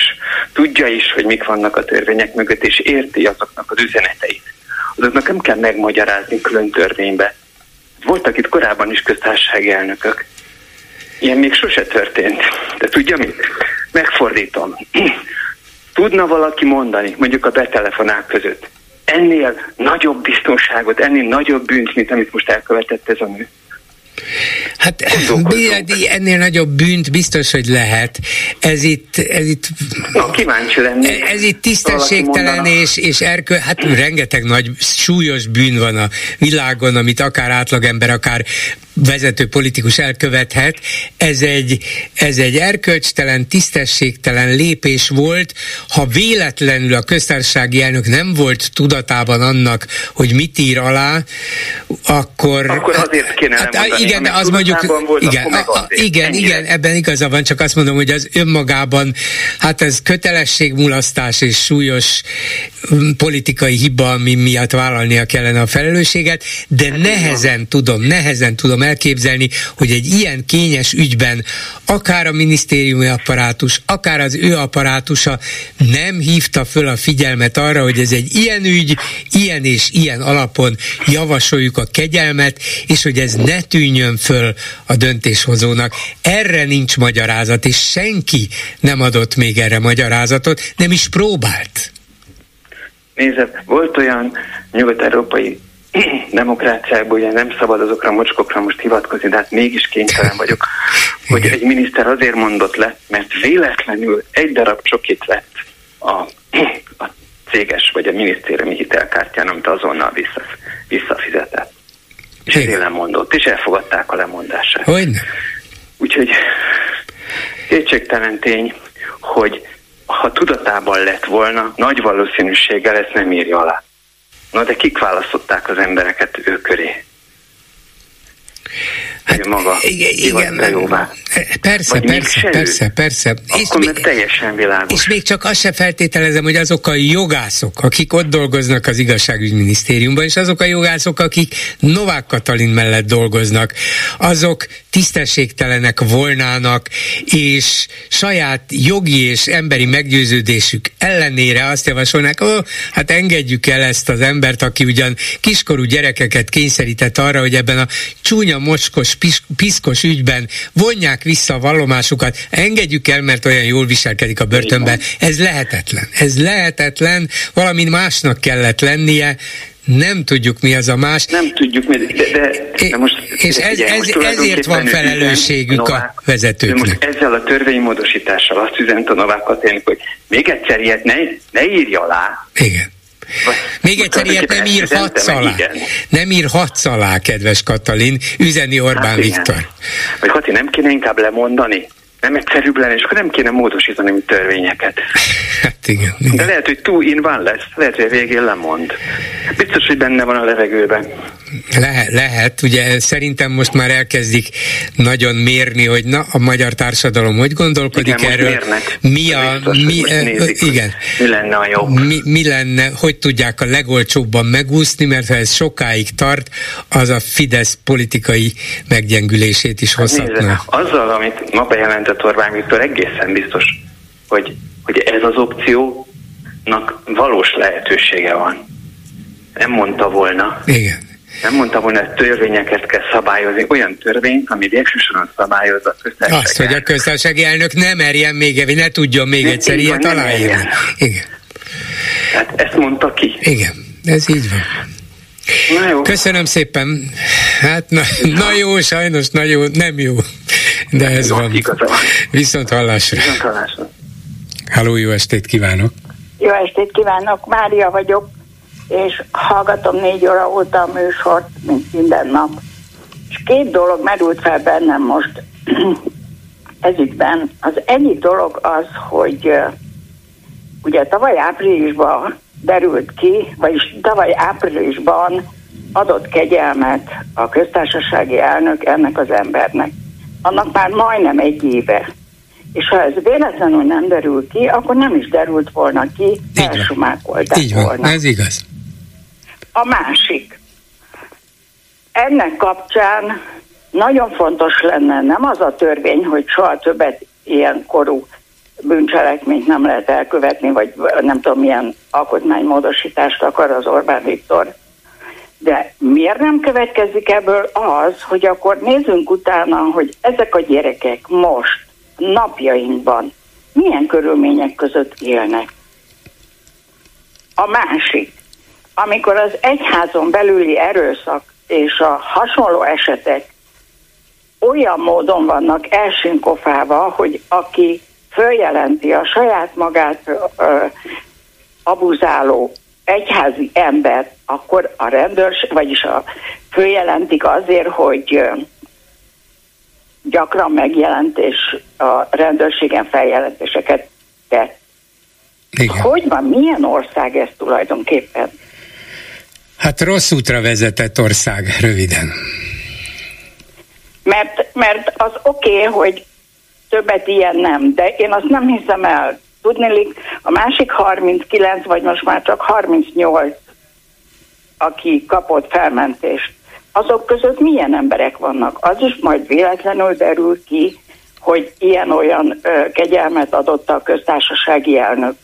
[SPEAKER 11] tudja is, hogy mik vannak a törvények mögött, és érti azoknak az üzeneteit. Azoknak nem kell megmagyarázni külön törvénybe. Voltak itt korábban is köztársasági elnökök. Ilyen még sose történt. De tudja mit? Megfordítom. Tudna valaki mondani, mondjuk a betelefonák között, ennél nagyobb biztonságot, ennél nagyobb bűnt, mint amit most elkövetett ez a nő?
[SPEAKER 1] Hát ennél nagyobb bűnt biztos, hogy lehet. Ez itt, ez itt,
[SPEAKER 11] Na, kíváncsi lenni.
[SPEAKER 1] Ez itt tisztességtelen és, és erkö, hát rengeteg nagy súlyos bűn van a világon, amit akár átlagember, akár vezető politikus elkövethet. Ez egy, ez egy erkölcstelen, tisztességtelen lépés volt. Ha véletlenül a köztársasági elnök nem volt tudatában annak, hogy mit ír alá, akkor...
[SPEAKER 11] Akkor azért kéne hát,
[SPEAKER 1] mondani, Igen, de az mondjuk... Volt, igen, a, a, igen, igen, ebben igaza van, csak azt mondom, hogy az önmagában, hát ez kötelességmulasztás és súlyos mm, politikai hiba, ami miatt vállalnia kellene a felelősséget, de hát nehezen tudom, nehezen tudom elképzelni, hogy egy ilyen kényes ügyben akár a minisztériumi apparátus, akár az ő apparátusa nem hívta föl a figyelmet arra, hogy ez egy ilyen ügy, ilyen és ilyen alapon javasoljuk a kegyelmet, és hogy ez ne tűnjön föl a döntéshozónak. Erre nincs magyarázat, és senki nem adott még erre magyarázatot, nem is próbált.
[SPEAKER 11] Nézd, volt olyan nyugat-európai demokráciákból ugye nem szabad azokra a mocskokra most hivatkozni, de hát mégis kénytelen vagyok, hogy egy miniszter azért mondott le, mert véletlenül egy darab csokit vett a, a céges vagy a minisztériumi hitelkártyán, amit azonnal vissza, visszafizetett. És lemondott, és elfogadták a lemondását.
[SPEAKER 1] Hogyne?
[SPEAKER 11] Úgyhogy kétségtelen tény, hogy ha tudatában lett volna, nagy valószínűséggel ezt nem írja alá. Na de kik választották az embereket ő köré?
[SPEAKER 1] Hát, maga igen, igen jóvá. Persze, Vagy persze, persze, persze.
[SPEAKER 11] Akkor és meg teljesen világos.
[SPEAKER 1] És még csak azt se feltételezem, hogy azok a jogászok, akik ott dolgoznak az igazságügyminisztériumban, és azok a jogászok, akik Novák Katalin mellett dolgoznak, azok tisztességtelenek volnának, és saját jogi és emberi meggyőződésük ellenére azt javasolnák, ó, oh, hát engedjük el ezt az embert, aki ugyan kiskorú gyerekeket kényszerített arra, hogy ebben a csúnya mocskos, piszkos ügyben vonják vissza a vallomásukat, engedjük el, mert olyan jól viselkedik a börtönben. Ez lehetetlen. Ez lehetetlen, valami másnak kellett lennie, nem tudjuk mi az a más.
[SPEAKER 11] Nem tudjuk mi, de, de, de most...
[SPEAKER 1] És ez, ugye, ez, most ezért van felelősségük a, a vezetőknek.
[SPEAKER 11] Most ezzel a törvénymódosítással azt üzent a Novák hogy még egyszer ilyet ne, ne írja alá.
[SPEAKER 1] Igen. Még egyszer ilyet nem írhatsz alá. Nem írhatsz alá, kedves Katalin, üzeni Orbán hát Viktor.
[SPEAKER 11] Vagy Kati, nem kéne inkább lemondani? Nem egyszerűbb lenne, és akkor nem kéne módosítani mint törvényeket.
[SPEAKER 1] Hát igen, igen.
[SPEAKER 11] De lehet, hogy túl in van lesz, lehet, hogy a végén lemond. Biztos, hogy benne van a levegőben.
[SPEAKER 1] Lehet, lehet, ugye szerintem most már elkezdik nagyon mérni, hogy na, a magyar társadalom hogy gondolkodik
[SPEAKER 11] igen,
[SPEAKER 1] erről.
[SPEAKER 11] Mérnek.
[SPEAKER 1] Mi a, biztos, mi, nézik, igen.
[SPEAKER 11] Mi lenne a jobb?
[SPEAKER 1] Mi, mi lenne, hogy tudják a legolcsóbban megúszni, mert ha ez sokáig tart, az a Fidesz politikai meggyengülését is hozhatna. Hát nézze,
[SPEAKER 11] azzal, amit ma bejelentett Orbán Viktor, egészen biztos, hogy, hogy ez az opciónak valós lehetősége van. Nem mondta volna.
[SPEAKER 1] Igen
[SPEAKER 11] nem mondtam volna, hogy törvényeket kell szabályozni, olyan törvényt, ami végsősorban szabályozza a
[SPEAKER 1] köztársaság. Azt, hogy a köztársasági elnök nem merjen még, ne tudjon még ne, egyszer ilyet aláírni. Igen.
[SPEAKER 11] Tehát ezt mondta ki.
[SPEAKER 1] Igen, ez így van. Na jó. Köszönöm szépen. Hát na, na jó, sajnos, na jó, nem jó. De ez jó, van. Viszont hallásra. Viszont hallásra. Halló, jó estét kívánok.
[SPEAKER 12] Jó estét kívánok, Mária vagyok és hallgatom négy óra óta a műsort, mint minden nap. És két dolog merült fel bennem most ezügyben. Az egyik dolog az, hogy ugye tavaly áprilisban derült ki, vagyis tavaly áprilisban adott kegyelmet a köztársasági elnök ennek az embernek. Annak már majdnem egy éve. És ha ez véletlenül nem derül ki, akkor nem is derült volna ki, elsumákolták
[SPEAKER 1] Így van, volna. ez igaz.
[SPEAKER 12] A másik. Ennek kapcsán nagyon fontos lenne nem az a törvény, hogy soha többet ilyen korú bűncselekményt nem lehet elkövetni, vagy nem tudom milyen alkotmánymódosítást akar az Orbán Viktor. De miért nem következik ebből az, hogy akkor nézzünk utána, hogy ezek a gyerekek most, napjainkban milyen körülmények között élnek. A másik, amikor az egyházon belüli erőszak és a hasonló esetek olyan módon vannak elsinkofálva, hogy aki följelenti a saját magát ö, abuzáló egyházi ember, akkor a rendőrs, vagyis a följelentik azért, hogy gyakran megjelent, és a rendőrségen feljelentéseket tett. Igen. Hogy van, milyen ország ez tulajdonképpen?
[SPEAKER 1] Hát rossz útra vezetett ország, röviden.
[SPEAKER 12] Mert, mert az oké, okay, hogy többet ilyen nem, de én azt nem hiszem el. Tudnélik, a másik 39, vagy most már csak 38, aki kapott felmentést, azok között milyen emberek vannak? Az is majd véletlenül derül ki, hogy ilyen-olyan kegyelmet adott a köztársasági elnök.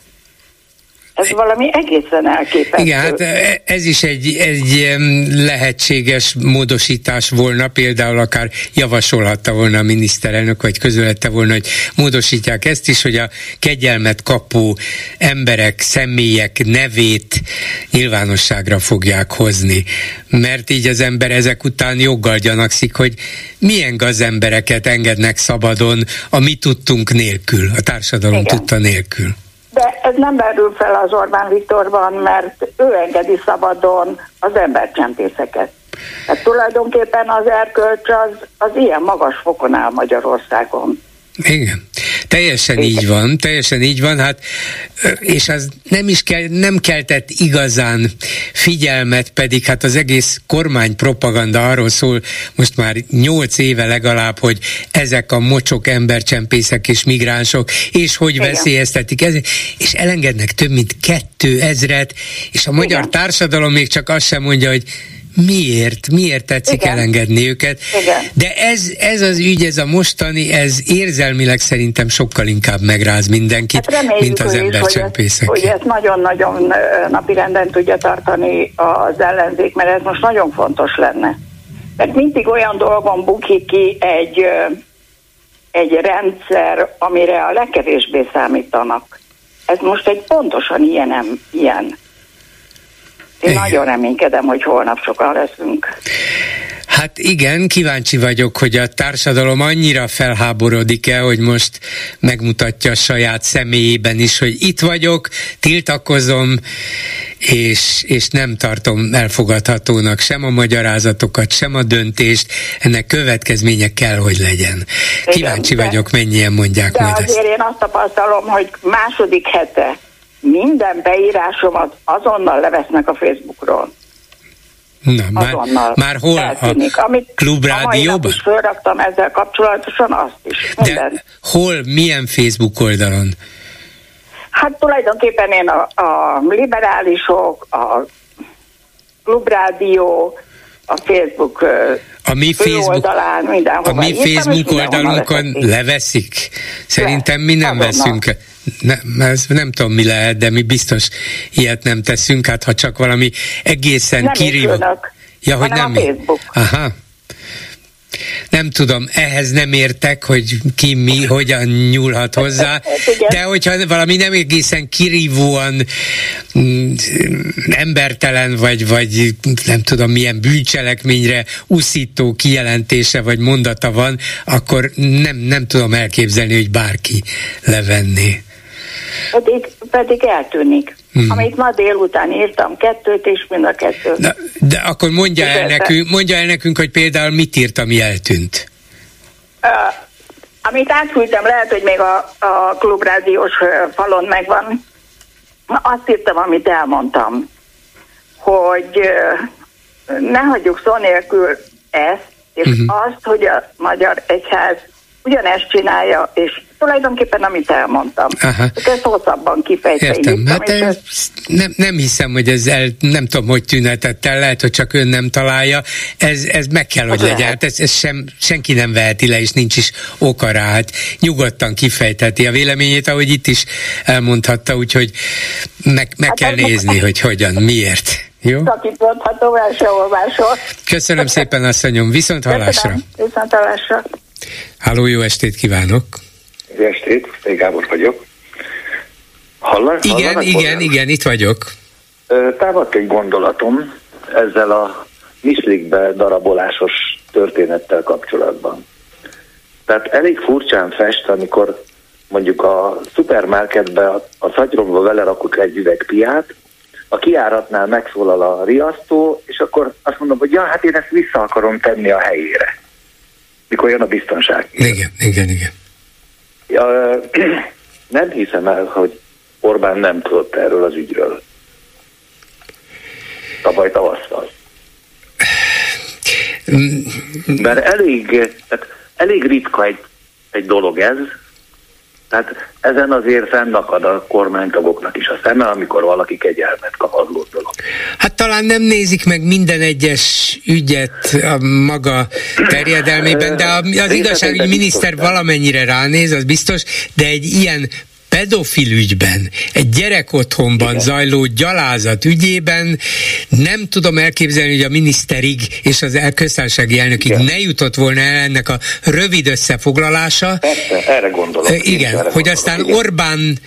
[SPEAKER 12] Ez valami egészen elképesztő.
[SPEAKER 1] Igen, hát e, ez is egy, egy lehetséges módosítás volna, például akár javasolhatta volna a miniszterelnök, vagy közölette volna, hogy módosítják ezt is, hogy a kegyelmet kapó emberek, személyek nevét nyilvánosságra fogják hozni. Mert így az ember ezek után joggal gyanakszik, hogy milyen gazembereket engednek szabadon a mi tudtunk nélkül, a társadalom Igen. tudta nélkül
[SPEAKER 12] de ez nem merül fel az Orbán Viktorban, mert ő engedi szabadon az embercsempészeket. Tehát tulajdonképpen az erkölcs az, az ilyen magas fokon áll Magyarországon.
[SPEAKER 1] Igen. Teljesen Igen. így van, teljesen így van, hát, és az nem is kell, nem keltett igazán figyelmet, pedig hát az egész kormány propaganda arról szól most már nyolc éve legalább, hogy ezek a mocsok embercsempészek és migránsok, és hogy Igen. veszélyeztetik ezek, és elengednek több mint kettő ezret, és a magyar Igen. társadalom még csak azt sem mondja, hogy miért, miért tetszik Igen. elengedni őket. Igen. De ez, ez az ügy, ez a mostani, ez érzelmileg szerintem sokkal inkább megráz mindenkit, hát mint az embercsempészek.
[SPEAKER 12] Hogy, hogy ezt nagyon-nagyon napirenden tudja tartani az ellenzék, mert ez most nagyon fontos lenne. Mert mindig olyan dolgon bukik ki egy, egy rendszer, amire a legkevésbé számítanak. Ez most egy pontosan ilyen, ilyen én igen. nagyon reménykedem, hogy holnap sokan leszünk.
[SPEAKER 1] Hát igen, kíváncsi vagyok, hogy a társadalom annyira felháborodik-e, hogy most megmutatja a saját személyében is, hogy itt vagyok, tiltakozom, és, és nem tartom elfogadhatónak sem a magyarázatokat, sem a döntést, ennek következménye kell, hogy legyen. Kíváncsi Igen, vagyok, mennyien mondják
[SPEAKER 12] de
[SPEAKER 1] majd
[SPEAKER 12] azért ezt. én azt tapasztalom, hogy második hete minden beírásomat azonnal levesznek a Facebookról.
[SPEAKER 1] Na, már, azonnal már hol eltűnik.
[SPEAKER 12] a Amit klubrádióban? is fölraktam ezzel kapcsolatosan, azt is.
[SPEAKER 1] Minden. De hol, milyen Facebook oldalon?
[SPEAKER 12] Hát tulajdonképpen én a, a liberálisok, a klubrádió, a Facebook
[SPEAKER 1] a mi Facebook, oldalán,
[SPEAKER 12] A
[SPEAKER 1] mi Facebook oldalunkon leveszik? Szerintem mi nem Azonnal. veszünk nem, ez nem tudom mi lehet, de mi biztos ilyet nem teszünk, hát ha csak valami egészen kirívó... Ja, hogy nem
[SPEAKER 12] a Facebook.
[SPEAKER 1] Aha. Nem tudom, ehhez nem értek, hogy ki mi, hogyan nyúlhat hozzá, de hogyha valami nem egészen kirívóan mm, embertelen, vagy, vagy nem tudom milyen bűncselekményre uszító kijelentése vagy mondata van, akkor nem, nem tudom elképzelni, hogy bárki levenné.
[SPEAKER 12] Pedig, pedig eltűnik. Hmm. Amit ma délután írtam, kettőt, és mind a kettőt.
[SPEAKER 1] De, de akkor mondja el, nekünk, mondja el nekünk, hogy például mit írt, ami eltűnt.
[SPEAKER 12] Uh, amit átküldtem, lehet, hogy még a, a klubrádiós falon megvan. Azt írtam, amit elmondtam, hogy uh, ne hagyjuk szó nélkül ezt, és uh-huh. azt, hogy a Magyar Egyház ugyanezt csinálja, és tulajdonképpen amit elmondtam. Aha. Ezt hosszabban kifejteni.
[SPEAKER 1] Értem, hát ez, nem, nem hiszem, hogy ez el, nem tudom, hogy tünetett el, lehet, hogy csak ön nem találja. Ez, ez meg kell, hogy legyen. Hát ez, ez sem, senki nem veheti le, és nincs is oka rá. Hát nyugodtan kifejteti a véleményét, ahogy itt is elmondhatta, úgyhogy meg, meg hát kell nézni, hogy hogyan, miért. Jó?
[SPEAKER 12] Szakítható
[SPEAKER 1] Köszönöm szépen, asszonyom. Viszont hallásra.
[SPEAKER 12] Viszont hallásra.
[SPEAKER 1] Háló, jó estét kívánok!
[SPEAKER 13] Jó estét, én Gábor vagyok.
[SPEAKER 1] Hallan, igen, igen, hozzám? igen, itt vagyok.
[SPEAKER 13] Támadt egy gondolatom ezzel a miszlikbe darabolásos történettel kapcsolatban. Tehát elég furcsán fest, amikor mondjuk a szupermarketbe a, szagyromba vele rakok egy üveg piát, a kiáratnál megszólal a riasztó, és akkor azt mondom, hogy ja, hát én ezt vissza akarom tenni a helyére mikor jön a biztonság.
[SPEAKER 1] Igen, igen, igen.
[SPEAKER 13] Ja, nem hiszem el, hogy Orbán nem tudott erről az ügyről. Tavaly tavasztal. Mert elég, tehát elég ritka egy, egy dolog ez, tehát ezen azért fennakad a kormánytagoknak is a szeme, amikor valaki kegyelmet kap az dolog.
[SPEAKER 1] Hát talán nem nézik meg minden egyes ügyet a maga terjedelmében, de az igazságügyi miniszter valamennyire ránéz, az biztos, de egy ilyen pedofil ügyben, egy gyerek otthonban Igen. zajló gyalázat ügyében nem tudom elképzelni, hogy a miniszterig és az köztársasági elnökig Igen. ne jutott volna el ennek a rövid összefoglalása.
[SPEAKER 13] Persze, erre gondolok.
[SPEAKER 1] Igen, erre hogy gondolok. aztán Igen. Orbán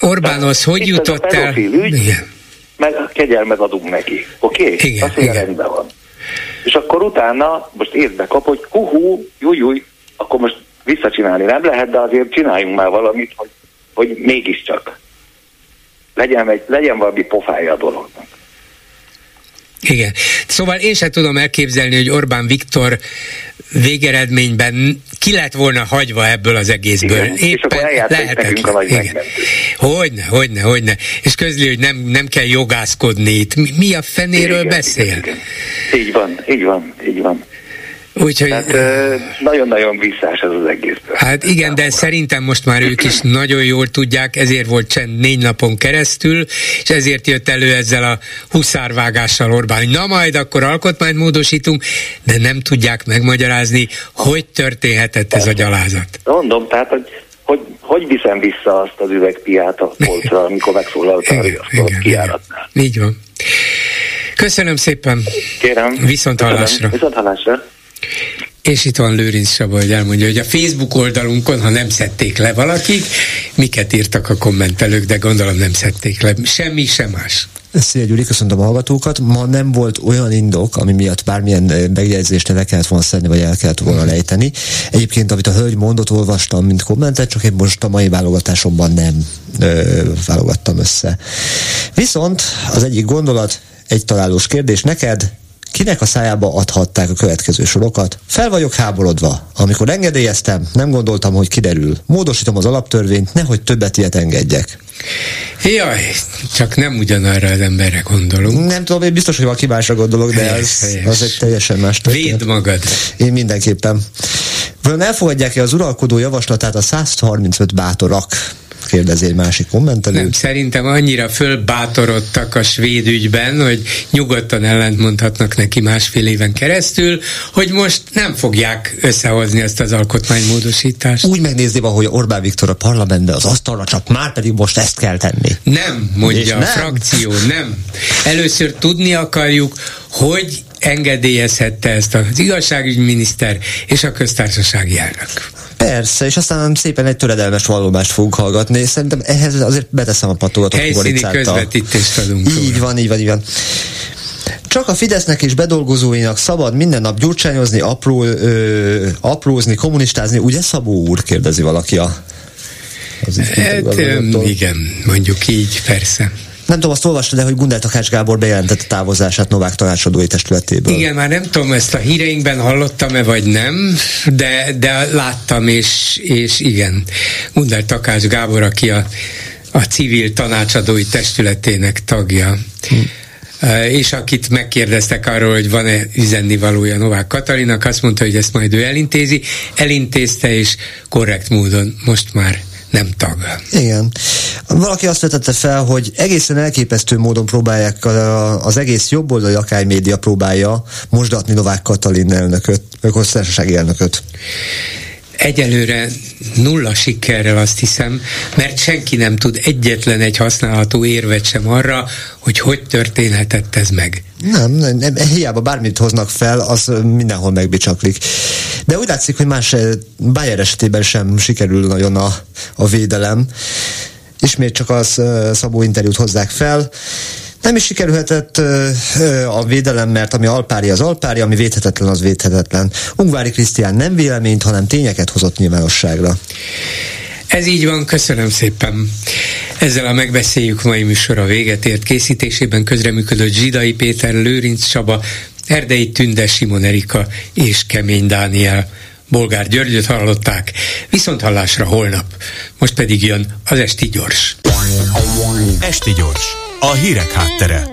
[SPEAKER 1] Orbánhoz hogy jutott el?
[SPEAKER 13] Ügy, Igen. Meg kegyelmet adunk neki. Oké? Okay? Igen, Azt igen. rendben van. És akkor utána most érbe kap, hogy hú, júj, júj, akkor most visszacsinálni nem lehet, de azért csináljunk már valamit, hogy hogy mégiscsak legyen, egy, legyen valami pofája a dolognak.
[SPEAKER 1] Igen. Szóval én sem tudom elképzelni, hogy Orbán Viktor végeredményben ki lett volna hagyva ebből az egészből. Igen,
[SPEAKER 13] Éppen és lehetetlen. A igen.
[SPEAKER 1] Hogyne, hogyne, hogyne. És közli, hogy nem, nem kell jogászkodni itt. Mi, mi a fenéről igen, beszél? Igen, igen.
[SPEAKER 13] Így van, így van, így van. Úgyhogy... Hát, nagyon-nagyon visszás ez az egész.
[SPEAKER 1] Hát igen, de szerintem most már ők is nagyon jól tudják, ezért volt csend négy napon keresztül, és ezért jött elő ezzel a huszárvágással Orbán, na majd akkor alkotmányt módosítunk, de nem tudják megmagyarázni, hogy történhetett ez a gyalázat.
[SPEAKER 13] Mondom, tehát, hogy hogy, hogy viszem vissza azt az üvegpiát a polcra, amikor megszólalt a kiáratnál.
[SPEAKER 1] Így van. Köszönöm szépen.
[SPEAKER 13] Kérem.
[SPEAKER 1] Viszont hallásra.
[SPEAKER 13] Viszont hallásra.
[SPEAKER 1] És itt van Lőrinc Saba, hogy elmondja, hogy a Facebook oldalunkon, ha nem szedték le valakik, miket írtak a kommentelők, de gondolom nem szedték le. Semmi, sem más.
[SPEAKER 14] Szia Gyuri, köszöntöm a hallgatókat. Ma nem volt olyan indok, ami miatt bármilyen megjegyzést le kellett volna szedni, vagy el kellett volna lejteni. Egyébként, amit a hölgy mondott, olvastam, mint kommentet, csak én most a mai válogatásomban nem ö, válogattam össze. Viszont az egyik gondolat, egy találós kérdés neked, Kinek a szájába adhatták a következő sorokat? Fel vagyok háborodva. Amikor engedélyeztem, nem gondoltam, hogy kiderül. Módosítom az alaptörvényt, nehogy többet ilyet engedjek.
[SPEAKER 1] Jaj, csak nem ugyanarra az emberre gondolunk.
[SPEAKER 14] Nem tudom, én biztos, hogy valaki másra gondolok, de helyes, az, helyes. az egy teljesen más
[SPEAKER 1] történet. Védd magad.
[SPEAKER 14] Én mindenképpen. Vajon elfogadják-e az uralkodó javaslatát a 135 bátorak? Kérdezi egy másik kommentelő.
[SPEAKER 1] Nem, szerintem annyira fölbátorodtak a svéd ügyben, hogy nyugodtan ellentmondhatnak neki másfél éven keresztül, hogy most nem fogják összehozni ezt az alkotmánymódosítást.
[SPEAKER 14] Úgy megnézni van, hogy Orbán Viktor a parlamentben az asztalra csak már pedig most ezt kell tenni.
[SPEAKER 1] Nem, mondja És a nem. frakció, nem. Először tudni akarjuk, hogy engedélyezhette ezt az igazságügyminiszter és a köztársasági elnök.
[SPEAKER 14] Persze, és aztán szépen egy töredelmes vallomást fogunk hallgatni, és szerintem ehhez azért beteszem a patolatot.
[SPEAKER 1] Helyszíni közvetítést adunk.
[SPEAKER 14] Így van, így van, így van. Csak a Fidesznek és bedolgozóinak szabad minden nap gyurcsányozni, apró, ö, aprózni, kommunistázni, ugye Szabó úr, kérdezi valaki a
[SPEAKER 1] az hát, igen, mondjuk így, persze.
[SPEAKER 14] Nem tudom, azt olvastad de hogy Gundel Takács Gábor bejelentette távozását Novák tanácsadói testületéből.
[SPEAKER 1] Igen, már nem tudom, ezt a híreinkben hallottam-e vagy nem, de, de láttam, és, és igen, Gundel Takács Gábor, aki a, a civil tanácsadói testületének tagja. Hm és akit megkérdeztek arról, hogy van-e üzenni valója Novák Katalinak, azt mondta, hogy ezt majd ő elintézi. Elintézte, és korrekt módon most már nem tag.
[SPEAKER 14] Igen. Valaki azt vetette fel, hogy egészen elképesztő módon próbálják az egész jobboldali akály média próbálja mosdatni Novák Katalin elnököt, köztársasági elnököt.
[SPEAKER 1] Egyelőre nulla sikerrel azt hiszem, mert senki nem tud egyetlen egy használható érvet sem arra, hogy hogy történhetett ez meg.
[SPEAKER 14] Nem, nem, nem hiába bármit hoznak fel, az mindenhol megbicsaklik. De úgy látszik, hogy más Bayer esetében sem sikerül nagyon a, a védelem. Ismét csak az Szabó interjút hozzák fel. Nem is sikerülhetett a védelem, mert ami alpári az alpári, ami védhetetlen az védhetetlen. Ungvári Krisztián nem véleményt, hanem tényeket hozott nyilvánosságra.
[SPEAKER 1] Ez így van, köszönöm szépen. Ezzel a megbeszéljük mai műsor a véget ért készítésében közreműködött Zsidai Péter, Lőrinc Csaba, Erdei Tünde, Simon Erika és Kemény Dániel. Bolgár Györgyöt hallották, viszont hallásra holnap. Most pedig jön az Esti Gyors.
[SPEAKER 15] Esti Gyors, a hírek háttere.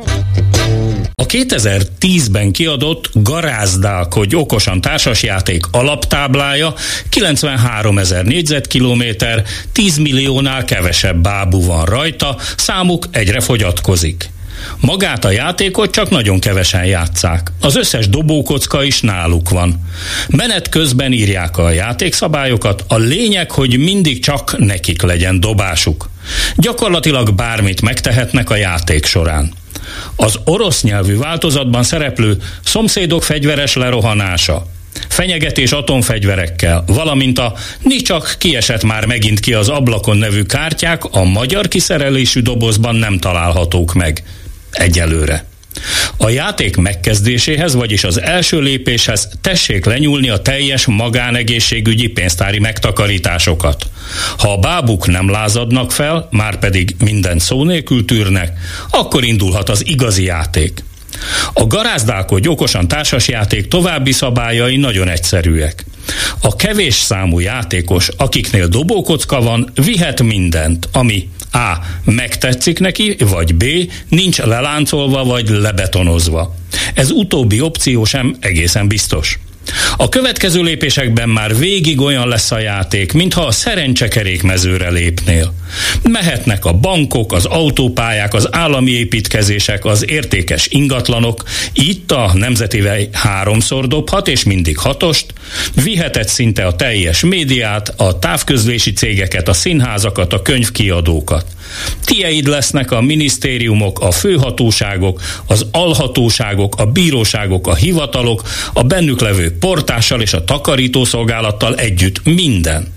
[SPEAKER 16] A 2010-ben kiadott Garázdálkodj okosan társasjáték alaptáblája 93 ezer négyzetkilométer, 10 milliónál kevesebb bábú van rajta, számuk egyre fogyatkozik. Magát a játékot csak nagyon kevesen játszák. Az összes dobókocka is náluk van. Menet közben írják a játékszabályokat, a lényeg, hogy mindig csak nekik legyen dobásuk. Gyakorlatilag bármit megtehetnek a játék során. Az orosz nyelvű változatban szereplő szomszédok fegyveres lerohanása, fenyegetés atomfegyverekkel, valamint a ni csak kiesett már megint ki az ablakon nevű kártyák a magyar kiszerelésű dobozban nem találhatók meg. Egyelőre. A játék megkezdéséhez, vagyis az első lépéshez tessék lenyúlni a teljes magánegészségügyi pénztári megtakarításokat. Ha a bábuk nem lázadnak fel, már pedig minden szó nélkül tűrnek, akkor indulhat az igazi játék. A garázdálkodj okosan társasjáték további szabályai nagyon egyszerűek. A kevés számú játékos, akiknél dobókocka van, vihet mindent, ami A. Megtetszik neki, vagy B. Nincs leláncolva vagy lebetonozva. Ez utóbbi opció sem egészen biztos. A következő lépésekben már végig olyan lesz a játék, mintha a szerencsekerék mezőre lépnél. Mehetnek a bankok, az autópályák, az állami építkezések, az értékes ingatlanok, itt a nemzetivel háromszor dobhat, és mindig hatost, vihetett szinte a teljes médiát, a távközlési cégeket, a színházakat, a könyvkiadókat. Tieid lesznek a minisztériumok, a főhatóságok, az alhatóságok, a bíróságok, a hivatalok, a bennük levő portással és a takarítószolgálattal együtt minden.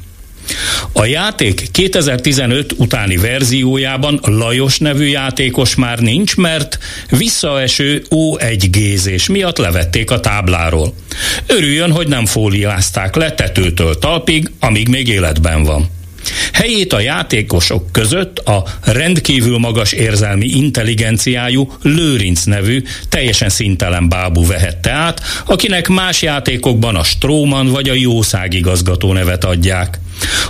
[SPEAKER 16] A játék 2015 utáni verziójában Lajos nevű játékos már nincs, mert visszaeső O1 gézés miatt levették a tábláról. Örüljön, hogy nem fóliázták le tetőtől talpig, amíg még életben van. Helyét a játékosok között a rendkívül magas érzelmi intelligenciájú Lőrinc nevű, teljesen szintelen bábú vehette át, akinek más játékokban a Stróman vagy a Jószág igazgató nevet adják.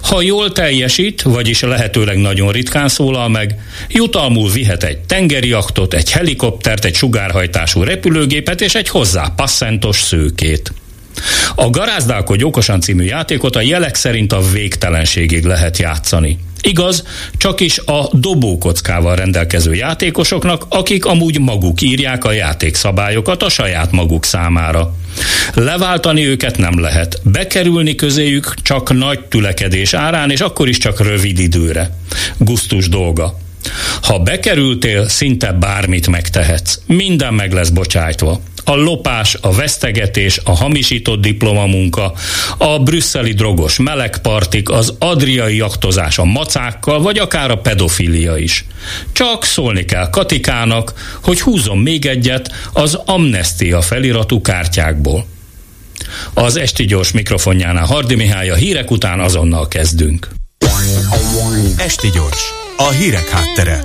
[SPEAKER 16] Ha jól teljesít, vagyis lehetőleg nagyon ritkán szólal meg, jutalmul vihet egy tengeri aktot, egy helikoptert, egy sugárhajtású repülőgépet és egy hozzá passzentos szőkét. A Garázdálkodj okosan című játékot a jelek szerint a végtelenségig lehet játszani. Igaz, csak is a dobókockával rendelkező játékosoknak, akik amúgy maguk írják a játékszabályokat a saját maguk számára. Leváltani őket nem lehet, bekerülni közéjük csak nagy tülekedés árán, és akkor is csak rövid időre. Gusztus dolga. Ha bekerültél, szinte bármit megtehetsz. Minden meg lesz bocsájtva. A lopás, a vesztegetés, a hamisított diplomamunka, a brüsszeli drogos melegpartik, az adriai jaktozás a macákkal, vagy akár a pedofilia is. Csak szólni kell Katikának, hogy húzom még egyet az amnestia feliratú kártyákból. Az esti gyors mikrofonjánál Hardi Mihály a hírek után azonnal kezdünk.
[SPEAKER 15] Esti gyors, a hírek háttere.